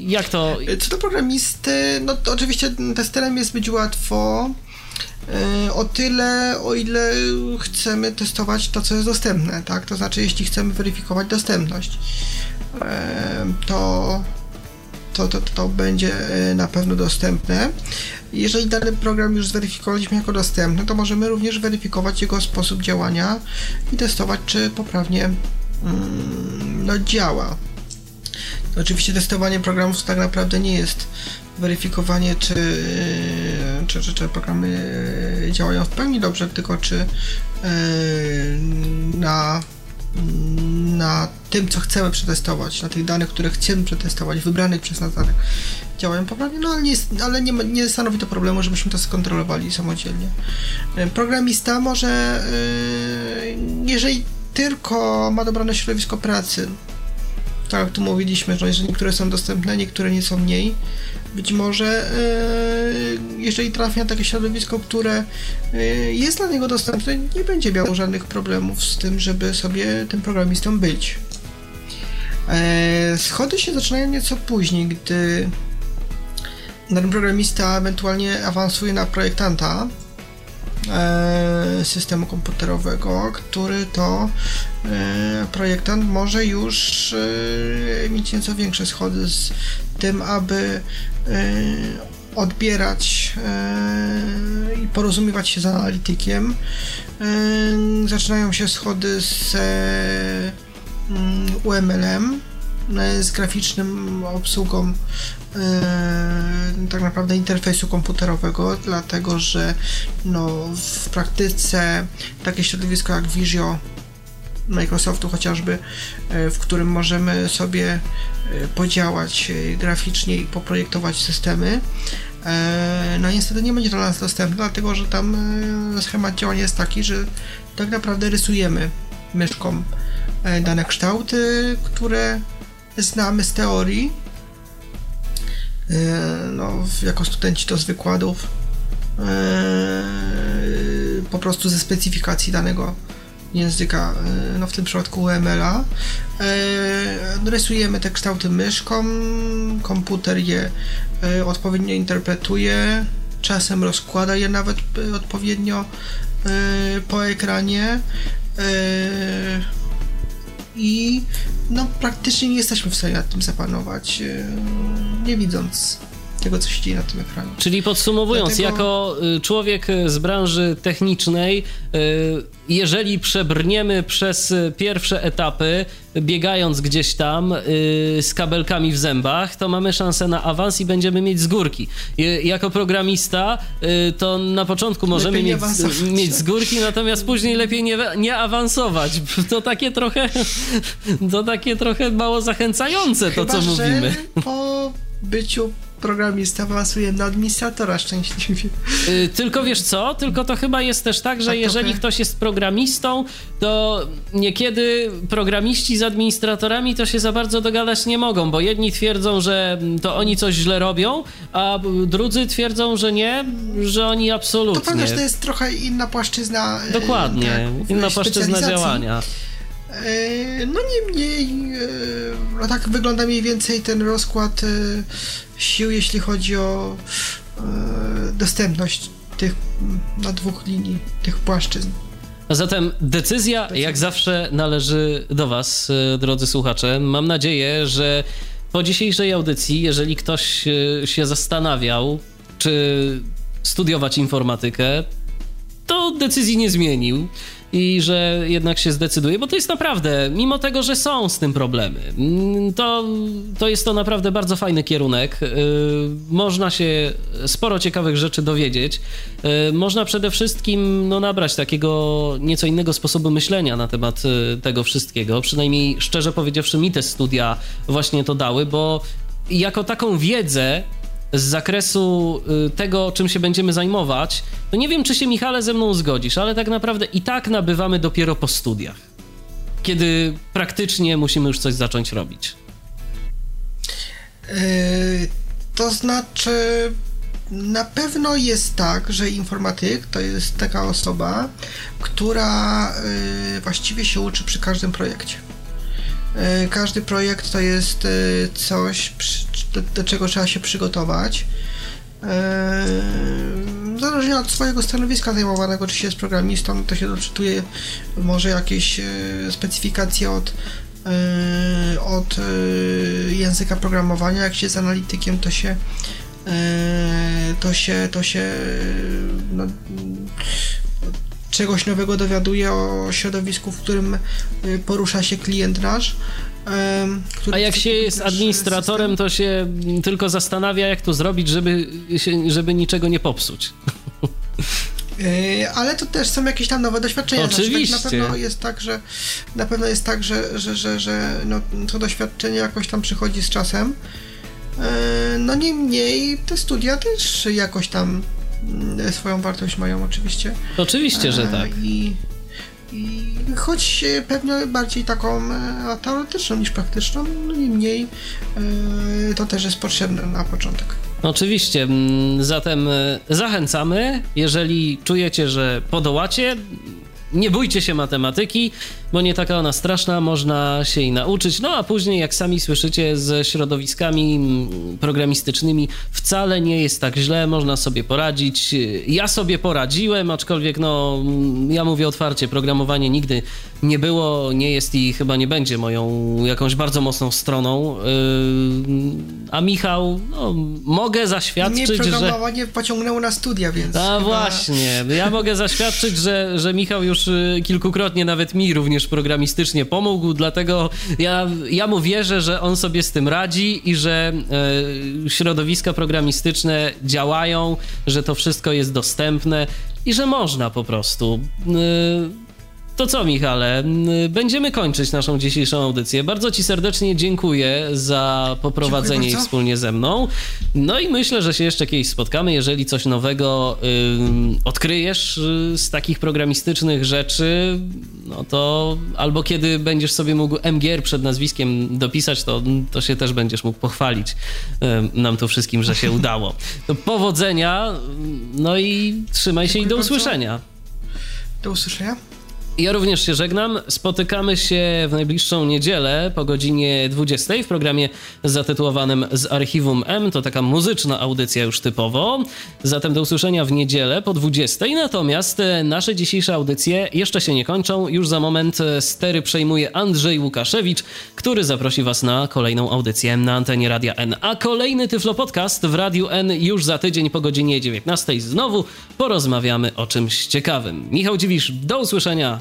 jak to... Co do programisty, no to oczywiście testerem jest być łatwo. E, o tyle, o ile chcemy testować to, co jest dostępne, tak? To znaczy, jeśli chcemy weryfikować dostępność, to, to, to, to będzie na pewno dostępne. Jeżeli dany program już zweryfikowaliśmy jako dostępny, to możemy również weryfikować jego sposób działania i testować, czy poprawnie mm, no, działa. Oczywiście testowanie programów tak naprawdę nie jest weryfikowanie, czy, czy, czy, czy programy działają w pełni dobrze, tylko czy e, na, na tym, co chcemy przetestować, na tych danych, które chcemy przetestować, wybranych przez nas danych, działają poprawnie, no ale, nie, ale nie, nie stanowi to problemu, żebyśmy to skontrolowali samodzielnie. E, programista może, e, jeżeli tylko ma dobrane środowisko pracy, tak jak tu mówiliśmy, że niektóre są dostępne, niektóre nie są mniej, być może e, jeżeli trafi na takie środowisko, które jest dla niego dostępne, nie będzie miał żadnych problemów z tym, żeby sobie tym programistą być. Schody się zaczynają nieco później, gdy ten programista ewentualnie awansuje na projektanta e, systemu komputerowego, który to e, projektant może już e, mieć nieco większe schody z tym, aby odbierać i porozumiewać się z analitykiem. Zaczynają się schody z UML-em, z graficznym obsługą Yy, tak naprawdę interfejsu komputerowego, dlatego że no, w praktyce takie środowisko jak Visio Microsoftu chociażby, yy, w którym możemy sobie podziałać graficznie i poprojektować systemy, no niestety nie będzie dla nas dostępny, dlatego że tam schemat działania jest taki, że tak naprawdę rysujemy myszką dane kształty, które znamy z teorii, E, no, jako studenci to z wykładów. E, po prostu ze specyfikacji danego języka, e, no w tym przypadku UML-a. Rysujemy te kształty myszką, komputer je odpowiednio interpretuje, czasem rozkłada je nawet odpowiednio po ekranie i no praktycznie nie jesteśmy w stanie nad tym zapanować, y, nie widząc tego, co się dzieje na tym ekranie. Czyli podsumowując, Dlatego... jako y, człowiek z branży technicznej, y, jeżeli przebrniemy przez pierwsze etapy, biegając gdzieś tam y, z kabelkami w zębach, to mamy szansę na awans i będziemy mieć z górki. Jako programista, to na początku możemy mieć, mieć z górki, natomiast później lepiej nie, nie awansować. To takie trochę, to takie trochę mało zachęcające to, Chyba, co mówimy. po byciu programista awansuje na administratora szczęśliwie. Yy, tylko wiesz co? Tylko to chyba jest też tak, że jeżeli trochę. ktoś jest programistą, to niekiedy programiści z administratorami to się za bardzo dogadać nie mogą, bo jedni twierdzą, że to oni coś źle robią, a drudzy twierdzą, że nie, że oni absolutnie. To pewnie, że to jest trochę inna płaszczyzna. E, Dokładnie, tak, inna płaszczyzna działania. E, no niemniej, e, no tak wygląda mniej więcej ten rozkład sił, jeśli chodzi o e, dostępność tych na dwóch linii, tych płaszczyzn. A zatem decyzja, jak zawsze, należy do Was, e, drodzy słuchacze. Mam nadzieję, że po dzisiejszej audycji, jeżeli ktoś e, się zastanawiał, czy studiować informatykę, to decyzji nie zmienił i że jednak się zdecyduje, bo to jest naprawdę, mimo tego, że są z tym problemy, mm, to, to jest to naprawdę bardzo fajny kierunek. Y, można się sporo ciekawych rzeczy dowiedzieć. Y, można przede wszystkim no, nabrać takiego nieco innego sposobu myślenia na temat y, tego wszystkiego. Przynajmniej szczerze powiedziawszy, mi te studia właśnie to dały, bo jako taką wiedzę z zakresu y, tego, czym się będziemy zajmować, to nie wiem, czy się Michale ze mną zgodzisz, ale tak naprawdę i tak nabywamy dopiero po studiach, kiedy praktycznie musimy już coś zacząć robić. Yy, to znaczy, na pewno jest tak, że informatyk to jest taka osoba, która yy, właściwie się uczy przy każdym projekcie. Każdy projekt to jest coś, do, do czego trzeba się przygotować. E, zależnie od swojego stanowiska zajmowanego, czy się jest programistą, to się doczytuje może jakieś specyfikacje od, od języka programowania. Jak się jest analitykiem, to się to się, to się no, czegoś nowego dowiaduje o środowisku, w którym porusza się klient nasz. A jak się jest administratorem, to się tylko zastanawia, jak to zrobić, żeby, się, żeby niczego nie popsuć. Y, ale to też są jakieś tam nowe doświadczenia. Oczywiście. Znaczy, tak na pewno jest tak, że na pewno jest tak, że, że, że, że no, to doświadczenie jakoś tam przychodzi z czasem. Y, no niemniej te studia też jakoś tam E, swoją wartość mają oczywiście. Oczywiście, że e, tak. I, i choć pewnie bardziej taką e, teoretyczną niż praktyczną, no niemniej to też jest potrzebne na początek. Oczywiście, mm, zatem zachęcamy, jeżeli czujecie, że podołacie, nie bójcie się matematyki, bo nie taka ona straszna, można się jej nauczyć. No a później, jak sami słyszycie, ze środowiskami programistycznymi wcale nie jest tak źle, można sobie poradzić. Ja sobie poradziłem, aczkolwiek, no, ja mówię otwarcie, programowanie nigdy nie było, nie jest i chyba nie będzie moją jakąś bardzo mocną stroną. Yy, a Michał, no, mogę zaświadczyć, Mnie programowanie że... pociągnęło na studia, więc. A chyba... właśnie, ja mogę zaświadczyć, że, że Michał już y, kilkukrotnie nawet mi również programistycznie pomógł, dlatego ja, ja mu wierzę, że on sobie z tym radzi i że e, środowiska programistyczne działają, że to wszystko jest dostępne i że można po prostu. E, to co, Michale? Będziemy kończyć naszą dzisiejszą audycję. Bardzo Ci serdecznie dziękuję za poprowadzenie ich wspólnie ze mną. No i myślę, że się jeszcze kiedyś spotkamy. Jeżeli coś nowego odkryjesz y, z takich programistycznych rzeczy, no to albo kiedy będziesz sobie mógł MGR przed nazwiskiem dopisać, to, to się też będziesz mógł pochwalić nam tu wszystkim, że się udało. To powodzenia, no i trzymaj się Dziękuję i do usłyszenia. Do usłyszenia. Ja również się żegnam. Spotykamy się w najbliższą niedzielę po godzinie 20 w programie zatytułowanym Z Archiwum M. To taka muzyczna audycja już typowo. Zatem do usłyszenia w niedzielę po 20. Natomiast e, nasze dzisiejsze audycje jeszcze się nie kończą. Już za moment e, stery przejmuje Andrzej Łukaszewicz, który zaprosi Was na kolejną audycję na antenie Radia N. A kolejny Tyflo Podcast w Radiu N już za tydzień po godzinie 19. Znowu porozmawiamy o czymś ciekawym. Michał Dziwisz, do usłyszenia.